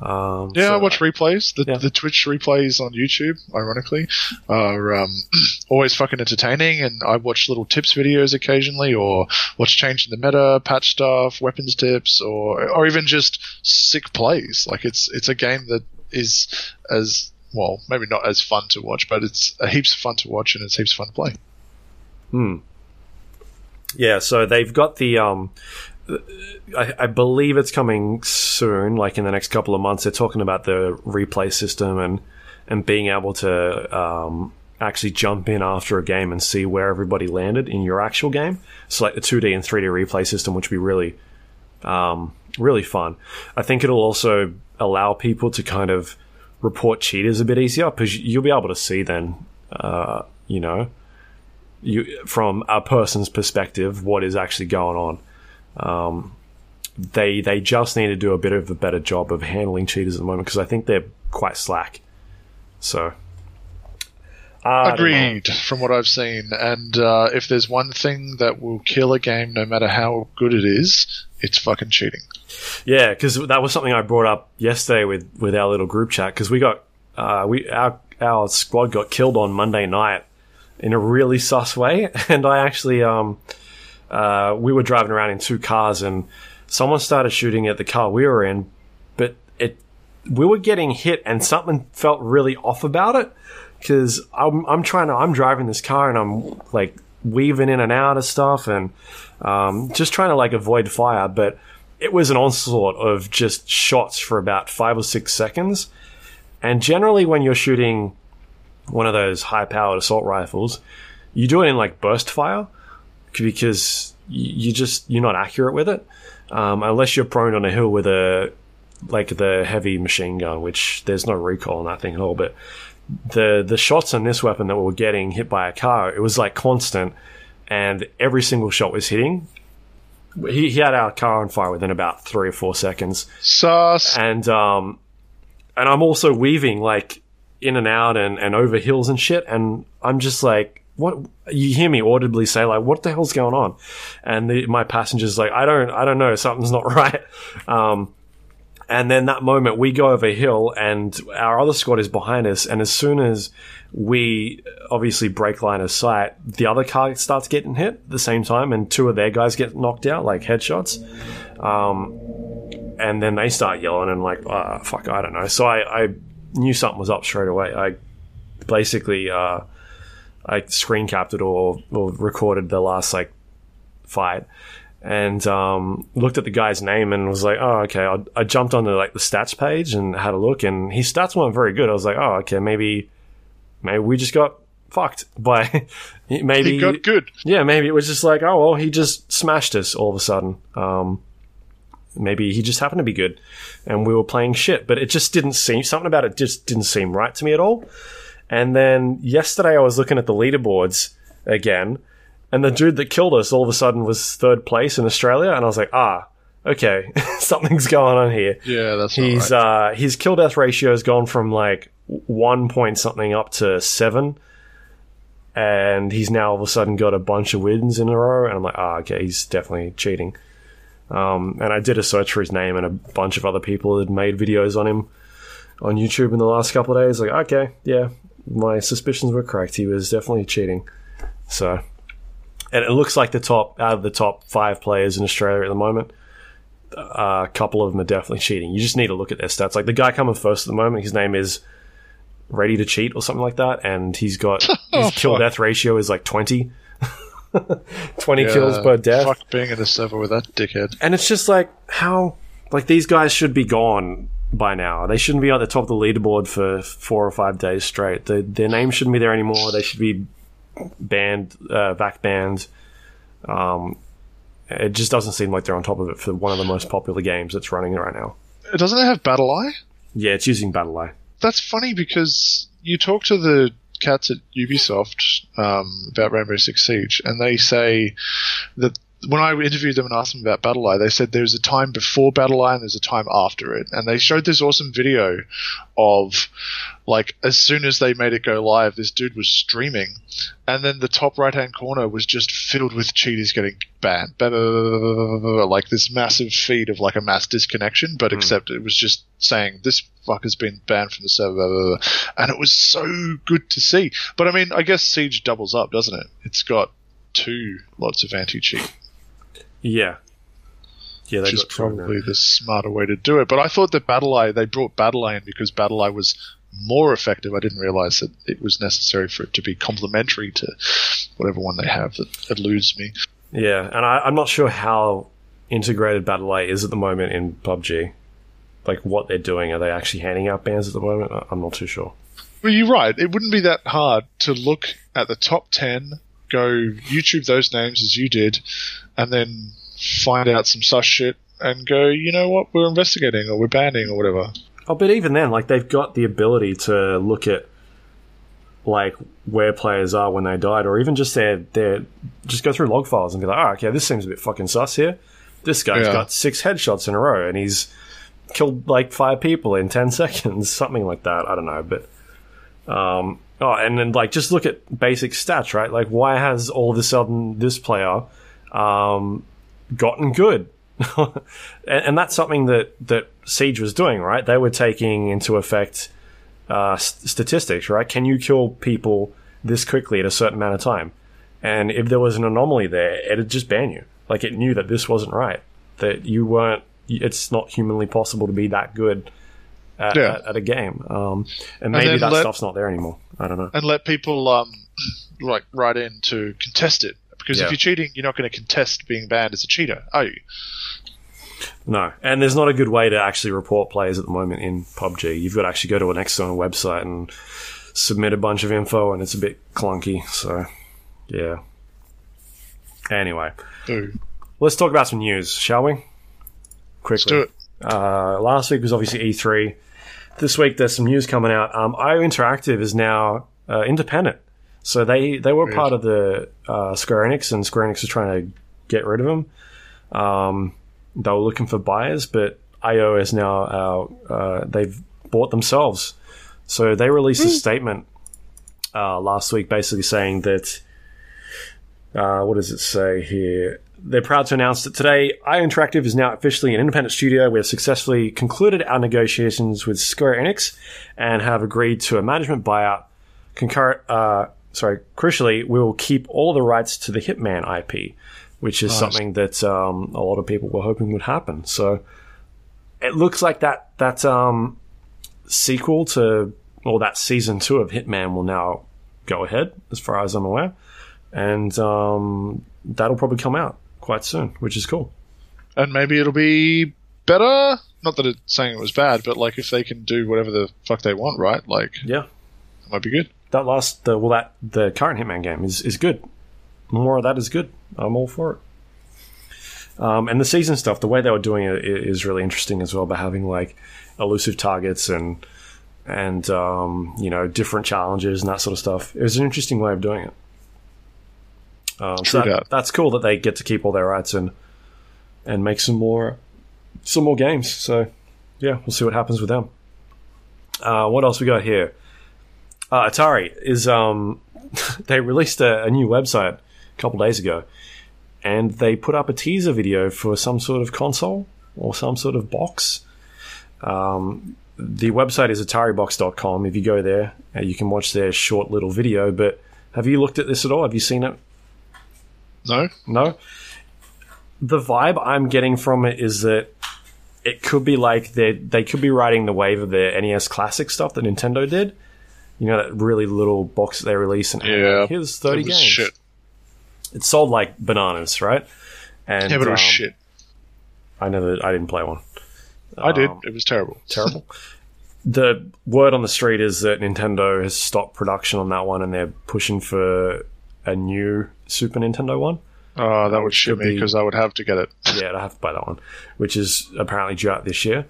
Um, yeah, so, I watch replays. The, yeah. the Twitch replays on YouTube, ironically, are um, always fucking entertaining. And I watch little tips videos occasionally, or what's changing the meta, patch stuff, weapons tips, or or even just sick plays. Like it's it's a game that is as well, maybe not as fun to watch, but it's a heaps of fun to watch and it's heaps of fun to play. Hmm. Yeah, so they've got the um, I, I, believe it's coming soon, like in the next couple of months. They're talking about the replay system and and being able to um, actually jump in after a game and see where everybody landed in your actual game. So like the 2D and 3D replay system, which would be really, um, really fun. I think it'll also allow people to kind of report cheaters a bit easier because you'll be able to see then, uh, you know, you from a person's perspective what is actually going on. Um, they they just need to do a bit of a better job of handling cheaters at the moment because I think they're quite slack. So. I Agreed, from what I've seen. And uh, if there's one thing that will kill a game, no matter how good it is, it's fucking cheating. Yeah, because that was something I brought up yesterday with, with our little group chat. Because we got uh, we our our squad got killed on Monday night in a really sus way, and I actually um uh, we were driving around in two cars and someone started shooting at the car we were in, but it we were getting hit, and something felt really off about it because I'm I'm trying to I'm driving this car and I'm like weaving in and out of stuff and um, just trying to like avoid fire, but it was an onslaught of just shots for about five or six seconds. And generally, when you're shooting one of those high powered assault rifles, you do it in like burst fire because you just you're not accurate with it um, unless you're prone on a hill with a like the heavy machine gun, which there's no recoil on that thing at all. But the the shots on this weapon that we were getting hit by a car, it was like constant, and every single shot was hitting. He, he had our car on fire within about three or four seconds, Sus. and um, and I'm also weaving like in and out and, and over hills and shit, and I'm just like, what? You hear me audibly say like, what the hell's going on? And the, my passenger's like, I don't, I don't know, something's not right. Um, and then that moment we go over a hill and our other squad is behind us. And as soon as we obviously break line of sight, the other car starts getting hit at the same time and two of their guys get knocked out, like headshots. Um, and then they start yelling and like, ah, fuck, I don't know. So I, I knew something was up straight away. I basically, uh, I screen capped it or, or recorded the last like fight and um, looked at the guy's name and was like, oh, okay. I, I jumped onto like the stats page and had a look, and his stats weren't very good. I was like, oh, okay, maybe, maybe we just got fucked by maybe He got good. yeah, maybe it was just like, oh well, he just smashed us all of a sudden. Um, maybe he just happened to be good, and we were playing shit. But it just didn't seem something about it just didn't seem right to me at all. And then yesterday I was looking at the leaderboards again, and the dude that killed us all of a sudden was third place in Australia, and I was like, ah, okay, something's going on here. Yeah, that's He's right. uh, his kill death ratio has gone from like one point something up to seven, and he's now all of a sudden got a bunch of wins in a row. And I'm like, ah, okay, he's definitely cheating. Um, and I did a search for his name, and a bunch of other people had made videos on him on YouTube in the last couple of days. Like, okay, yeah, my suspicions were correct. He was definitely cheating. So, and it looks like the top out of the top five players in Australia at the moment uh, a couple of them are definitely cheating. You just need to look at their stats. Like the guy coming first at the moment, his name is Ready to Cheat or something like that, and he's got his kill fuck. death ratio is like 20. 20 Yeah, kills per death. Fuck being in a server with that dickhead. And it's just like, how? Like these guys should be gone by now. They shouldn't be at the top of the leaderboard for four or five days straight. The, their name shouldn't be there anymore. They should be banned, uh, back banned. Um, it just doesn't seem like they're on top of it for one of the most popular games that's running right now. Doesn't it have BattlEye? Yeah, it's using BattlEye. That's funny because you talk to the cats at Ubisoft um, about Rainbow Six Siege, and they say that when I interviewed them and asked them about BattlEye, they said there's a time before BattlEye and there's a time after it, and they showed this awesome video of like as soon as they made it go live, this dude was streaming, and then the top right hand corner was just filled with cheaters getting banned, like this massive feed of like a mass disconnection, but except it was just saying this fucker's been banned from the server, and it was so good to see. But I mean, I guess Siege doubles up, doesn't it? It's got two lots of anti cheat Yeah. Yeah, they which is got two now. probably the smarter way to do it. But I thought that BattlEye they brought BattlEye in because BattlEye was more effective. I didn't realize that it was necessary for it to be complementary to whatever one they have. That eludes me. Yeah, and I, I'm not sure how integrated BattlEye is at the moment in PUBG. Like what they're doing. Are they actually handing out bans at the moment? I'm not too sure. Well, you're right. It wouldn't be that hard to look at the top ten, go YouTube those names as you did, and then find out some sus shit and go. You know what? We're investigating or we're banning or whatever. Oh, but even then, like they've got the ability to look at like where players are when they died, or even just their their just go through log files and be like, oh, okay, this seems a bit fucking sus here. This guy's Yeah. got six headshots in a row, and he's killed like five people in ten seconds, something like that. I don't know, but um, oh, and then like just look at basic stats, right? Like, why has all of a sudden this player um, gotten good? and, and that's something that that Siege was doing, right? They were taking into effect uh, s- statistics, right? Can you kill people this quickly at a certain amount of time? And if there was an anomaly there, it'd just ban you. Like it knew that this wasn't right, that you weren't. It's not humanly possible to be that good at, Yeah. at, at a game. Um, and maybe then that let- stuff's not there anymore. I don't know. and let people um like write in to contest it. Because Yeah. if you're cheating, you're not going to contest being banned as a cheater, are you? No, and there's not a good way to actually report players at the moment in PUBG. You've got to actually go to an external website and submit a bunch of info, and it's a bit clunky. So, yeah. Anyway, Boo. let's talk about some news, shall we? Quickly. Let's do it. Uh, last week was obviously E3. This week there's some news coming out. Um, IO Interactive is now uh, independent, so they they were Weird. part of the uh, Square Enix, and Square Enix was trying to get rid of them. Um, they were looking for buyers, but IO is now uh, uh, they've bought themselves. So they released a statement uh, last week, basically saying that. Uh, what does it say here? They're proud to announce that today, IO Interactive is now officially an independent studio. We have successfully concluded our negotiations with Square Enix and have agreed to a management buyout. Concurrent, uh, sorry, crucially, we will keep all the rights to the Hitman IP, which is Nice. something that um, a lot of people were hoping would happen. So it looks like that that um, sequel to or that season two of Hitman will now go ahead, as far as I'm aware, and um, that'll probably come out quite soon, which is cool. And maybe it'll be better. Not that it's saying it was bad, but like if they can do whatever the fuck they want, right? Like Yeah, it might be good. That last the well that the current Hitman game is is good. More of that is good. I'm all for it. Um, and the season stuff, the way they were doing it is really interesting as well by having like elusive targets and and um, you know different challenges and that sort of stuff. It was an interesting way of doing it. Um, so that. that's cool that they get to keep all their rights and and make some more some more games. So yeah, we'll see what happens with them. Uh, what else we got here? Uh, Atari is um, they released a, a new website a couple days ago, and they put up a teaser video for some sort of console or some sort of box. Um, the website is ataribox.com. If you go there, uh, you can watch their short little video. But have you looked at this at all? Have you seen it? No, No. The vibe I'm getting from it is that it could be like they they could be riding the wave of the NES Classic stuff that Nintendo did. You know that really little box that they release and Yeah, here's that thirty games. shit. It sold like bananas, right? And Yeah, but it was um, shit. I never, I didn't play one. I did. um, It was terrible. Terrible. the word on the street is that Nintendo has stopped production on that one, and they're pushing for a new Super Nintendo one. Oh, that would should shit me because I would have to get it. yeah, I'd have to buy that one, which is apparently due out this year.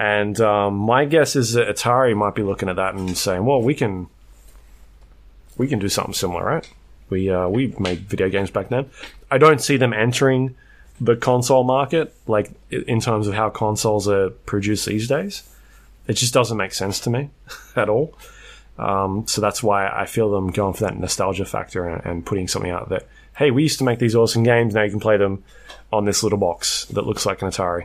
And um, my guess is that Atari might be looking at that and saying, "Well, we can, we can do something similar, right? We uh, we made video games back then. I don't see them entering the console market, like in terms of how consoles are produced these days. It just doesn't make sense to me at all. Um, so that's why I feel them going for that nostalgia factor and, and putting something out that, hey, we used to make these awesome games. Now you can play them on this little box that looks like an Atari.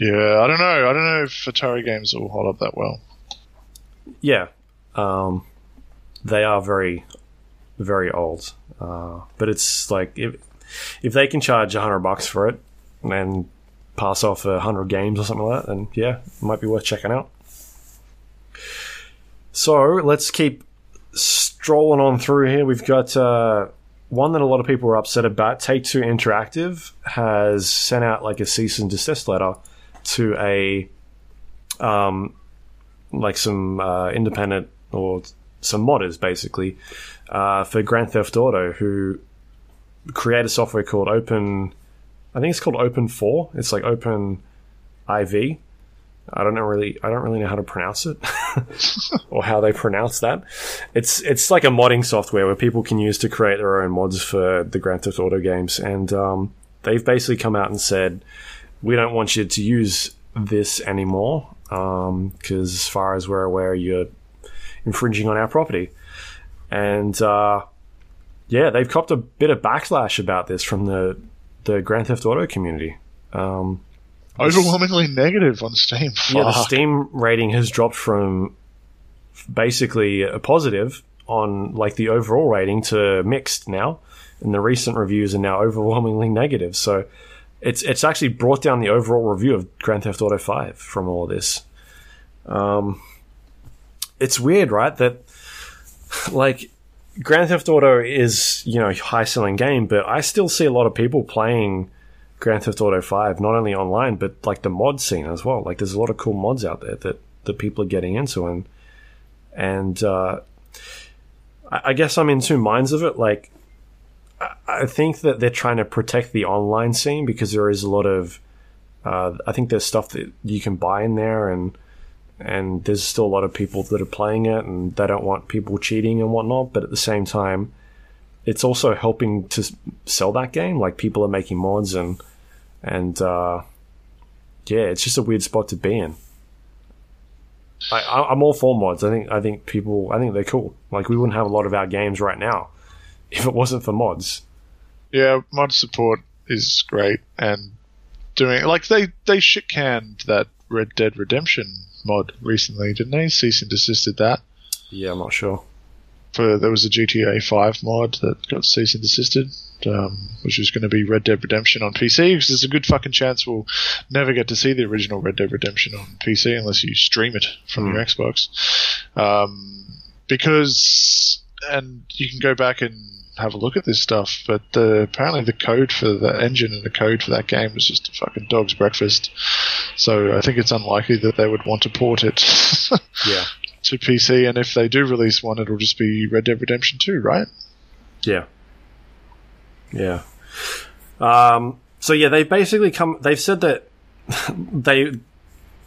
Yeah, I don't know. I don't know if Atari games will hold up that well. Yeah, um, they are very, very old. Uh, but it's like if if they can charge a hundred bucks for it and pass off a hundred games or something like that, then yeah, it might be worth checking out. So let's keep strolling on through here. We've got uh, one that a lot of people were upset about. Take Two Interactive has sent out like a cease and desist letter to a um, like some uh, independent or some modders basically uh, for Grand Theft Auto who create a software called Open. I think it's called Open Four. It's like Open IV. I don't know really. I don't really know how to pronounce it or how they pronounce that. It's it's like a modding software where people can use to create their own mods for the Grand Theft Auto games, and um, they've basically come out and said we don't want you to use this anymore because, as far as we're aware, you're infringing on our property. And uh, yeah, they've copped a bit of backlash about this from the the Grand Theft Auto community. Um, Overwhelmingly negative on Steam. yeah, the Steam rating has dropped from basically a positive on like the overall rating to mixed now, and the recent reviews are now overwhelmingly negative. So it's it's actually brought down the overall review of Grand Theft Auto Five from all of this. Um, it's weird, right? That like Grand Theft Auto is you know high selling game, but I still see a lot of people playing Grand Theft Auto Five, not only online but like the mod scene as well. Like there's a lot of cool mods out there that that people are getting into, and and uh, I, I guess I'm in two minds of it. Like I- think that they're trying to protect the online scene because there is a lot of uh, I think there's stuff that you can buy in there and and there's still a lot of people that are playing it and they don't want people cheating and whatnot but at the same time it's also helping to sell that game. Like people are making mods and and uh, yeah it's just a weird spot to be in. I, I'm all for mods. I think I think people I think they're cool. Like we wouldn't have a lot of our games right now if it wasn't for mods Yeah, mod support is great, and doing like they they shit canned that Red Dead Redemption mod recently, didn't they? Cease and desisted that. yeah I'm not sure For there was a GTA Five mod that got cease and desisted, um, which was going to be Red Dead Redemption on PC. Because there's a good fucking chance we'll never get to see the original Red Dead Redemption on PC unless you stream it from your Xbox. Um, because and you can go back and have a look at this stuff, but the, apparently the code for the engine and the code for that game was just a fucking dog's breakfast. So I think it's unlikely that they would want to port it yeah to PC, and if they do release one, it'll just be Red Dead Redemption 2, right? Yeah. Yeah. Um, so yeah, they've basically come. They've said that they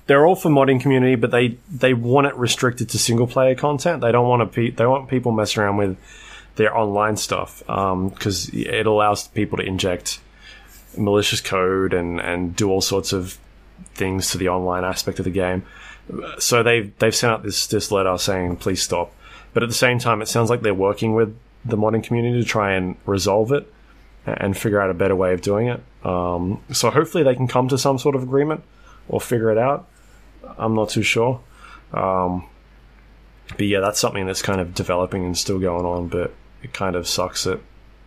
they're all for modding community, but they they want it restricted to single player content. They don't want to. Pe- they want people messing around with their online stuff because it allows people to inject malicious code and and do all sorts of things to the online aspect of the game. So they've they've sent out this this letter saying please stop. But at the same time, it sounds like they're working with the modding community to try and resolve it and figure out a better way of doing it. Um, so hopefully they can come to some sort of agreement or figure it out. I'm not too sure. Um, but yeah, that's something that's kind of developing and still going on. But it kind of sucks that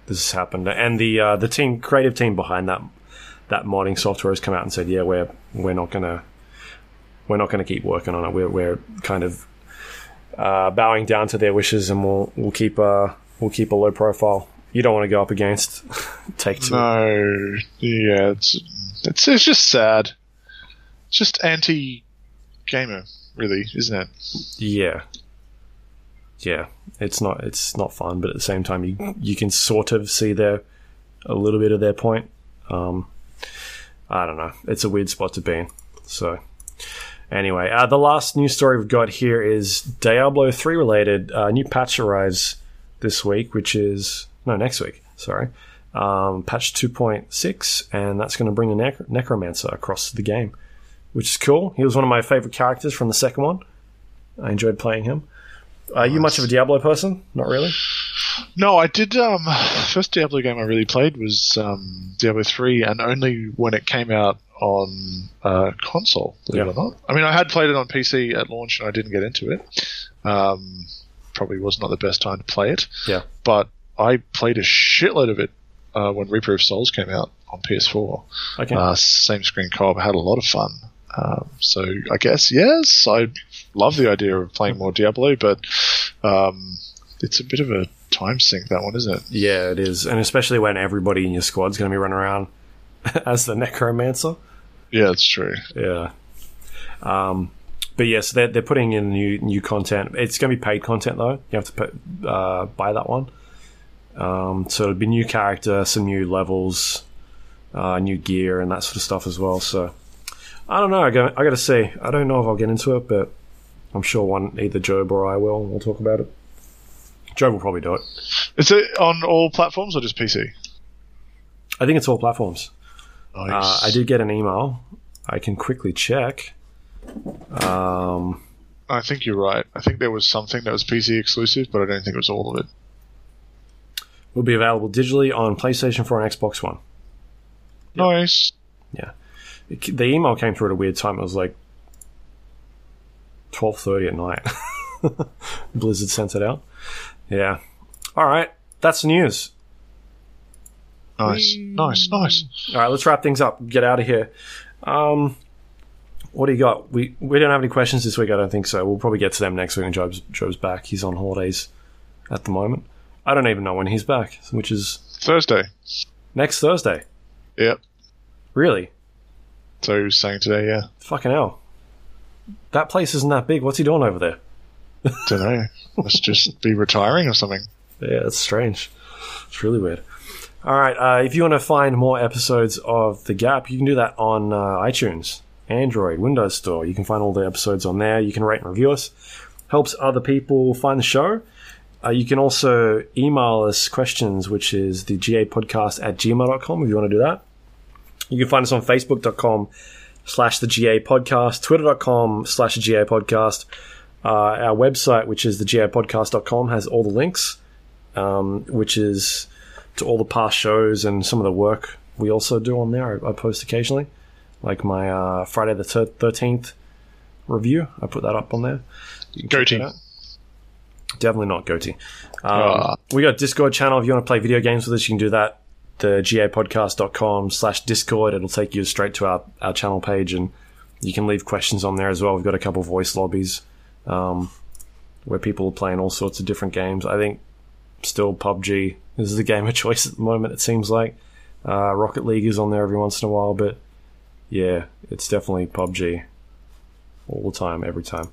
this has happened. And the uh, the team, creative team behind that that modding software has come out and said, yeah, we're we're not gonna we're not gonna keep working on it. We're we're kind of uh, bowing down to their wishes, and we'll we'll keep uh we'll keep a low profile. You don't want to go up against Take Two. No, yeah, it's it's it's just sad. Just anti gamer, really, isn't it? Yeah, yeah. It's not it's not fun, but at the same time, you you can sort of see their a little bit of their point. Um, I don't know. It's a weird spot to be in. So. Anyway, uh, the last news story we've got here is Diablo 3 related. Uh, new patch arrives this week, which is no next week. Sorry, um, patch 2.6, and that's going to bring a nec- necromancer across the game, which is cool. He was one of my favorite characters from the second one. I enjoyed playing him. Are you much of a Diablo person? Not really. No, I did. Um, first Diablo game I really played was um, Diablo three, and only when it came out on uh, console. Believe it Yeah. or not. I mean, I had played it on PC at launch, and I didn't get into it. Um, probably was not the best time to play it. Yeah. but I played a shitload of it uh, when Reaper of Souls came out on PS4. Okay. Uh, same screen co-op. I had a lot of fun. Um, so I guess yes, I love the idea of playing more Diablo, but um, it's a bit of a time sink that one, isn't it? yeah, it is, and especially when everybody in your squad's going to be running around as the necromancer. Yeah, it's true. Yeah. Um, but yes, they're, they're putting in new new content. It's going to be paid content though. You have to put, uh, buy that one. Um, so it'll be new character, some new levels, uh, new gear, and that sort of stuff as well. So I don't know. I got I got to see. I don't know if I'll get into it, but I'm sure one either Job or I will. We'll talk about it. Job will probably do it. Is it on all platforms or just PC? I think it's all platforms. Nice. Uh, I did get an email. I can quickly check. Um, I think you're right. I think there was something that was PC exclusive, but I don't think it was all of it. will be available digitally on PlayStation 4 and Xbox One. Nice. It- The email came through at a weird time. It was like twelve thirty at night. Blizzard sent it out. Yeah. All right, that's the news. Nice, nice, nice. All right, let's wrap things up. Get out of here. Um, what do you got? We we don't have any questions this week. I don't think so. We'll probably get to them next week when Job's Job's back. He's on holidays at the moment. I don't even know when he's back, which is Thursday. next Thursday. Yep. Really? So he was saying today, yeah. Fucking hell. That place isn't that big. What's he doing over there? Don't know. Must just be retiring or something. Yeah, that's strange. It's really weird. All right, uh, if you want to find more episodes of The Gap, you can do that on uh, iTunes, Android, Windows Store. You can find all the episodes on there. You can rate and review us. Helps other people find the show. Uh, you can also email us questions, which is the GA podcast at gmail.com if you want to do that. You can find us on facebook.com slash the GA podcast, twitter.com slash the GA podcast. Uh, our website, which is the GApodcast.com, has all the links, um, which is to all the past shows and some of the work we also do on there. I, I post occasionally, like my uh, Friday the thir- 13th review. I put that up on there. Goatee. Definitely not goatee. Um, Ah. We got a Discord channel. If you want to play video games with us, you can do that. The gapodcast.com slash Discord. It'll take you straight to our, our channel page and you can leave questions on there as well. We've got a couple voice lobbies um, where people are playing all sorts of different games. I think still PUBG is the game of choice at the moment, it seems like. Uh, Rocket League is on there every once in a while, but yeah, it's definitely PUBG all the time, every time.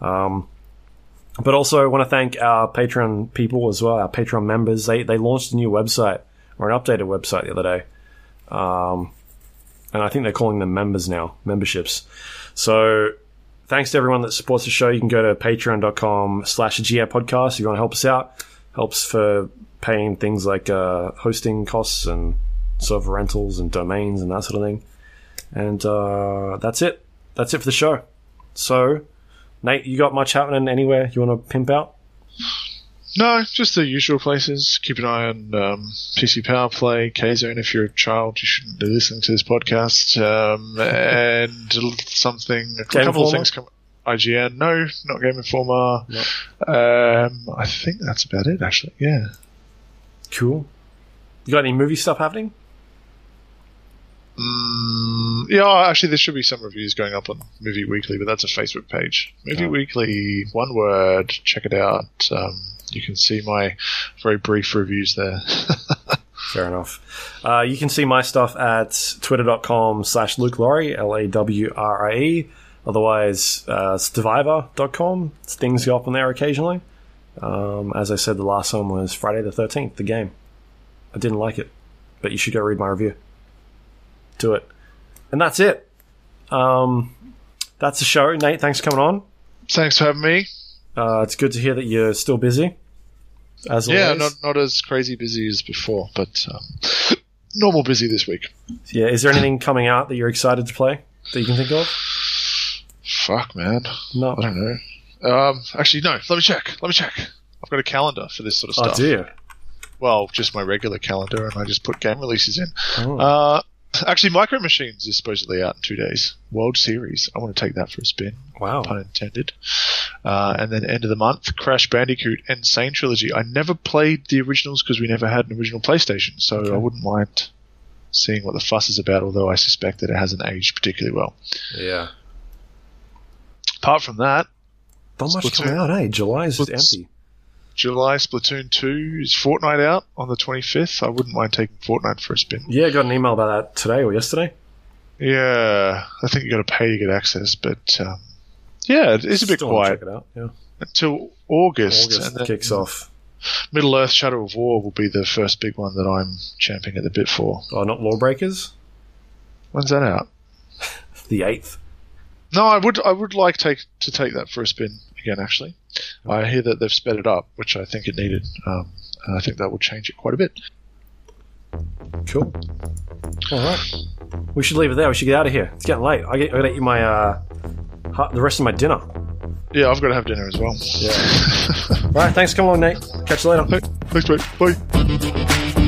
Um, but also, I want to thank our Patreon people as well, our Patreon members. They they launched a new website or an updated website the other day, um, and I think they're calling them members now, memberships. So thanks to everyone that supports the show. You can go to patreon.com slash podcast if you want to help us out. Helps for paying things like uh, hosting costs and server rentals and domains and that sort of thing. And uh, that's it. That's it for the show. So, Nate, you got much happening anywhere you want to pimp out? No, just the usual places. Keep an eye on um, PC Power Play, K Zone. If you're a child, you shouldn't be listening to this podcast. Um, and something, a Game couple of Informer? things come. IGN, no, not Game Informer. Um, I think that's about it. Actually, yeah. Cool. You got any movie stuff happening? Mm, yeah, actually, there should be some reviews going up on Movie Weekly, but that's a Facebook page. Movie Oh. Weekly, one word. Check it out. Um, you can see my very brief reviews there. Fair enough. Uh, you can see my stuff at twitter.com slash Luke Lawrie, L A W R I E. Otherwise, uh, Stevivor.com. Things go up on there occasionally. Um, as I said, the last one was Friday the 13th, the game. I didn't like it, but you should go read my review. Do it. And that's it. Um, that's the show. Nate, thanks for coming on. Thanks for having me. Uh, it's good to hear that you're still busy. As Yeah, always. not not as crazy busy as before, but um, normal busy this week. yeah. Is there anything coming out that you're excited to play that you can think of? Fuck, man. No. I don't know. Um, actually, no. Let me check. Let me check. I've got a calendar for this sort of Oh stuff. dear. Well, just my regular calendar, and I just put game releases in. Oh. Uh, actually, Micro Machines is supposedly out in two days. World Series. I want to take that for a spin. wow. Pun intended. Uh, and then end of the month, Crash Bandicoot N. Sane Trilogy. I never played the originals because we never had an original PlayStation, so Okay. I wouldn't mind seeing what the fuss is about. Although I suspect that it hasn't aged particularly well. Yeah. Apart from that, Not much coming out, eh? July is just empty. July Splatoon 2 is Fortnite out on the 25th. I wouldn't mind taking Fortnite for a spin. Yeah, I got an email about that today or yesterday. Yeah, I think you got to pay to get access, but um, yeah, it is a bit Still quiet Check it out. Yeah. until August, August and then kicks off. Middle Earth: Shadow of War will be the first big one that I'm champing at the bit for. Oh, not Lawbreakers. When's that out? The eighth. No, I would I would like take to take that for a spin again. Actually, I hear that they've sped it up, which I think it needed, um, and I think that will change it quite a bit. Cool. All right. We should leave it there. We should get out of here. It's getting late. I, get, I gotta eat my uh, the rest of my dinner. Yeah, I've got to have dinner as well. Yeah. All right. Thanks Come coming on, Nate. Catch you later. Thanks, mate. Bye.